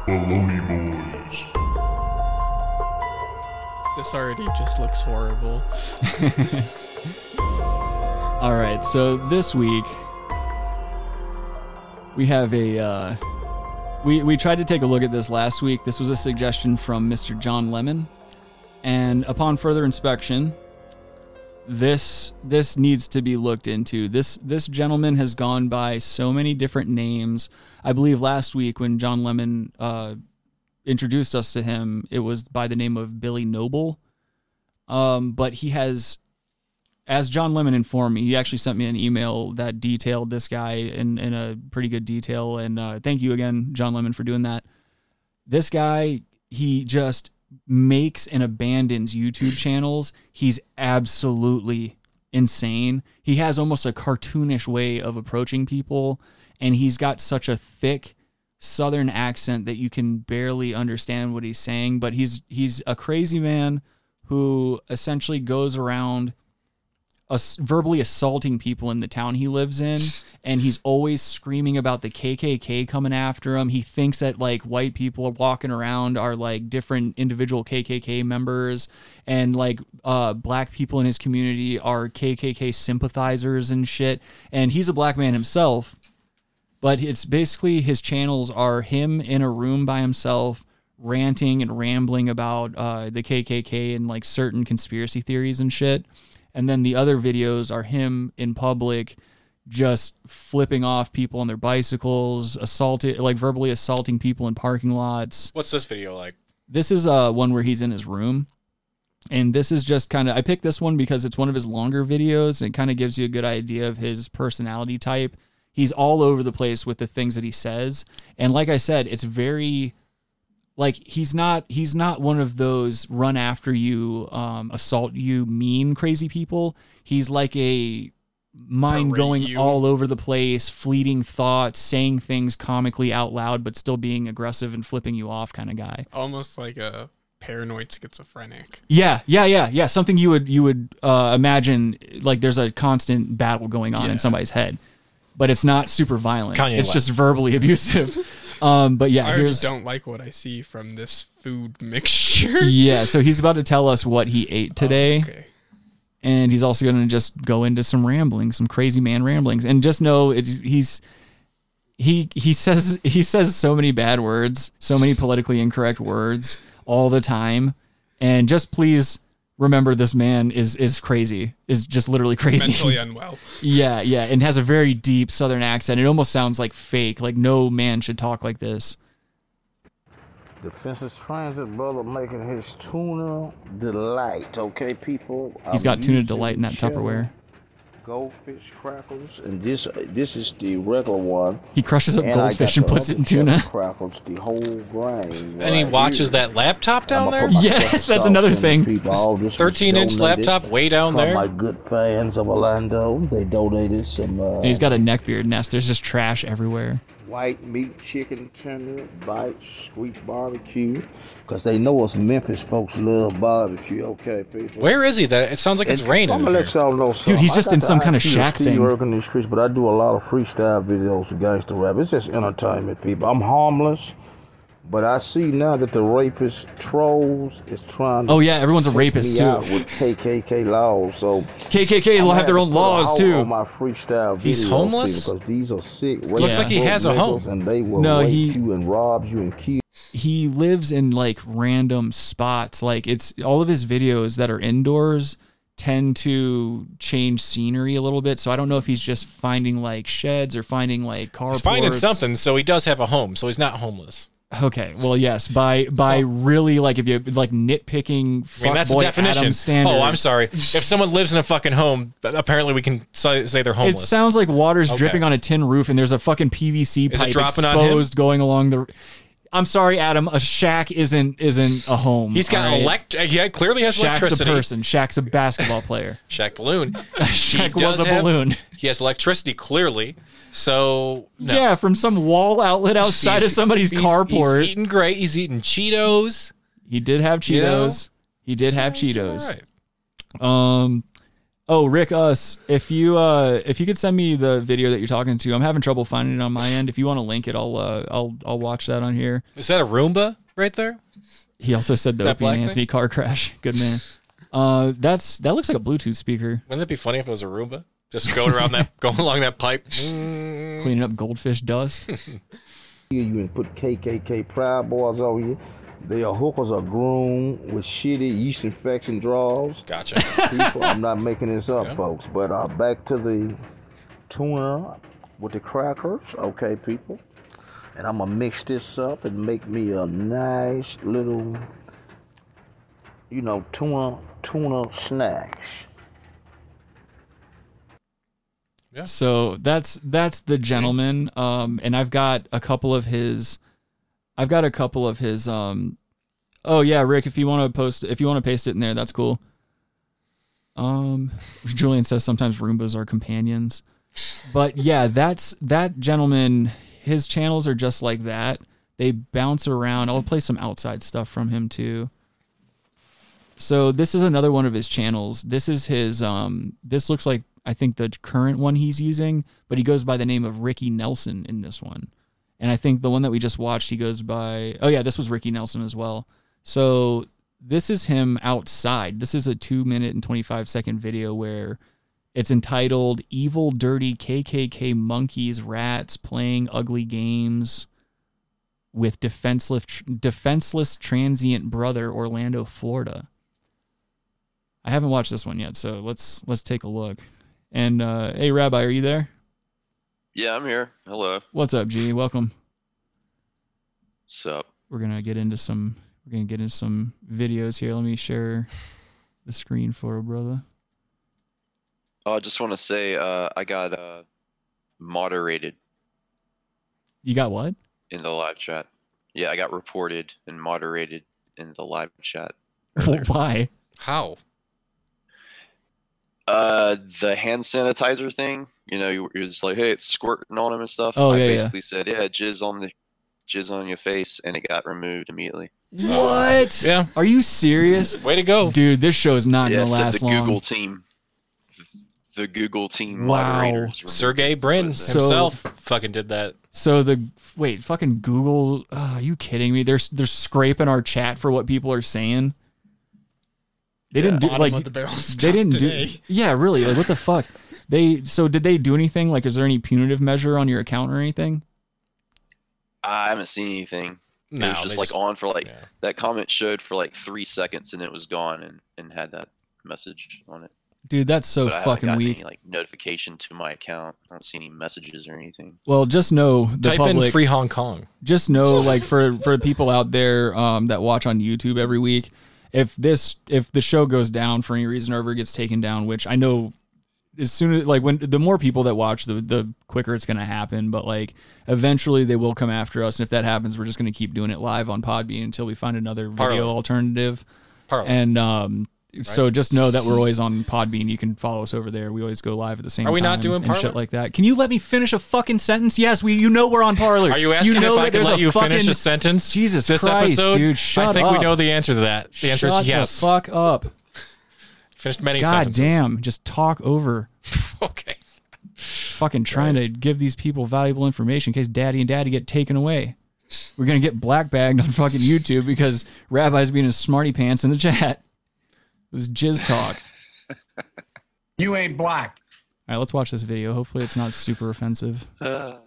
Speaker 4: Baloney Boys.
Speaker 3: This already just looks horrible.
Speaker 1: All right, so this week we have a. Uh, we we tried to take a look at this last week. This was a suggestion from Mr. John Lemon, and upon further inspection, this this needs to be looked into. This this gentleman has gone by so many different names. I believe last week when John Lemon uh, introduced us to him, it was by the name of Billy Noble. Um, but he has as John Lemon informed me, he actually sent me an email that detailed this guy in, in a pretty good detail. And uh, thank you again, John Lemon, for doing that. This guy, he just makes and abandons YouTube channels. He's absolutely insane. He has almost a cartoonish way of approaching people. and he's got such a thick southern accent that you can barely understand what he's saying, but he's he's a crazy man who essentially goes around ass- verbally assaulting people in the town he lives in and he's always screaming about the KKK coming after him. He thinks that like white people are walking around are like different individual KKK members and like uh black people in his community are KKK sympathizers and shit. And he's a black man himself, but it's basically his channels are him in a room by himself ranting and rambling about uh, the KKK and like certain conspiracy theories and shit. And then the other videos are him in public just flipping off people on their bicycles, assaulted like verbally assaulting people in parking lots.
Speaker 2: What's this video like?
Speaker 1: This is uh one where he's in his room. And this is just kind of I picked this one because it's one of his longer videos and it kind of gives you a good idea of his personality type. He's all over the place with the things that he says. And like I said, it's very like he's not he's not one of those run after you um assault you mean crazy people. He's like a mind going
Speaker 3: you.
Speaker 1: all over the place, fleeting thoughts, saying things comically out loud but still being aggressive and flipping you off kind of guy.
Speaker 3: Almost like a paranoid schizophrenic.
Speaker 1: Yeah, yeah, yeah, yeah. Something you would you would uh, imagine like there's a constant battle going on
Speaker 3: Yeah.
Speaker 1: in somebody's head, but it's not super violent.
Speaker 2: Kanye
Speaker 1: it's
Speaker 2: West.
Speaker 1: just verbally abusive. Um, but yeah,
Speaker 3: I
Speaker 1: here's
Speaker 3: don't like what I see from this food mixture.
Speaker 1: yeah. So he's about to tell us what he ate today,
Speaker 3: okay.
Speaker 1: and he's also going to just go into some rambling, some crazy man ramblings, and just know it's he's. He, he says he says so many bad words, so many politically incorrect words all the time, and just please remember this man is is crazy, is just literally crazy.
Speaker 3: Mentally unwell.
Speaker 1: Yeah, yeah, and has a very deep southern accent. It almost sounds like fake. Like no man should talk like this.
Speaker 14: Defenseless Transient brother making his tuna delight. Okay, people.
Speaker 1: He's
Speaker 14: I'm
Speaker 1: got tuna delight in that
Speaker 14: cheddar,
Speaker 1: Tupperware.
Speaker 14: Goldfish crackers, and this this is the regular one.
Speaker 1: He crushes up
Speaker 14: And
Speaker 1: goldfish and puts it in tuna.
Speaker 14: cheddar Crackers, the whole grain.
Speaker 2: And he watches
Speaker 14: here.
Speaker 2: that laptop down there?
Speaker 1: Yes, that's another thing.
Speaker 14: People. All this was
Speaker 2: 13 inch laptop way down there.
Speaker 14: my good fans of Orlando. They donated some. Uh,
Speaker 1: And he's got a neckbeard nest. There's just trash everywhere.
Speaker 14: White meat, chicken tender, bites, sweet barbecue. Because they know us Memphis folks love barbecue. Okay, people.
Speaker 2: Where is he? That it sounds like it's
Speaker 14: And
Speaker 2: raining.
Speaker 14: I'm gonna let y'all know something.
Speaker 1: he's
Speaker 14: I
Speaker 1: just in
Speaker 14: the
Speaker 1: some kind of shack
Speaker 14: Steve
Speaker 1: thing.
Speaker 14: Irwin these streets, but I do a lot of freestyle videos with gangster rap. It's just entertainment, people. I'm harmless, but I see now that the rapist trolls is trying. to
Speaker 1: Oh, yeah, everyone's a rapist, too.
Speaker 14: out With KKK laws, so
Speaker 1: KKK will have their own
Speaker 14: put
Speaker 1: laws too.
Speaker 14: On my freestyle videos,
Speaker 2: He's homeless?
Speaker 14: because these are sick.
Speaker 2: Looks like he has a home.
Speaker 14: and they will
Speaker 1: No,
Speaker 14: rape
Speaker 1: he-
Speaker 14: you and rob you and kill.
Speaker 1: he lives in like random spots. Like it's all of his videos that are indoors tend to change scenery a little bit. So I don't know if he's just finding like sheds or finding like carports.
Speaker 2: He's finding something, so he does have a home, so he's not homeless.
Speaker 1: Okay, well, yes, by by really like if you like nitpicking.
Speaker 2: I mean, that's the definition.
Speaker 1: Standards.
Speaker 2: Oh, I'm sorry. If someone lives in a fucking home, apparently we can say, they're homeless.
Speaker 1: It sounds like water's
Speaker 2: Okay.
Speaker 1: dripping on a tin roof, and there's a fucking PVC pipe
Speaker 2: dropping on him?
Speaker 1: exposed going along the. I'm sorry, Adam. A shack isn't isn't a home.
Speaker 2: He's got
Speaker 1: right?
Speaker 2: elect. Yeah, clearly has electricity.
Speaker 1: Shack's
Speaker 2: electricity.
Speaker 1: a person. Shaq's a basketball player.
Speaker 2: Shaq balloon.
Speaker 1: Shaq
Speaker 2: He
Speaker 1: was a
Speaker 2: have-
Speaker 1: balloon.
Speaker 2: He has electricity clearly. So no.
Speaker 1: Yeah, from some wall outlet outside of somebody's
Speaker 2: he's-
Speaker 1: carport.
Speaker 2: He's eating great. He's eating Cheetos.
Speaker 1: he did have
Speaker 2: You know?
Speaker 1: Cheetos. He did have Cheetos.
Speaker 2: Right.
Speaker 1: Um oh Rick us if you uh if you could send me the video that you're talking to I'm having trouble finding it on my end if you want to link it I'll uh, I'll I'll watch that on here.
Speaker 2: Is that a Roomba right there?
Speaker 1: He also said the
Speaker 2: That
Speaker 1: Opie
Speaker 2: black
Speaker 1: and
Speaker 2: thing?
Speaker 1: Anthony car crash. Good man. Uh that's that looks like a Bluetooth speaker
Speaker 2: Wouldn't it be funny if it was a Roomba? Just going around that, going along that pipe.
Speaker 1: Cleaning up goldfish dust.
Speaker 14: you and put KKK Proud Boys over you. They are hookers are groomed with shitty yeast infection draws.
Speaker 2: Gotcha.
Speaker 14: People, I'm not making this up, folks. But uh, back to the tuna with the crackers. Okay, people. And I'm going to mix this up and make me a nice little, you know, tuna tuna snacks. Yeah.
Speaker 1: So that's that's the gentleman. Um, and I've got a couple of his. I've got a couple of his. Um, oh yeah, Rick, if you want to post, if you want to paste it in there, that's cool. Um, Julian says sometimes Roombas are companions. but yeah, that's that gentleman. His channels are just like that. They bounce around. I'll play some outside stuff from him too. So this is another one of his channels. This is his. Um, this looks like I think the current one he's using, but he goes by the name of Ricky Nelson in this one. And I think the one that we just watched, he goes by. Oh yeah, this was Ricky Nelson as well. So this is him outside. This is a two minute and twenty five second video where it's entitled "Evil, Dirty KKK Monkeys, Rats Playing Ugly Games with Defenseless Defenseless Transient Brother, Orlando, Florida." I haven't watched this one yet, so let's let's take a look. And uh, hey, Rabbi, are you there?
Speaker 15: Yeah, I'm here. Hello.
Speaker 1: What's up, G? Welcome.
Speaker 15: What's up?
Speaker 1: We're gonna get into some. We're gonna get into some videos here. Let me share the screen for a brother.
Speaker 15: Oh, I just want to say uh, I got uh, moderated
Speaker 1: You got what?
Speaker 15: in the live chat. Yeah, I got reported and moderated in the live chat.
Speaker 1: Why?
Speaker 2: How?
Speaker 15: Uh, the hand sanitizer thing. You know, you- you're just like, hey, it's squirting on him and stuff.
Speaker 1: Oh,
Speaker 15: I
Speaker 1: yeah, yeah.
Speaker 15: basically said, yeah, jizz on the, jizz on your face, and it got removed immediately.
Speaker 1: What?
Speaker 2: Yeah.
Speaker 1: Are you serious?
Speaker 2: Way to go,
Speaker 1: dude! This show is not
Speaker 15: yeah,
Speaker 1: gonna
Speaker 15: said
Speaker 1: last
Speaker 15: the
Speaker 1: long.
Speaker 15: Google team. The Google team
Speaker 1: Wow.
Speaker 2: Sergey Brin
Speaker 1: So-
Speaker 2: himself fucking did that.
Speaker 1: So the wait, fucking Google? Uh, are you kidding me? They're they're scraping our chat for what people are saying. They didn't do like
Speaker 3: of the barrel
Speaker 1: they didn't do. Yeah, really. Like what the fuck? They so did they do anything? Like, is there any punitive measure on your account or anything?
Speaker 15: I haven't seen anything.
Speaker 2: No,
Speaker 15: it was just like
Speaker 2: just-
Speaker 15: on for like that comment showed for like three seconds and it was gone and and had that message on it.
Speaker 1: Dude, that's so
Speaker 15: but
Speaker 1: fucking
Speaker 15: gotten
Speaker 1: weak.
Speaker 15: Any, like notification to my account. I don't see any messages or anything.
Speaker 1: Well, just know the
Speaker 2: Type in
Speaker 1: public,
Speaker 2: free Hong Kong.
Speaker 1: Just know, like for for people out there um, that watch on YouTube every week, if this if the show goes down for any reason or ever gets taken down, which I know as soon as like when the more people that watch, the the quicker it's gonna happen. But like eventually they will come after us, and if that happens, we're just gonna keep doing it live on Podbean until we find another video alternative. And um, so just know that we're always on Podbean. You can follow us over there. We always go live at the same time.
Speaker 2: Are
Speaker 1: time.
Speaker 2: we not doing
Speaker 1: and
Speaker 2: Parler?
Speaker 1: shit like that? Can you let me finish a fucking sentence? Yes, we. You know we're on Parler.
Speaker 2: Are you asking you
Speaker 1: know
Speaker 2: if I can let you finish a sentence?
Speaker 1: Jesus
Speaker 2: this
Speaker 1: Christ,
Speaker 2: episode,
Speaker 1: dude! Shut
Speaker 2: I think
Speaker 1: up.
Speaker 2: we know the answer to that. The answer
Speaker 1: Shut
Speaker 2: is yes.
Speaker 1: The fuck up.
Speaker 2: Finished many
Speaker 1: God
Speaker 2: sentences.
Speaker 1: damn! Just talk over.
Speaker 2: okay.
Speaker 1: Fucking trying to give these people valuable information in case Daddy and Daddy get taken away. We're gonna get black bagged on fucking YouTube because Rabbi's being a smarty pants in the chat. This is jizz talk.
Speaker 9: You ain't black.
Speaker 1: All right, let's watch this video. Hopefully, it's not super offensive.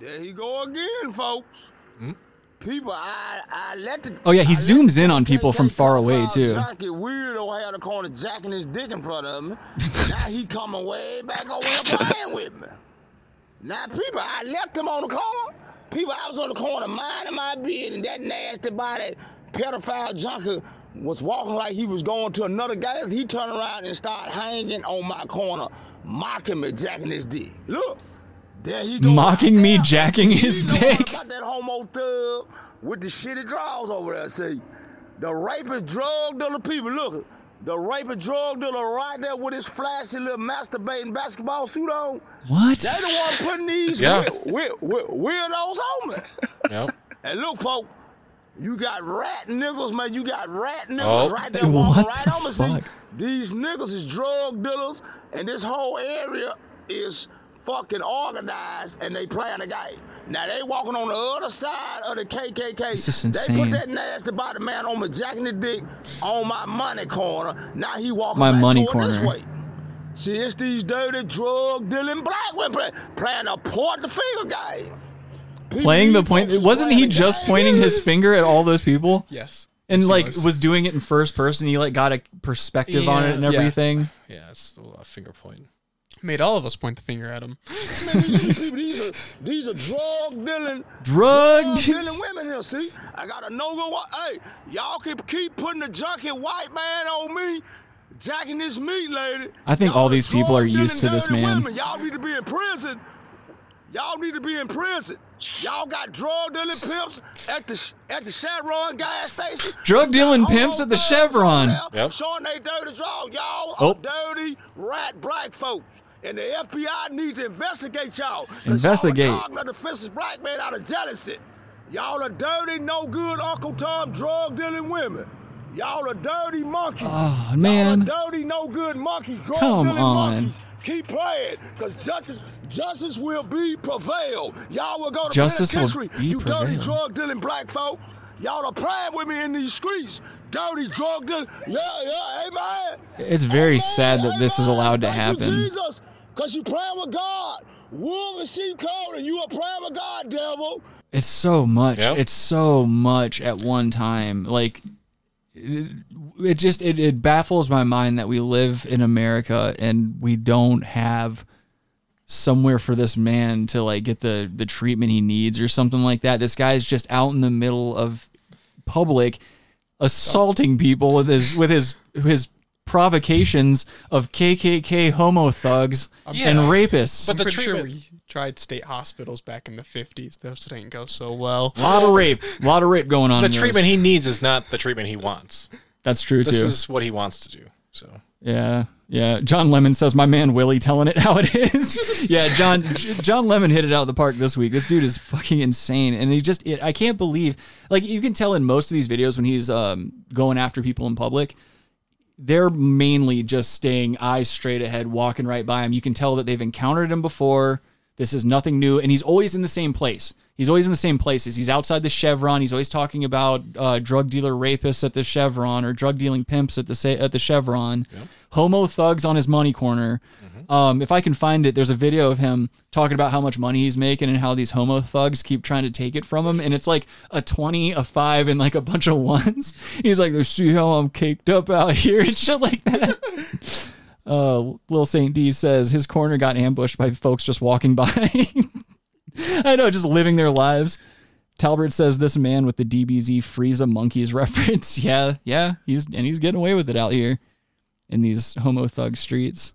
Speaker 14: There he go again, folks. Hmm? People, I, I let the.
Speaker 1: Oh yeah, he
Speaker 14: I
Speaker 1: zooms in on people from far away too.
Speaker 14: Junkie weirdo had a corner jacking his dick in front of me. now he coming way back over here playing with me. Now people, I left him on the corner. People, I was on the corner minding my business, and that nasty body pedophile junkie was walking like he was going to another guy's. He turned around and started hanging on my corner, mocking me, jacking his dick. Look, there he go.
Speaker 1: Mocking me jacking his
Speaker 14: You know what
Speaker 1: dick.
Speaker 14: about that homo thug with the shitty draws over there? See, the rapist drug dealer people. Look, the rapist drug dealer right there with his flashy little masturbating basketball suit on.
Speaker 1: What?
Speaker 14: They the one putting these
Speaker 2: Yeah.
Speaker 14: weird, weird, weird, weirdos on me.
Speaker 2: Yep.
Speaker 14: And look, folks, you got rat niggas, man. You got rat niggas
Speaker 2: Oh.
Speaker 14: right there walking right
Speaker 1: the
Speaker 14: on me. See, these niggas is drug dealers, and this whole area is fucking organized, and they playing the game. Now they walking on the other side of the KKK.
Speaker 1: This is insane.
Speaker 14: They put that nasty body man on me jacking the dick on my money corner. Now he walking
Speaker 1: My
Speaker 14: back
Speaker 1: money
Speaker 14: toward this
Speaker 1: corner.
Speaker 14: way. See, it's these dirty drug dealing black women playing a point the finger game. People,
Speaker 1: Playing the point. Wasn't he just pointing his finger at all those people?
Speaker 3: Yes.
Speaker 1: And
Speaker 3: Yes,
Speaker 1: like
Speaker 3: was.
Speaker 1: was. doing it in first person. He like got a perspective on it and
Speaker 3: Yeah.
Speaker 1: everything.
Speaker 2: Yeah, it's a uh, finger point.
Speaker 3: Made all of us point the finger at him.
Speaker 14: Man, these people, these are these are drug dealing,
Speaker 1: Drug de-
Speaker 14: dealing women here. See, I got a no go. Hey, y'all keep keep putting the junkie white man on me, jacking this meat lady.
Speaker 1: I think all these people are used to this man.
Speaker 14: Women. Y'all need to be in prison. Y'all need to be in prison. Y'all got drug dealing pimps at the at the Chevron gas station.
Speaker 1: Drug dealing pimps at the Chevron.
Speaker 2: Yep.
Speaker 14: Showing they dirty draw. Y'all
Speaker 1: Oh.
Speaker 14: are dirty rat black folks. And the FBI need to investigate y'all. 'cause
Speaker 1: Investigate.
Speaker 14: Y'all are targeting a defenseless black man out of jealousy. Y'all are dirty, no good Uncle Tom drug dealing women. Y'all are dirty monkeys.
Speaker 1: Oh, man.
Speaker 14: Y'all are dirty, no good monkeys, drug
Speaker 1: Come
Speaker 14: dealing
Speaker 1: on.
Speaker 14: monkeys. Keep playing, cause justice, justice will be prevailed. Y'all will go to
Speaker 1: Justice will
Speaker 14: penitentiary.
Speaker 1: be
Speaker 14: you dirty drug dealing black folks. Y'all are playing with me in these streets. Dirty drug dealing. Yeah, yeah, amen.
Speaker 1: It's very sad that this is allowed to
Speaker 14: Thank you,
Speaker 1: happen.
Speaker 14: Jesus, cause you playing with God. Wolf and sheep coat, and you are playing with God, devil.
Speaker 1: It's so much.
Speaker 2: Yep.
Speaker 1: It's so much at one time. Like it, it just it, it baffles my mind that we live in America and we don't have somewhere for this man to like get the the treatment he needs or something like that. This guy's just out in the middle of public assaulting people with his with his his provocations of KKK homo thugs
Speaker 3: Yeah.
Speaker 1: and rapists.
Speaker 3: I'm pretty sure we tried state hospitals back in the 50s. Those didn't go so well.
Speaker 1: A lot of rape. A lot of rape going on.
Speaker 2: The
Speaker 1: in this.
Speaker 2: treatment he needs is not the treatment he wants.
Speaker 1: That's true
Speaker 2: This
Speaker 1: too.
Speaker 2: is what he wants to do. So
Speaker 1: Yeah, yeah. John Lemon says my man Willie telling it how it is. yeah, John John Lemon hit it out of the park this week. This dude is fucking insane, and he just it, I can't believe like you can tell in most of these videos when he's um going after people in public. They're mainly just staying eyes straight ahead, walking right by him. You can tell that they've encountered him before. This is nothing new, and he's always in the same place. He's always in the same places. He's outside the Chevron. He's always talking about uh, drug dealer rapists at the Chevron or drug dealing pimps at the at the Chevron. Homo thugs on his money corner. Um, if I can find it, there's a video of him talking about how much money he's making and how these homo thugs keep trying to take it from him. And it's like a 20, a five, and like a bunch of ones. He's like, see how I'm caked up out here and shit like that. Uh, Lil Saint D says his corner got ambushed by folks just walking by. I know, just living their lives. Talbert says this man with the DBZ Frieza monkeys reference. Yeah, yeah, he's and he's getting away with it out here in these homo thug streets.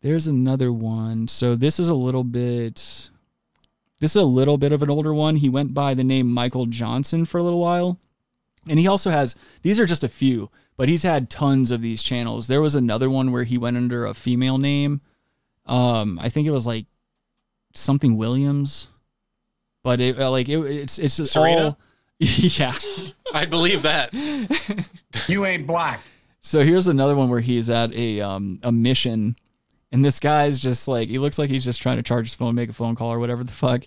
Speaker 1: There's another one. So this is a little bit this is a little bit of an older one. He went by the name Michael Johnson for a little while. And he also has these are just a few, but he's had tons of these channels. There was another one where he went under a female name. Um, I think it was like something Williams, but it uh, like it, it's it's just
Speaker 2: Serena?
Speaker 1: all yeah.
Speaker 2: I believe that.
Speaker 1: you ain't black. So here's another one where he's at a um a mission, and this guy's just like he looks like he's just trying to charge his phone, make a phone call or whatever the fuck.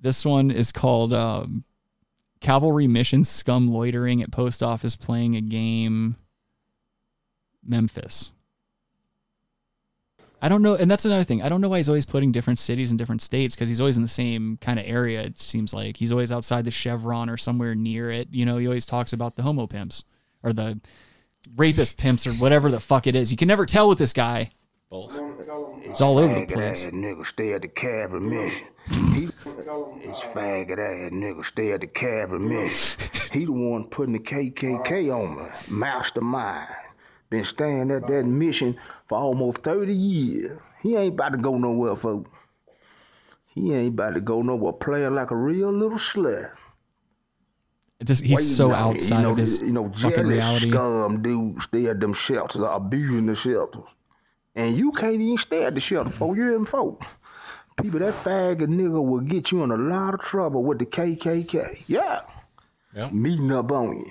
Speaker 1: This one is called um, Cavalry Mission Scum Loitering at Post Office Playing a Game. Memphis. I don't know, and that's another thing. I don't know why he's always putting different cities and different states because he's always in the same kind of area. It seems like he's always outside the Chevron or somewhere near it. You know, he always talks about the homo pimps or the rapist pimps or whatever the fuck it is. You can never tell with this guy. It's all over the
Speaker 14: Faggot
Speaker 1: place.
Speaker 14: ass nigga stay at the cabin mission. He, it's faggot ass nigga stay at the cabin mission. He the one putting the KKK on me. Mastermind. Been staying at that mission for almost 30 years. He ain't about to go nowhere, folks. He ain't about to go nowhere playing like a real little slut.
Speaker 1: This, he's
Speaker 14: Waiting
Speaker 1: so
Speaker 14: on it.
Speaker 1: outside
Speaker 14: you know,
Speaker 1: of his
Speaker 14: you know,
Speaker 1: fucking
Speaker 14: jealous
Speaker 1: reality.
Speaker 14: scum dudes stay at them shelters, abusing the shelters. And you can't even stay at the shelter for you and folk. People, that faggot nigga will get you in a lot of trouble with the KKK. Yeah.
Speaker 2: Yeah.
Speaker 14: Meeting up on you.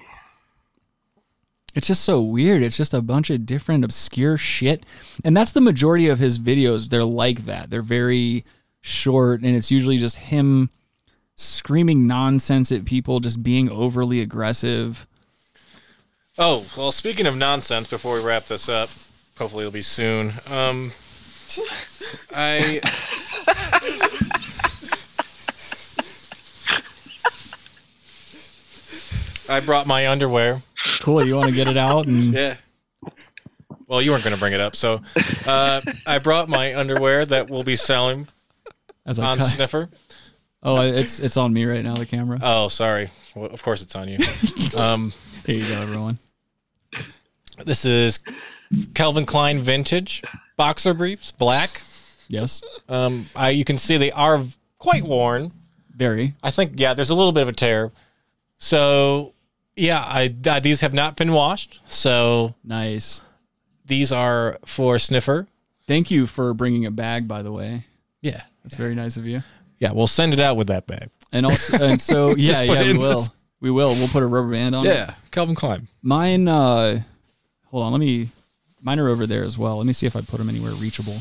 Speaker 1: It's just so weird. It's just a bunch of different obscure shit. And that's the majority of his videos. They're like that. They're very short and it's usually just him screaming nonsense at people, just being overly aggressive.
Speaker 2: Oh, well, speaking of nonsense, before we wrap this up, hopefully it'll be soon. Um, I. I brought my underwear.
Speaker 1: Cool. You want to get it out? And
Speaker 2: Yeah. Well, you weren't going to bring it up, so uh, I brought my underwear that we'll be selling
Speaker 1: As I
Speaker 2: on
Speaker 1: cut-
Speaker 2: Snifffr.
Speaker 1: Oh, it's it's on me right now, the camera.
Speaker 2: Oh, sorry. Well, of course it's on you. Um,
Speaker 1: there you go, everyone.
Speaker 2: This is Calvin Klein vintage boxer briefs, black.
Speaker 1: Yes.
Speaker 2: Um, I you can see they are quite worn.
Speaker 1: Very.
Speaker 2: I think yeah, there's a little bit of a tear. So yeah, I uh, these have not been washed. So
Speaker 1: nice.
Speaker 2: These are for Snifffr.
Speaker 1: Thank you for bringing a bag, by the way.
Speaker 2: Yeah,
Speaker 1: that's very nice of you.
Speaker 2: Yeah, we'll send it out with that bag.
Speaker 1: And also, and so yeah,
Speaker 2: put
Speaker 1: yeah, we
Speaker 2: in
Speaker 1: will.
Speaker 2: this-
Speaker 1: We will. We'll put a rubber band on it.
Speaker 2: Yeah, Calvin Klein.
Speaker 1: Mine. uh Hold on. Let me. Mine are over there as well. Let me see if I put them anywhere reachable.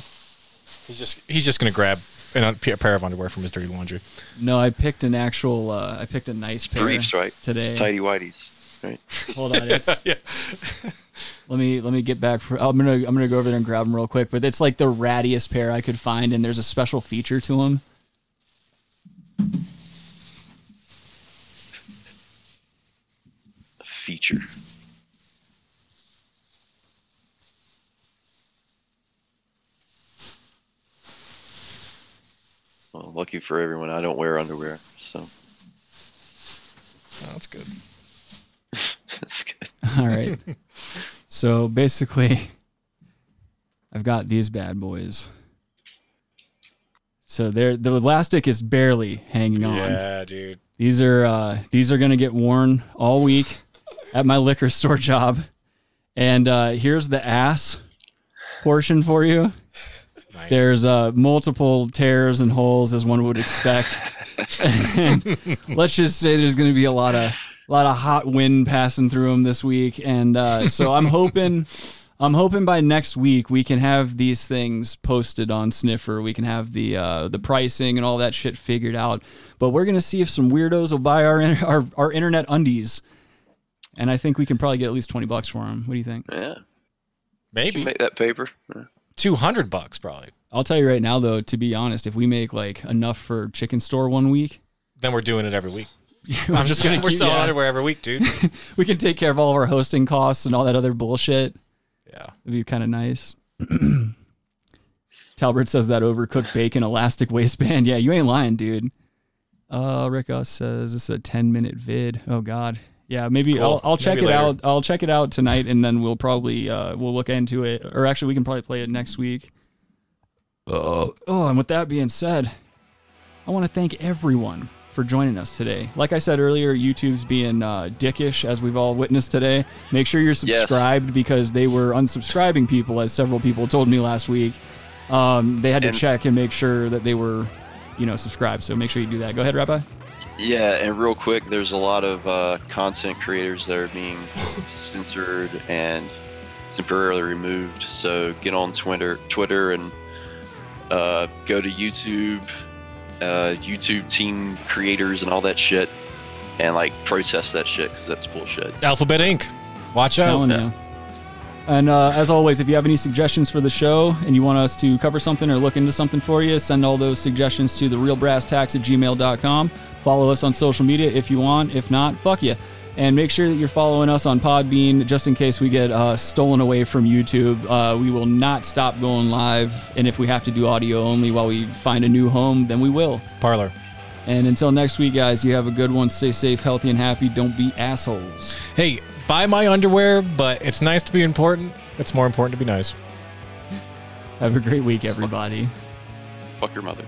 Speaker 2: He's just he's just gonna grab an, un- a pair of underwear from his dirty laundry.
Speaker 1: No, I picked an actual. uh I picked a nice pair
Speaker 15: Briefs, right?
Speaker 1: today.
Speaker 15: It's tidy whities, right?
Speaker 1: Hold on, it's
Speaker 2: yeah.
Speaker 1: Let me let me get back for. I'm gonna I'm gonna go over there and grab them real quick. But it's like the rattiest pair I could find, and there's a special feature to them.
Speaker 15: Feature. Well, lucky for everyone, I don't wear underwear, so
Speaker 2: Oh, that's good.
Speaker 15: that's good.
Speaker 1: All right. so basically, I've got these bad boys. So they're the elastic is barely hanging on.
Speaker 2: Yeah, dude.
Speaker 1: These are uh, these are gonna get worn all week at my liquor store job. And uh, here's the ass portion for you. There's uh, multiple tears and holes as one would expect. and let's just say there's going to be a lot of a lot of hot wind passing through them this week, and uh, so I'm hoping. I'm hoping by next week we can have these things posted on Snifffr. We can have the uh, the pricing and all that shit figured out. But we're gonna see if some weirdos will buy our our, our internet undies, and I think we can probably get at least twenty bucks for them. What do you think?
Speaker 15: Yeah,
Speaker 2: maybe
Speaker 15: make that paper. Yeah.
Speaker 2: Two hundred bucks probably.
Speaker 1: I'll tell you right now, though. To be honest, if we make like enough for chicken store one week,
Speaker 2: Then we're doing it every week. I'm just gonna we're
Speaker 1: keep-
Speaker 2: selling
Speaker 1: yeah.
Speaker 2: underwear every week, dude.
Speaker 1: we can take care of all of our hosting costs and all that other bullshit.
Speaker 2: Yeah,
Speaker 1: it'd be kind of nice. Talbert says that overcooked bacon elastic waistband. Yeah, you ain't lying, dude. Uh, Rick Us says it's a ten minute vid. Oh God. Yeah, maybe
Speaker 2: Cool.
Speaker 1: I'll, I'll check
Speaker 2: Maybe
Speaker 1: it
Speaker 2: later.
Speaker 1: out. I'll check it out tonight, and then we'll probably uh, we'll look into it, or actually we can probably play it next week. oh, and with that being said, I want to thank everyone for joining us today. Like I said earlier, YouTube's being uh, dickish as we've all witnessed today. Make sure you're
Speaker 15: Yes.
Speaker 1: subscribed because they were unsubscribing people, as several people told me last week. Um, they had to
Speaker 15: And-
Speaker 1: check and make sure that they were, you know, subscribed. So make sure you do that. Go ahead, Rabbi.
Speaker 15: Yeah, and real quick, there's a lot of uh, content creators that are being censored and temporarily removed. So get on Twitter, Twitter, and uh, go to YouTube, uh, YouTube team creators and all that shit, and like protest that shit because that's bullshit.
Speaker 2: Alphabet Inc. Watch out.
Speaker 1: Telling you. And uh, as always, if you have any suggestions for the show and you want us to cover something or look into something for you, send all those suggestions to the realbrasstax at gmail.com. Follow us on social media if you want. If not, fuck you. And make sure that you're following us on Podbean just in case we get uh, stolen away from YouTube. Uh, we will not stop going live. And if we have to do audio only while we find a new home, then we will.
Speaker 2: Parler.
Speaker 1: And until next week, guys, you have a good one. Stay safe, healthy, and happy. Don't be assholes.
Speaker 2: Hey, buy my underwear, but it's nice to be important. It's more important to be nice.
Speaker 1: Have a great week, everybody.
Speaker 15: Fuck your mother.